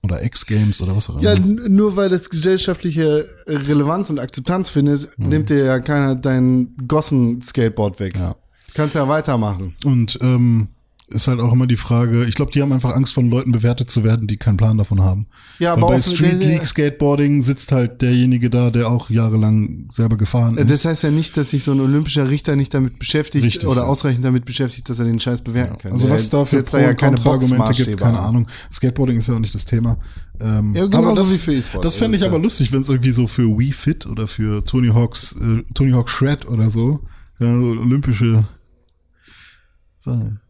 oder X-Games oder was auch immer. Ja, nur weil das gesellschaftliche Relevanz und Akzeptanz findet, nimmt dir ja keiner dein Gossen-Skateboard weg. Ja. Kannst ja weitermachen. Und ähm, ist halt auch immer die Frage, ich glaube, die haben einfach Angst von Leuten bewertet zu werden, die keinen Plan davon haben. Ja, Weil aber bei Street League Skateboarding sitzt halt derjenige da, der auch jahrelang selber gefahren ist. Das heißt ja nicht, dass sich so ein olympischer Richter nicht damit beschäftigt Richtig, oder ja. ausreichend damit beschäftigt, dass er den Scheiß bewerten kann. also Der was da für Pro- da ja keine Kontraargumente gibt, keine. Ahnung. Skateboarding ist ja auch nicht das Thema. Ähm, Ja, aber das, wie für E-Sport. Das fände ich Also, aber ja. lustig, wenn es irgendwie so für Wii Fit oder für Tony Hawks, äh, Tony Hawk Shred oder so, ja, so olympische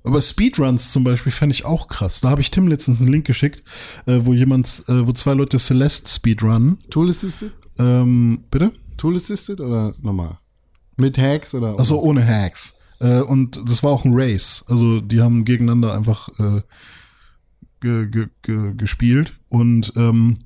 Aber Speedruns zum Beispiel fände ich auch krass. Da habe ich Tim letztens einen Link geschickt, äh, wo jemand, äh, wo zwei Leute Celeste Speedrunnen. Tool Assisted? Ähm, bitte? Tool Assisted oder normal? Mit Hacks oder? Achso, ohne Hacks. Äh, und das war auch ein Race. Also die haben gegeneinander einfach äh, ge, ge, ge, gespielt. Und ähm,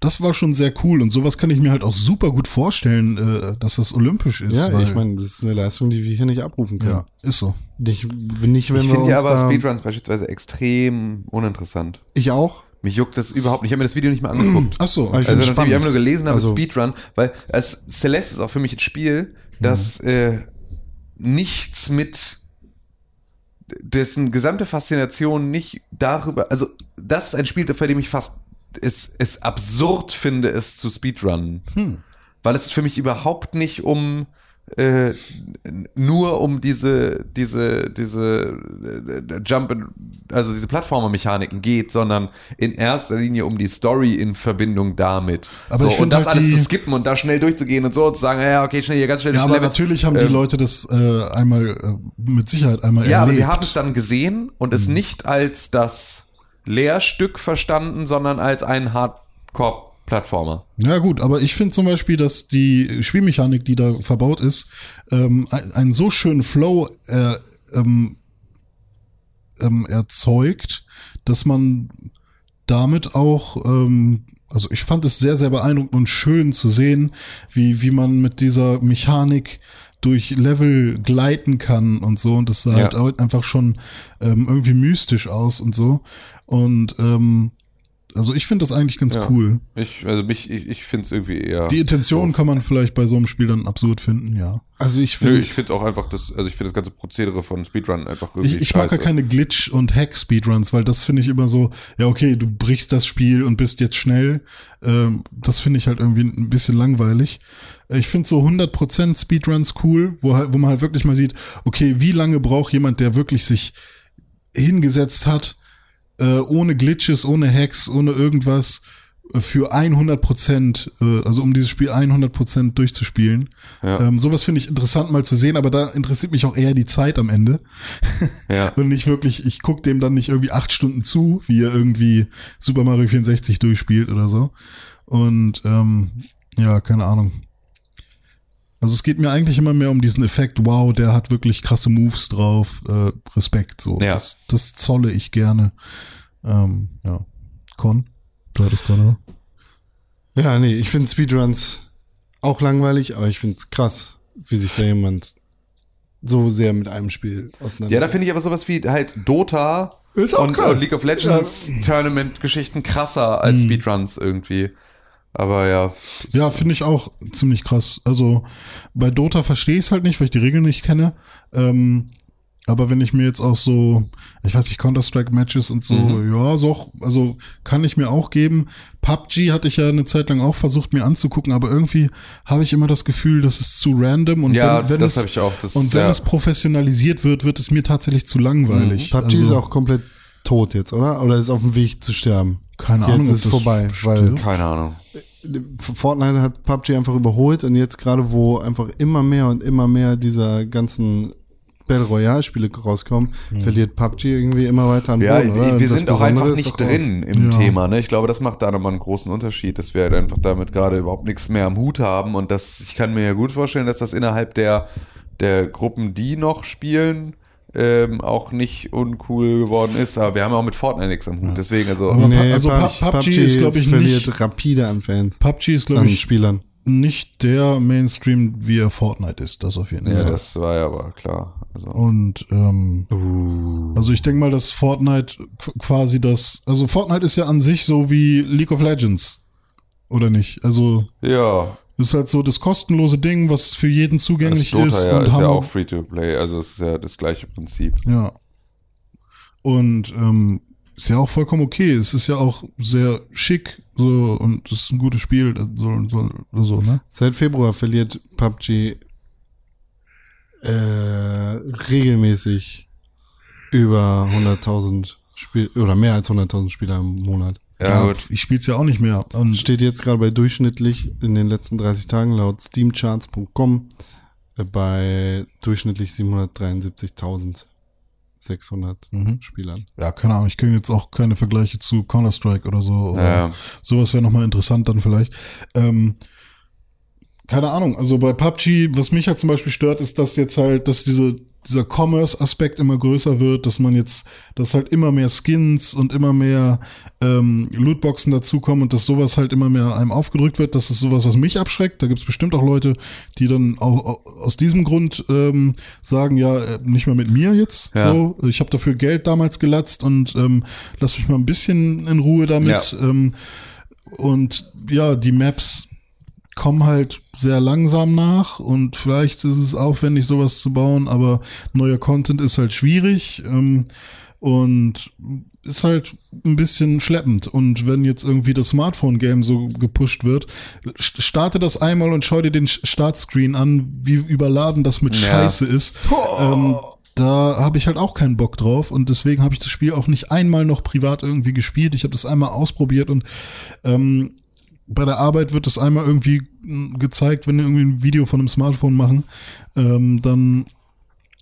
das war schon sehr cool. Und sowas kann ich mir halt auch super gut vorstellen, äh, dass das olympisch ist. Ja, weil, ich meine, das ist eine Leistung, die wir hier nicht abrufen können. ja, ist so. Nicht, nicht, wenn Ich finde ja aber Speedruns beispielsweise extrem uninteressant. Ich auch. Mich juckt das überhaupt nicht. Ich habe mir das Video nicht mal angeguckt. Ach so. Aber ich Also ich einfach nur gelesen habe, Also- Speedrun, weil als Celeste ist auch für mich ein Spiel, das äh, nichts mit dessen gesamte Faszination nicht darüber, also das ist ein Spiel, für dem ich fast es, es absurd finde, es zu Speedrunnen. Weil es für mich überhaupt nicht um äh, nur um diese, diese, diese äh, Jump, also diese Plattformer-Mechaniken geht, sondern in erster Linie um die Story in Verbindung damit. Aber so, und das halt alles die- zu skippen und da schnell durchzugehen und so und zu sagen, ja, okay, schnell hier ganz schnell Ja, aber Level. natürlich haben die Ähm, Leute das äh, einmal äh, mit Sicherheit einmal Ja, aber erlebt. sie haben es dann gesehen und Mhm. es nicht als das Lehrstück verstanden, sondern als einen Hardcore-Plattformer. Ja gut, aber ich finde zum Beispiel, dass die Spielmechanik, die da verbaut ist, ähm, ein- einen so schönen Flow äh, ähm, ähm, erzeugt, dass man damit auch, ähm, also ich fand es sehr, sehr beeindruckend und schön zu sehen, wie, wie man mit dieser Mechanik durch Level gleiten kann und so. Und das sah Ja. halt einfach schon ähm, irgendwie mystisch aus und so. Und ähm, also ich finde das eigentlich ganz Ja. cool. Ich, also mich, ich, ich finde es irgendwie eher. Die Intention kann man vielleicht bei so einem Spiel dann absurd finden, ja. Also ich Nö, finde, ich finde auch einfach das, also ich finde das ganze Prozedere von Speedrun einfach Ich, irgendwie ich mag ja keine Glitch- und Hack-Speedruns, weil das finde ich immer so, ja okay, du brichst das Spiel und bist jetzt schnell. Ähm, das finde ich halt irgendwie ein bisschen langweilig. Äh, Ich finde so 100% Speedruns cool, wo, halt, wo man halt wirklich mal sieht, okay, wie lange braucht jemand, der wirklich sich hingesetzt hat, äh, ohne Glitches, ohne Hacks, ohne irgendwas, äh, für 100 Prozent, äh, also um dieses Spiel 100 Prozent durchzuspielen. Ja. Ähm, sowas finde ich interessant mal zu sehen, aber da interessiert mich auch eher die Zeit am Ende. Ja. Und nicht wirklich, ich guck dem dann nicht irgendwie acht Stunden zu, wie er irgendwie Super Mario 64 durchspielt oder so. Und ähm, ja, keine Ahnung. Also es geht mir eigentlich immer mehr um diesen Effekt, wow, der hat wirklich krasse Moves drauf, äh, Respekt, so. Ja. Das, das zolle ich gerne. Ähm, ja. Con, du hattest gerade. ja, nee, ich finde Speedruns auch langweilig, aber ich finde es krass, wie sich da jemand so sehr mit einem Spiel auseinander. Ja, da finde ich aber sowas wie halt Dota Ist auch und, krass. und League of Legends Tournament-Geschichten krasser als Mhm. Speedruns irgendwie. Aber ja. Ja, finde ich auch ziemlich krass. Also bei Dota verstehe ich es halt nicht, weil ich die Regeln nicht kenne. Ähm, aber wenn ich mir jetzt auch so, ich weiß nicht, Counter-Strike-Matches und so, ja, so, auch- also kann ich mir auch geben. PUBG hatte ich ja eine Zeit lang auch versucht, mir anzugucken, aber irgendwie habe ich immer das Gefühl, das ist zu random und Ja, wenn, wenn das es, habe ich auch. Das, und wenn ja. es professionalisiert wird, wird es mir tatsächlich zu langweilig. PUBG also, ist auch komplett tot jetzt, oder? Oder ist auf dem Weg zu sterben? keine jetzt Ahnung. ob ist das vorbei, weil-. Keine Ahnung. Fortnite hat PUBG einfach überholt und jetzt gerade, wo einfach immer mehr und immer mehr dieser ganzen Battle Royale Spiele rauskommen, verliert PUBG irgendwie immer weiter an Ja, Boden, oder? Und wir das sind auch einfach nicht drin im Ja. Thema. Ne? Ich glaube, das macht da nochmal einen großen Unterschied, dass wir halt einfach damit gerade überhaupt nichts mehr am Hut haben. Und das, ich kann mir ja gut vorstellen, dass das innerhalb der, der Gruppen, die noch spielen, ähm, auch nicht uncool geworden ist. Aber wir haben ja auch mit Fortnite nichts am Hut. Deswegen, also. Nee, also PUBG, PUBG ist, glaub ich, verliert nicht- rapide an Fans, PUBG ist, glaube ich, Spielern. nicht der Mainstream, wie er Fortnite ist, das auf jeden ja, Fall. das war ja aber klar. Also, Und ähm, Uh. also ich denke mal, dass Fortnite qu- quasi das, also Fortnite ist ja an sich so wie League of Legends, oder nicht? Also ja, ist halt so das kostenlose Ding, was für jeden das zugänglich Dota ist ja, und ist haben ja auch Free-to-Play. Also, es ist ja das gleiche Prinzip. ja. Und ähm, ist ja auch vollkommen okay. Es ist ja auch sehr schick so und es ist ein gutes Spiel so so, so ne? Seit Februar verliert PUBG äh, regelmäßig über 100.000 Spiel oder mehr als 100.000 Spieler im Monat. Ja, gut. Ich spiel's ja auch nicht mehr. Und Steht jetzt gerade bei durchschnittlich in den letzten 30 Tagen laut steamcharts.com äh, bei durchschnittlich 773.600 Mhm. Spielern. ja, keine Ahnung, ich kenne jetzt auch keine Vergleiche zu Counter-Strike oder so. Oder Ja. Sowas wäre nochmal interessant dann vielleicht. Ähm, keine Ahnung, also bei PUBG, was mich halt zum Beispiel stört, ist, dass jetzt halt, dass diese, dieser Commerce-Aspekt immer größer wird, dass man jetzt, dass halt immer mehr Skins und immer mehr ähm, Lootboxen dazukommen und dass sowas halt immer mehr einem aufgedrückt wird. Das ist sowas, was mich abschreckt. Da gibt es bestimmt auch Leute, die dann auch, aus diesem Grund ähm, sagen, ja, äh, nicht mehr mit mir jetzt. Ja. So, ich habe dafür Geld damals gelatzt und ähm, lass mich mal ein bisschen in Ruhe damit. Ja. Ähm, und ja, die Maps kommen halt sehr langsam nach und vielleicht ist es aufwendig, sowas zu bauen, aber neuer Content ist halt schwierig. Ähm, Und ist halt ein bisschen schleppend. Und wenn jetzt irgendwie das Smartphone-Game so gepusht wird, st- starte das einmal und schau dir den Startscreen an, wie überladen das mit Ja. Scheiße ist. Ähm, da habe ich halt auch keinen Bock drauf und deswegen habe ich das Spiel auch nicht einmal noch privat irgendwie gespielt. Ich habe das einmal ausprobiert und ähm, bei der Arbeit wird das einmal irgendwie gezeigt, wenn wir irgendwie ein Video von einem Smartphone machen, ähm, dann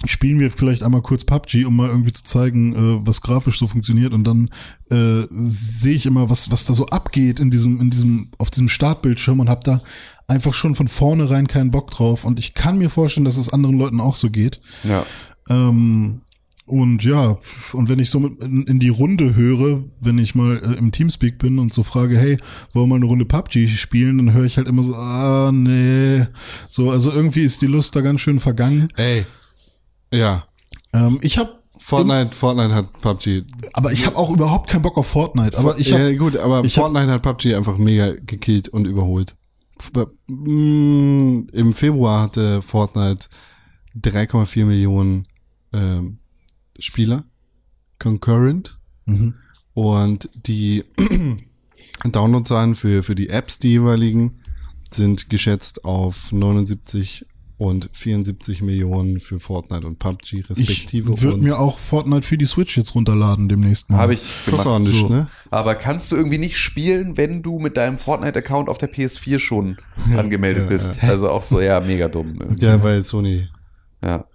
spielen wir vielleicht einmal kurz PUBG, um mal irgendwie zu zeigen, äh, was grafisch so funktioniert und dann äh, sehe ich immer, was was da so abgeht in diesem in diesem auf diesem Startbildschirm und habe da einfach schon von vornherein keinen Bock drauf und ich kann mir vorstellen, dass es anderen Leuten auch so geht. Ja. Ähm, und ja, und wenn ich so in, die Runde höre, wenn ich mal äh, im Teamspeak bin und so frage, hey, wollen wir mal eine Runde PUBG spielen, dann höre ich halt immer so, ah, nee. So, also irgendwie ist die Lust da ganz schön vergangen. Ey. Ja. Ähm, ich habe Fortnite, Fortnite hat PUBG. aber ich habe auch überhaupt keinen Bock auf Fortnite. Aber ich habe ja, gut, aber ich hab- Fortnite hat PUBG einfach mega gekillt und überholt. Mm, Im Februar hatte Fortnite 3,4 Millionen ähm, Spieler concurrent Mhm. und die Downloadzahlen für, für die Apps, die jeweiligen, sind geschätzt auf 79 und 74 Millionen für Fortnite und PUBG ich respektive. würde und mir auch Fortnite für die Switch jetzt runterladen demnächst mal. Habe ich auch gemacht. nicht, so. ne? Aber kannst du irgendwie nicht spielen, wenn du mit deinem Fortnite-Account auf der PS4 schon angemeldet ja, bist? Also auch so, ja, mega dumm. irgendwie. Ja, weil Sony. Ja,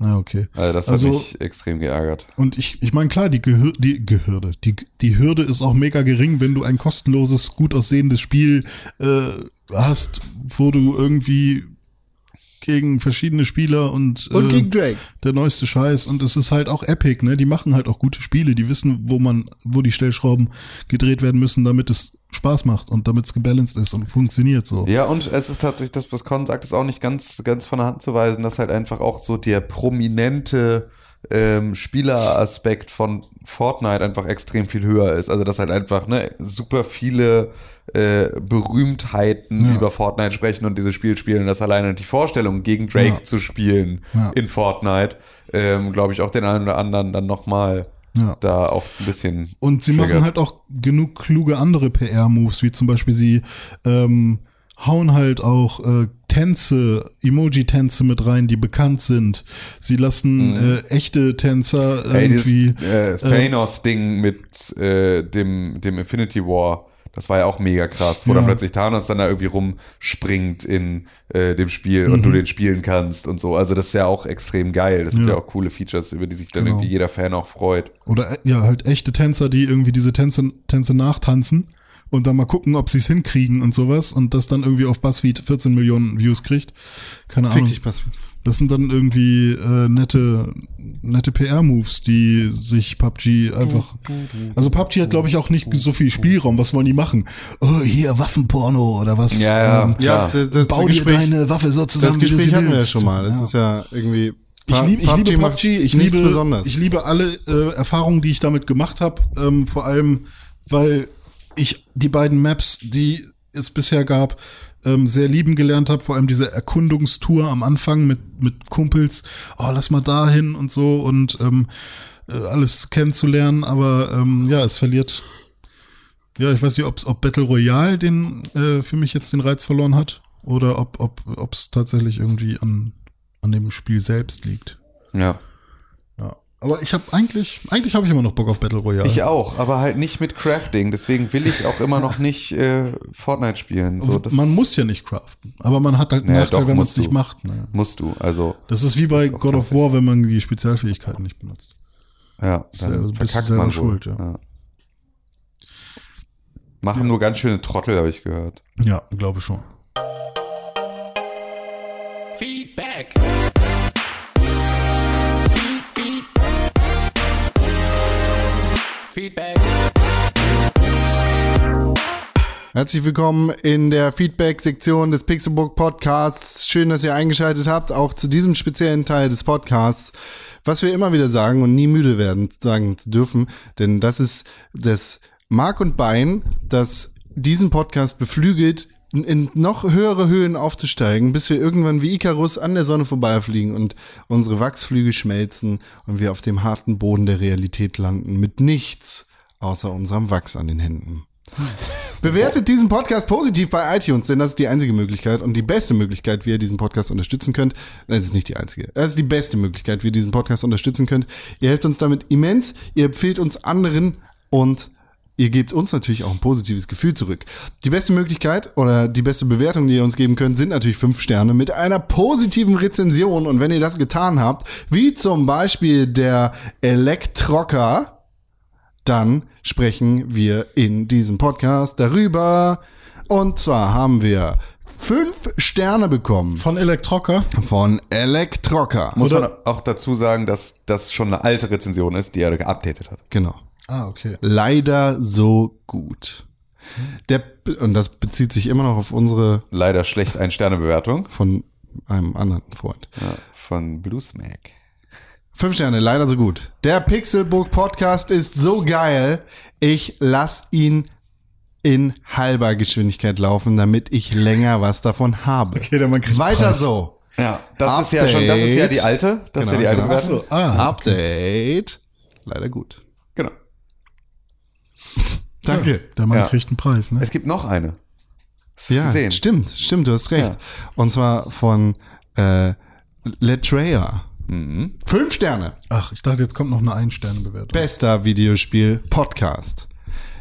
Ah, okay. also das Also- hat mich extrem geärgert. Und ich, ich meine, klar, die, Gehür die Gehürde, die, die Hürde ist auch mega gering, wenn du ein kostenloses, gut aussehendes Spiel äh, hast, wo du irgendwie gegen verschiedene Spieler und, Und äh, gegen Drake. der neueste Scheiß. Und es ist halt auch Epic, ne? Die machen halt auch gute Spiele, die wissen, wo man, wo die Stellschrauben gedreht werden müssen, damit es Spaß macht und damit es gebalanced ist und funktioniert so. Ja, und es ist tatsächlich, das, was Con sagt, ist auch nicht ganz, ganz von der Hand zu weisen, dass halt einfach auch so der prominente ähm, Spieleraspekt von Fortnite einfach extrem viel höher ist. Also, dass halt einfach ne, super viele äh, Berühmtheiten Ja. über Fortnite sprechen und dieses Spiel spielen, dass alleine die Vorstellung, gegen Drake Ja. zu spielen Ja. in Fortnite, ähm, glaube ich, auch den einen oder anderen dann nochmal Ja. da auch ein bisschen. Und sie triggert. machen halt auch genug kluge andere PR-Moves, wie zum Beispiel sie ähm, hauen halt auch äh, Tänze, Emoji-Tänze mit rein, die bekannt sind. Sie lassen äh, echte Tänzer Mhm. Ey, irgendwie. dieses äh, Thanos-Ding mit äh, dem, dem Infinity War, das war ja auch mega krass, wo Ja. dann plötzlich Thanos dann da irgendwie rumspringt in äh, dem Spiel und du den spielen kannst und so. Also das ist ja auch extrem geil. Das sind Mhm. Ja. ja auch coole Features, über die sich dann Genau. irgendwie jeder Fan auch freut. Oder äh, ja, halt echte Tänzer, die irgendwie diese Tänze, Tänze nachtanzen und dann mal gucken, ob sie es hinkriegen und sowas und das dann irgendwie auf BuzzFeed 14 Millionen Views kriegt. Keine Fick Ahnung. dich, pass. Das sind dann irgendwie äh, nette, nette PR-Moves, die sich PUBG einfach. Also PUBG hat, glaube ich, auch nicht so viel Spielraum. Was wollen die machen? Oh, hier Waffenporno oder was? Ja, ja. Ähm, Ja, das, das bau dir Gespräch, deine Waffe so zusammen. das wie du Gespräch sie hatten wir ja schon mal. Das Ja. ist ja irgendwie. Ich liebe, ich liebe macht PUBG, ich liebe, besonders. ich liebe alle äh, Erfahrungen, die ich damit gemacht habe. Ähm, vor allem, weil ich die beiden Maps, die es bisher gab, ähm, sehr lieben gelernt habe. Vor allem diese Erkundungstour am Anfang mit, mit Kumpels. Oh, lass mal dahin und so und ähm, äh, alles kennenzulernen. Aber ähm, ja, es verliert. Ja, ich weiß nicht, ob's, ob Battle Royale den äh, für mich jetzt den Reiz verloren hat oder ob ob ob's tatsächlich irgendwie an an dem Spiel selbst liegt. Ja. Ja. Aber ich habe eigentlich, eigentlich habe ich immer noch Bock auf Battle Royale. Ich auch, aber halt nicht mit Crafting. Deswegen will ich auch immer noch nicht äh, Fortnite spielen. So, das man muss ja nicht craften, aber man hat halt einen Naja, Nachteil, doch, wenn man es nicht macht. Ne? musst du. Also, Das ist wie bei ist God of War, wenn man die Spezialfähigkeiten nicht benutzt. ja, ja- dann bist du verkackt man schuld, ja. Machen nur ganz schöne Trottel, habe ich gehört. Ja, glaube schon. Feedback. Feedback. Herzlich willkommen in der Feedback-Sektion des Pixelbook Podcasts. Schön, dass ihr eingeschaltet habt, auch zu diesem speziellen Teil des Podcasts. Was wir immer wieder sagen und nie müde werden, sagen zu dürfen, denn das ist das Mark und Bein, das diesen Podcast beflügelt, in noch höhere Höhen aufzusteigen, bis wir irgendwann wie Icarus an der Sonne vorbeifliegen und unsere Wachsflüge schmelzen und wir auf dem harten Boden der Realität landen mit nichts außer unserem Wachs an den Händen. Bewertet diesen Podcast positiv bei iTunes, denn das ist die einzige Möglichkeit und die beste Möglichkeit, wie ihr diesen Podcast unterstützen könnt. Es ist nicht die einzige. Es ist die beste Möglichkeit, wie ihr diesen Podcast unterstützen könnt. Ihr helft uns damit immens, ihr empfehlt uns anderen und ihr gebt uns natürlich auch ein positives Gefühl zurück. Die beste Möglichkeit oder die beste Bewertung, die ihr uns geben könnt, sind natürlich fünf Sterne mit einer positiven Rezension. Und wenn ihr das getan habt, wie zum Beispiel der Elektrocker, dann sprechen wir in diesem Podcast darüber. Und zwar haben wir fünf Sterne bekommen Von Elektrocker. von Elektrocker. Muss Oder- man auch dazu sagen, dass das schon eine alte Rezension ist, die er geupdatet hat. Genau. Ah, okay. Leider so gut. Der, und das bezieht sich immer noch auf unsere Leider schlecht ein Sternebewertung von einem anderen Freund. ja, von Bluesmack. Fünf Sterne, leider so gut. Der Pixelbook Podcast ist so geil. Ich lass ihn in halber Geschwindigkeit laufen, damit ich länger was davon habe. Okay, dann man kriegt Weiter Preis. so. Ja, das ist ja schon, das ist ja die alte, das ist ja die alte genau. Bewertung. So, ah, Update. Leider gut. Danke. der Mann Ja. kriegt einen Preis, ne? Es gibt noch eine. Hast Ja, gesehen? stimmt, stimmt, du hast recht. Ja. Und zwar von äh, Letreya. Mhm. Fünf Sterne. Ach, ich dachte, jetzt kommt noch eine Ein-Sterne-Bewertung. Bester Videospiel Podcast.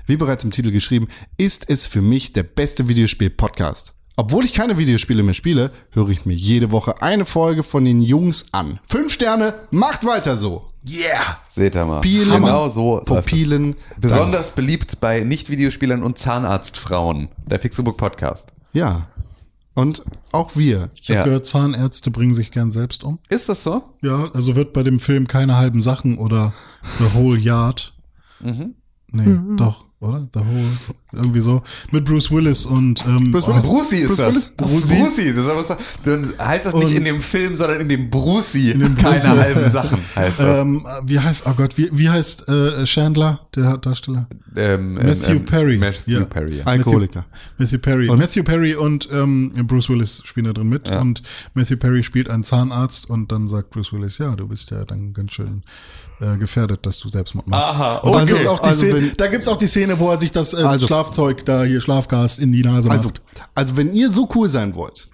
Wie bereits im Titel geschrieben, ist es für mich der beste Videospiel Podcast. Obwohl ich keine Videospiele mehr spiele, höre ich mir jede Woche eine Folge von den Jungs an. Fünf Sterne, macht weiter so. Yeah! Seht ihr mal. Pupillen, Genau so. Pupillen. Besonders beliebt bei Nicht-Videospielern und Zahnarztfrauen. Der Pixelbook Podcast. Ja. Und auch wir. Ich habe Ja. gehört, Zahnärzte bringen sich gern selbst um. Ist das so? Ja, also wird bei dem Film keine halben Sachen oder The Whole Yard. Mhm. Nee, doch, oder? The Whole, irgendwie so. Mit Bruce Willis und ähm, Bruce oh, Willis? Brucey ist Bruce das. Willis? Brucey? Brucey. Das ist aber dann heißt das nicht Und- in dem Film, sondern in dem Brucey. dem Keine Brucey. halben Sachen heißt das. ähm, wie heißt, oh Gott, wie, wie heißt äh, Chandler, der Darsteller? Ähm, Matthew Perry. Matthew Ja. Perry, ja. Alkoholiker. Matthew Perry. Matthew Perry und ähm, Bruce Willis spielen da drin mit. Und Matthew Perry spielt einen Zahnarzt und dann sagt Bruce Willis, ja, du bist ja dann ganz schön äh, gefährdet, dass du Selbstmord machst. Aha, und dann okay. gibt's auch die Also Szene, wenn- da gibt's auch die Szene, wo er sich das äh, Also- Schlafzeug da hier Schlafgas in die Nase Also, macht. also wenn ihr so cool sein wollt,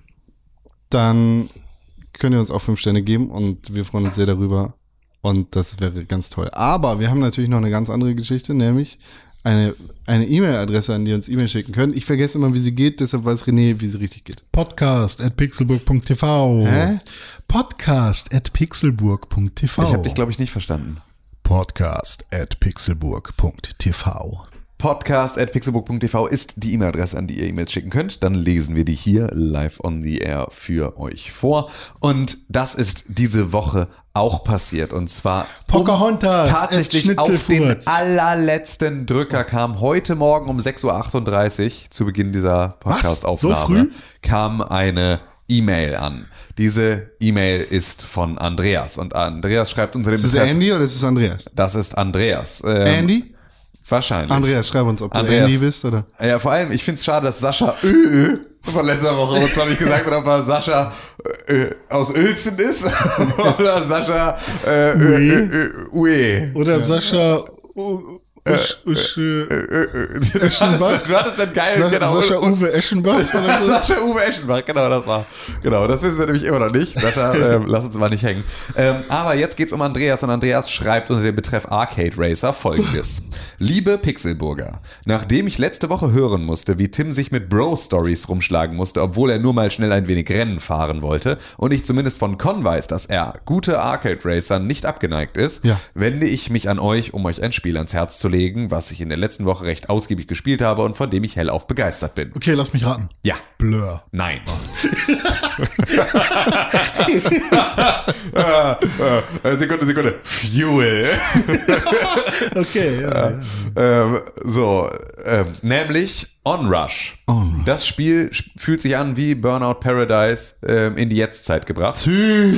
dann könnt ihr uns auch fünf Sterne geben und wir freuen uns sehr darüber. Und das wäre ganz toll. Aber wir haben natürlich noch eine ganz andere Geschichte, nämlich eine eine E-Mail-Adresse, an die ihr uns E-Mail schicken könnt. Ich vergesse immer, wie sie geht, deshalb weiß René, wie sie richtig geht. Podcast at pixelburg.tv. Hä? Podcast at pixelburg.tv. Ich habe dich, glaube ich, nicht verstanden. Podcast at pixelburg.tv. Podcast at pixelbook.tv ist die E-Mail-Adresse, an die ihr E-Mails schicken könnt. Dann lesen wir die hier live on the air für euch vor. Und das ist diese Woche auch passiert. Und zwar Pocahontas, tatsächlich at auf den allerletzten Drücker kam heute Morgen um 6.38 Uhr zu Beginn dieser Podcast-Aufnahme So früh? kam eine E-Mail an. Diese E-Mail ist von Andreas und Andreas schreibt unter dem Ist das Betreff- Andy oder ist es Andreas? Das ist Andreas. Ähm, Andy? Wahrscheinlich. Andreas, schreib uns, ob du Andreas. Andy bist oder. Ja, vor allem, ich find's schade, dass Sascha Ö von letzter Woche uns noch nicht gesagt hat, ob er Sascha äh, aus Uelzen ist oder Sascha äh, Ö, Ö, Ö, Ue. Oder Sascha U- Usch, Usch, äh, Du hattest, du hattest einen geilen, Sa genau. Sascha Uwe Eschenbach oder so. Sascha Uwe Eschenbach, genau, das war. Genau, das wissen wir nämlich immer noch nicht. Sascha, ähm, lass uns mal nicht hängen. Ähm, aber jetzt geht's um Andreas und Andreas schreibt unter dem Betreff Arcade Racer folgendes. Liebe Pixelburger, nachdem ich letzte Woche hören musste, wie Tim sich mit Bro-Stories rumschlagen musste, obwohl er nur mal schnell ein wenig Rennen fahren wollte und ich zumindest von Con weiß, dass er gute Arcade Racer nicht abgeneigt ist, Ja. wende ich mich an euch, um euch ein Spiel ans Herz zu legen, was ich in der letzten Woche recht ausgiebig gespielt habe und von dem ich hellauf begeistert bin. Okay, lass mich raten. Ja. Blur. Nein. äh, äh, Sekunde, Sekunde. Fuel. Okay, ja. ja. ähm, so, ähm, nämlich Onrush. Onrush. Das Spiel fühlt sich an wie Burnout Paradise ähm, in die Jetztzeit gebracht.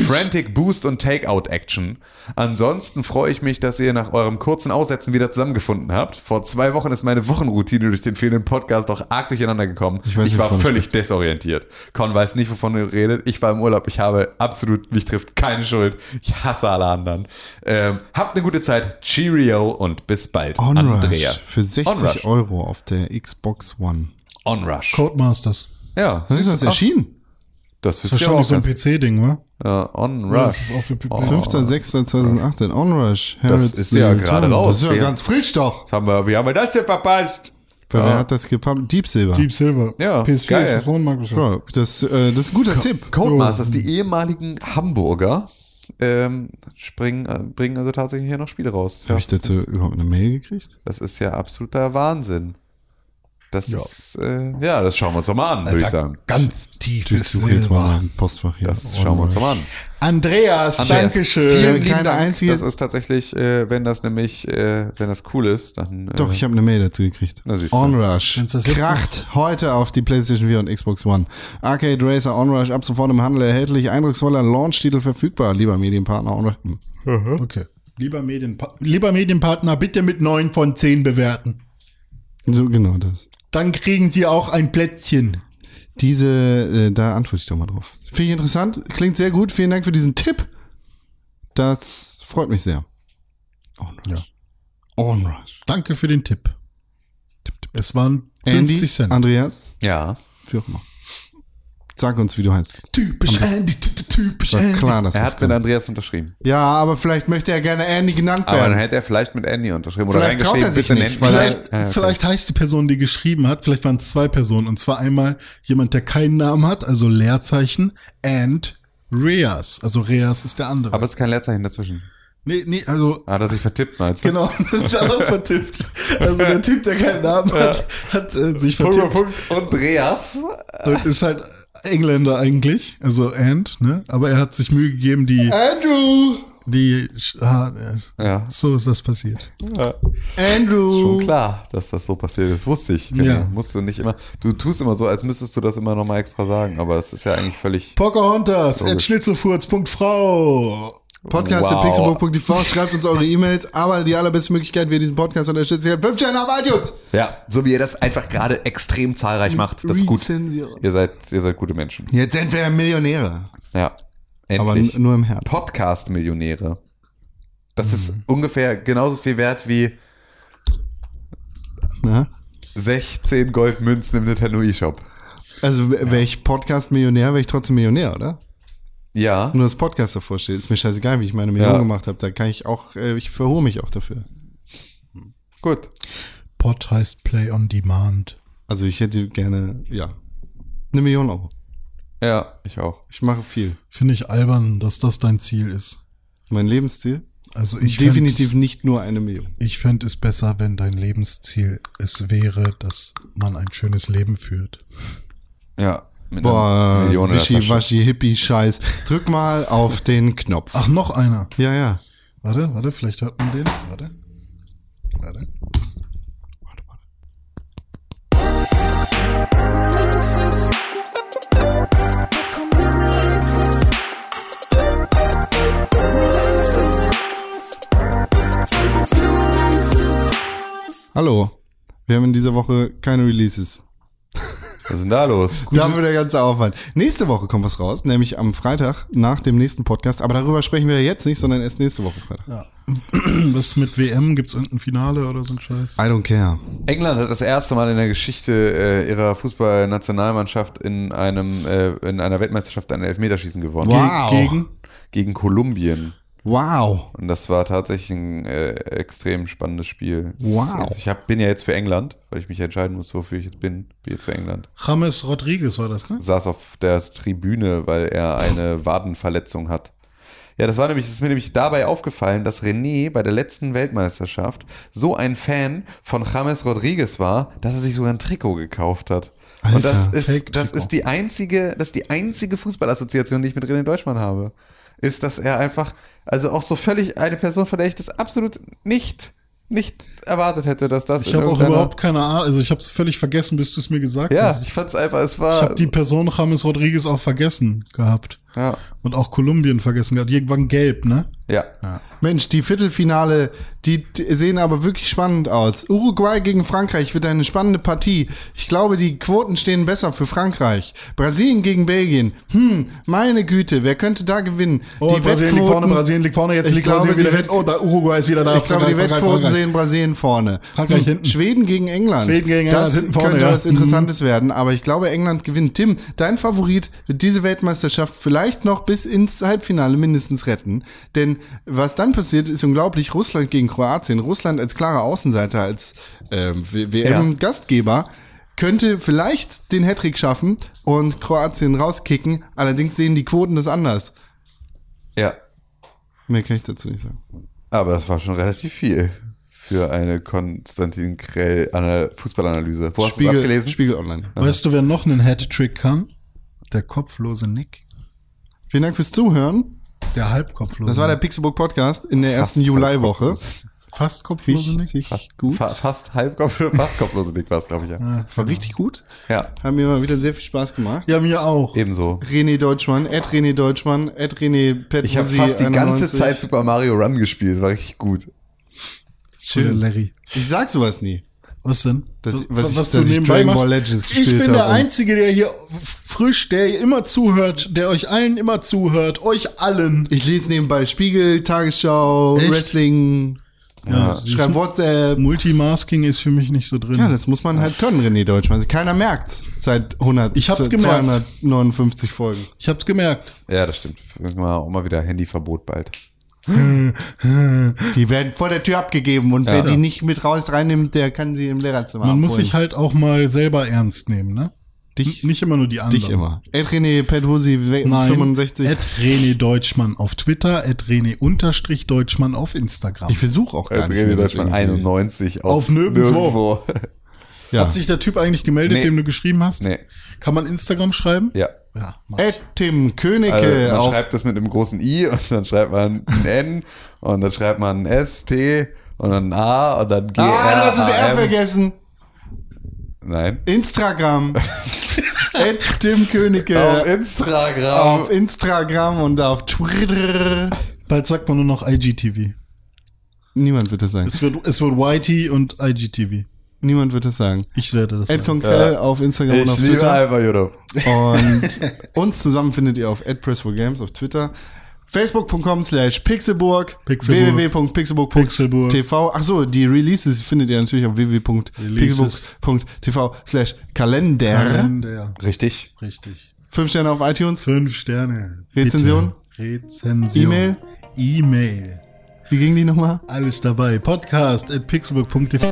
Frantic Boost und Takeout Action. Ansonsten freue ich mich, dass ihr nach eurem kurzen Aussetzen wieder zusammengefunden habt. Vor zwei Wochen ist meine Wochenroutine durch den fehlenden Podcast doch arg durcheinander gekommen. Ich, weiß nicht, war völlig desorientiert. Con weiß nicht, wovon ihr redet. Ich war im Urlaub. Ich habe absolut, mich trifft keine Schuld. Ich hasse alle anderen. Ähm, habt eine gute Zeit. Cheerio und bis bald. Onrush Andreas. für 60 Onrush. Euro auf der Xbox One. Onrush. Codemasters. Ja. Wann ist das erschienen? Das Das ist ist ja wahrscheinlich auch so ein PC-Ding, wa? ja, Oder Onrush. ist das auch für PC? 5.6.2018, Onrush. Das Harrods ist ja gerade raus. Das ist ja ganz frisch doch. Was haben wir, wie haben wir das denn verpasst? Weil Wer hat das gepumpt? Deep Silver. Deep Silver. Ja, PS4, geil. Ja, das, äh, das ist ein guter Tipp. Codemasters, die ehemaligen Hamburger, ähm, springen, äh, bringen also tatsächlich hier noch Spiele raus. Habe ich dazu überhaupt eine Mail gekriegt? Das ist ja absoluter Wahnsinn. Das ist, äh, ja, das schauen wir uns doch mal an, würde ich sagen. Ganz tiefes suche jetzt mal Silber. ein Postfach hier. Das schauen wir uns doch mal an. Andreas, Andreas, Dankeschön. Vielen Keine Dank. einzige- Das ist tatsächlich, äh, wenn das nämlich, äh, wenn das cool ist, dann. Äh, Doch, ich habe eine Mail dazu gekriegt. Na. Onrush kracht heute auf die PlayStation 4 und Xbox One. Arcade Racer Onrush ab sofort im Handel erhältlich. Eindrucksvoller Launch-Titel verfügbar. Lieber Medienpartner Onrush. Hm. Okay. Lieber, Medienpa lieber Medienpartner, bitte mit 9 von 10 bewerten. So genau das. Dann kriegen Sie auch ein Plätzchen. Diese, äh, da antworte ich doch mal drauf. Finde ich interessant. Klingt sehr gut. Vielen Dank für diesen Tipp. Das freut mich sehr. Onrush. Ja. Onrush. Danke für den Tipp. Es waren 50 Andy, Cent. Andreas, Ja. wie auch immer. Sag uns, wie du heißt. Typisch Andy, ty- ty- typisch Andy. klar, dass Er das hat mit. Andreas unterschrieben. Ja, aber vielleicht möchte er gerne Andy genannt Aber dann werden. hätte er vielleicht mit Andy unterschrieben oder Vielleicht traut reingeschrieben, er sich bitte nicht, er- Vielleicht, Ja, okay. vielleicht heißt die Person, die geschrieben hat, vielleicht waren es zwei Personen. Und zwar einmal jemand, der keinen Namen hat, also Leerzeichen, and Reas. Also Reas ist der andere. Aber es ist kein Leerzeichen dazwischen. nee, nee, also Hat er sich vertippt, meinst du? Genau, dann auch vertippt. Also der Typ, der keinen Namen hat, hat äh, sich Punkt, vertippt. Punkt. Andreas. Und ist halt Engländer eigentlich, also And, ne? Aber er hat sich Mühe gegeben, die, Andrew! die, ah, ja, Ja. so ist das passiert. ja. Andrew! Schon klar, dass das so passiert ist. Wusste ich. René. Ja. Musst du nicht immer. Du tust immer so, als müsstest du das immer nochmal extra sagen, aber es ist ja eigentlich völlig. Pocahontas, at Wow. At pixelbook.tv, schreibt uns eure E-Mails, aber die allerbeste Möglichkeit, wie ihr diesen Podcast unterstützt, ist 5 Sterne auf iTunes! Ja, so wie ihr das einfach gerade extrem zahlreich macht. Das ist gut. Ihr seid, ihr seid gute Menschen. Jetzt sind wir Millionäre. Ja. Aber Endlich. n- nur im Herzen. Podcast-Millionäre. Das ist Mhm. ungefähr genauso viel wert wie Na? 16 Goldmünzen im Nintendo eShop. Also wäre ich Podcast-Millionär, wäre ich trotzdem Millionär, oder? Ja. Nur das Podcast davor steht. Ist mir scheißegal, wie ich meine Million Ja. gemacht habe. Da kann ich auch, äh, ich verhole mich auch dafür. Gut. Pod heißt Play on Demand. Also ich hätte gerne, ja, eine Million Euro. Ja, ich auch. Ich mache viel. Finde ich albern, dass das dein Ziel ist. Mein Lebensziel? Also ich Definitiv fänd- nicht nur eine Million. Ich fände es besser, wenn dein Lebensziel es wäre, dass man ein schönes Leben führt. Ja. Mit Boah, einer Million in der Tasche. Wischi-Waschi, Hippie-Scheiß. Drück mal auf den Knopf. Ach, noch einer. Ja, ja. Warte, warte, vielleicht hört man den. Warte. Warte. Hallo. Wir haben in dieser Woche keine Releases. Was ist denn da los? Dafür der ganze Aufwand. Nächste Woche kommt was raus, nämlich am Freitag nach dem nächsten Podcast. Aber darüber sprechen wir jetzt nicht, sondern erst nächste Woche Freitag. Was mit WM? Gibt's irgendein Finale oder so ein Scheiß? I don't care. England hat das erste Mal in der Geschichte äh, ihrer Fußballnationalmannschaft in einem äh, in einer Weltmeisterschaft ein Elfmeterschießen gewonnen. Wow. Gegen? Gegen Kolumbien. Wow. Und das war tatsächlich ein äh, extrem spannendes Spiel. Wow. Ich hab, bin ja jetzt für England, weil ich mich entscheiden muss, wofür ich jetzt bin. Bin jetzt für England. James Rodriguez war das, ne? Saß auf der Tribüne, weil er eine Wadenverletzung hat. Ja, das war nämlich, das ist mir nämlich dabei aufgefallen, dass René bei der letzten Weltmeisterschaft so ein Fan von James Rodriguez war, dass er sich sogar ein Trikot gekauft hat. Und Alter, das ist, das ist die einzige, das ist die einzige Fußballassoziation, die ich mit René Deutschmann habe. Ist, dass er einfach, also auch so völlig eine Person, von der ich das absolut nicht nicht erwartet hätte, dass das Ich habe auch überhaupt keine Ahnung, also ich habe es völlig vergessen, bis du es mir gesagt Ja, hast. ich fand's einfach, es war. Ich habe die Person James Rodriguez auch vergessen gehabt. Ja. Und auch Kolumbien vergessen gehabt. Irgendwann gelb, ne? Ja. Mensch, die Viertelfinale, die, sehen aber wirklich spannend aus. Uruguay gegen Frankreich wird eine spannende Partie. Ich glaube, die Quoten stehen besser für Frankreich. Brasilien gegen Belgien. Hm, meine Güte, wer könnte da gewinnen? Oh, die Brasilien liegt vorne, Wettquoten- Brasilien liegt vorne, jetzt Ich liegt glaube, Brasilien wieder Wett- hinten. Oh, da Uruguay ist wieder da. Ich glaube, die Wettquoten sehen Brasilien vorne. Frankreich Hm, hinten. Schweden gegen England. Schweden gegen England das hinten vorne, könnte ja. was Interessantes werden, aber ich glaube, England gewinnt. Tim, dein Favorit wird diese Weltmeisterschaft vielleicht noch bis ins Halbfinale mindestens retten. Denn was dann passiert, ist unglaublich. Russland gegen Kroatien. Russland als klarer Außenseiter, als ähm, WM-Gastgeber. Könnte vielleicht den Hattrick schaffen und Kroatien rauskicken. Allerdings sehen die Quoten das anders. Ja. Mehr kann ich dazu nicht sagen. Aber das war schon relativ viel für eine Konstantin Krell Ana- Fußballanalyse. Wo hast du das abgelesen? Spiegel Online. Weißt du, wer noch einen Hat-Trick kann? Der kopflose Nick. Vielen Dank fürs Zuhören. Der halbkopflose. Das war der Pixelbook Podcast in der ersten Fast Juli-Woche. halbkopflos. fast kopflose Nick. Fast gut. Fa fast halbkopf, fast kopflose Dick war es, glaube ich, ja. War richtig gut. Ja, Haben mir mal wieder sehr viel Spaß gemacht. Ja, mir auch. ebenso. René Deutschmann, Ed René Deutschmann, Ed René Petrusi. Ich habe fast die ganze 91. Zeit Super Mario Run gespielt, das war richtig gut. Schön. Larry. Ich sag sowas nie. Was denn? Dass, was, ich, was dass du ich nebenbei Dragon machst? Ball Legends Ich gespielt bin der habe. Einzige, der hier frisch, der immer zuhört, der euch allen immer zuhört, euch allen. Ich lese nebenbei Spiegel, Tagesschau, Echt? Wrestling, Ja, schreibe WhatsApp. Multimasking ist für mich nicht so drin. Ja, das muss man halt können, René Deutschmann. Keiner merkt's seit 100, Ich hab's gemerkt. 259 Folgen. ich hab's gemerkt. Ja, das stimmt. Irgendwann auch mal wieder Handyverbot bald. Die werden vor der Tür abgegeben und wer die nicht mit raus reinnimmt, der kann sie im Lehrerzimmer Man muss abholen. sich halt auch mal selber ernst nehmen, ne? Dich- N- nicht immer nur die anderen. Dich immer. Ed René Petrusi Nein. 65. Ed René Deutschmann auf Twitter, Ed René unterstrich Deutschmann auf Instagram. Ich versuche auch gar Also nicht. René Deutschmann irgendwie- 91 Auf nirgendwo. Ja. Hat sich der Typ eigentlich gemeldet, Nee. dem du geschrieben hast? Nee. Kann man Instagram schreiben? Ja. Ja. Ed Tim Königke Also man auf schreibt das mit einem großen I und dann schreibt man ein N und dann schreibt man ein S, T und dann ein A und dann G. Ah, du hast das R vergessen. Nein. Instagram. Ed Tim Königke Auf Instagram. auf Instagram und auf Twitter. Bald sagt man nur noch IGTV. Niemand wird das sagen. Es wird, es wird YT und IGTV. Niemand wird das sagen. Ich werde das Ed sagen. Konkrell auf Instagram und ich auf liebe Twitter. einfach YouTube. Und uns zusammen findet ihr auf @press4games auf Twitter. Facebook.com slash Pixelburg, Pixelburg. www.pixelburg.tv. Ach so, die Releases findet ihr natürlich auf www.pixelburg.tv slash Kalender. Kalender. Richtig. Richtig. Fünf Sterne auf iTunes. Fünf Sterne. Rezension? Bitte. Rezension. E-Mail? E-Mail. Wie ging die nochmal? Alles dabei. Podcast at pixelburg.tv.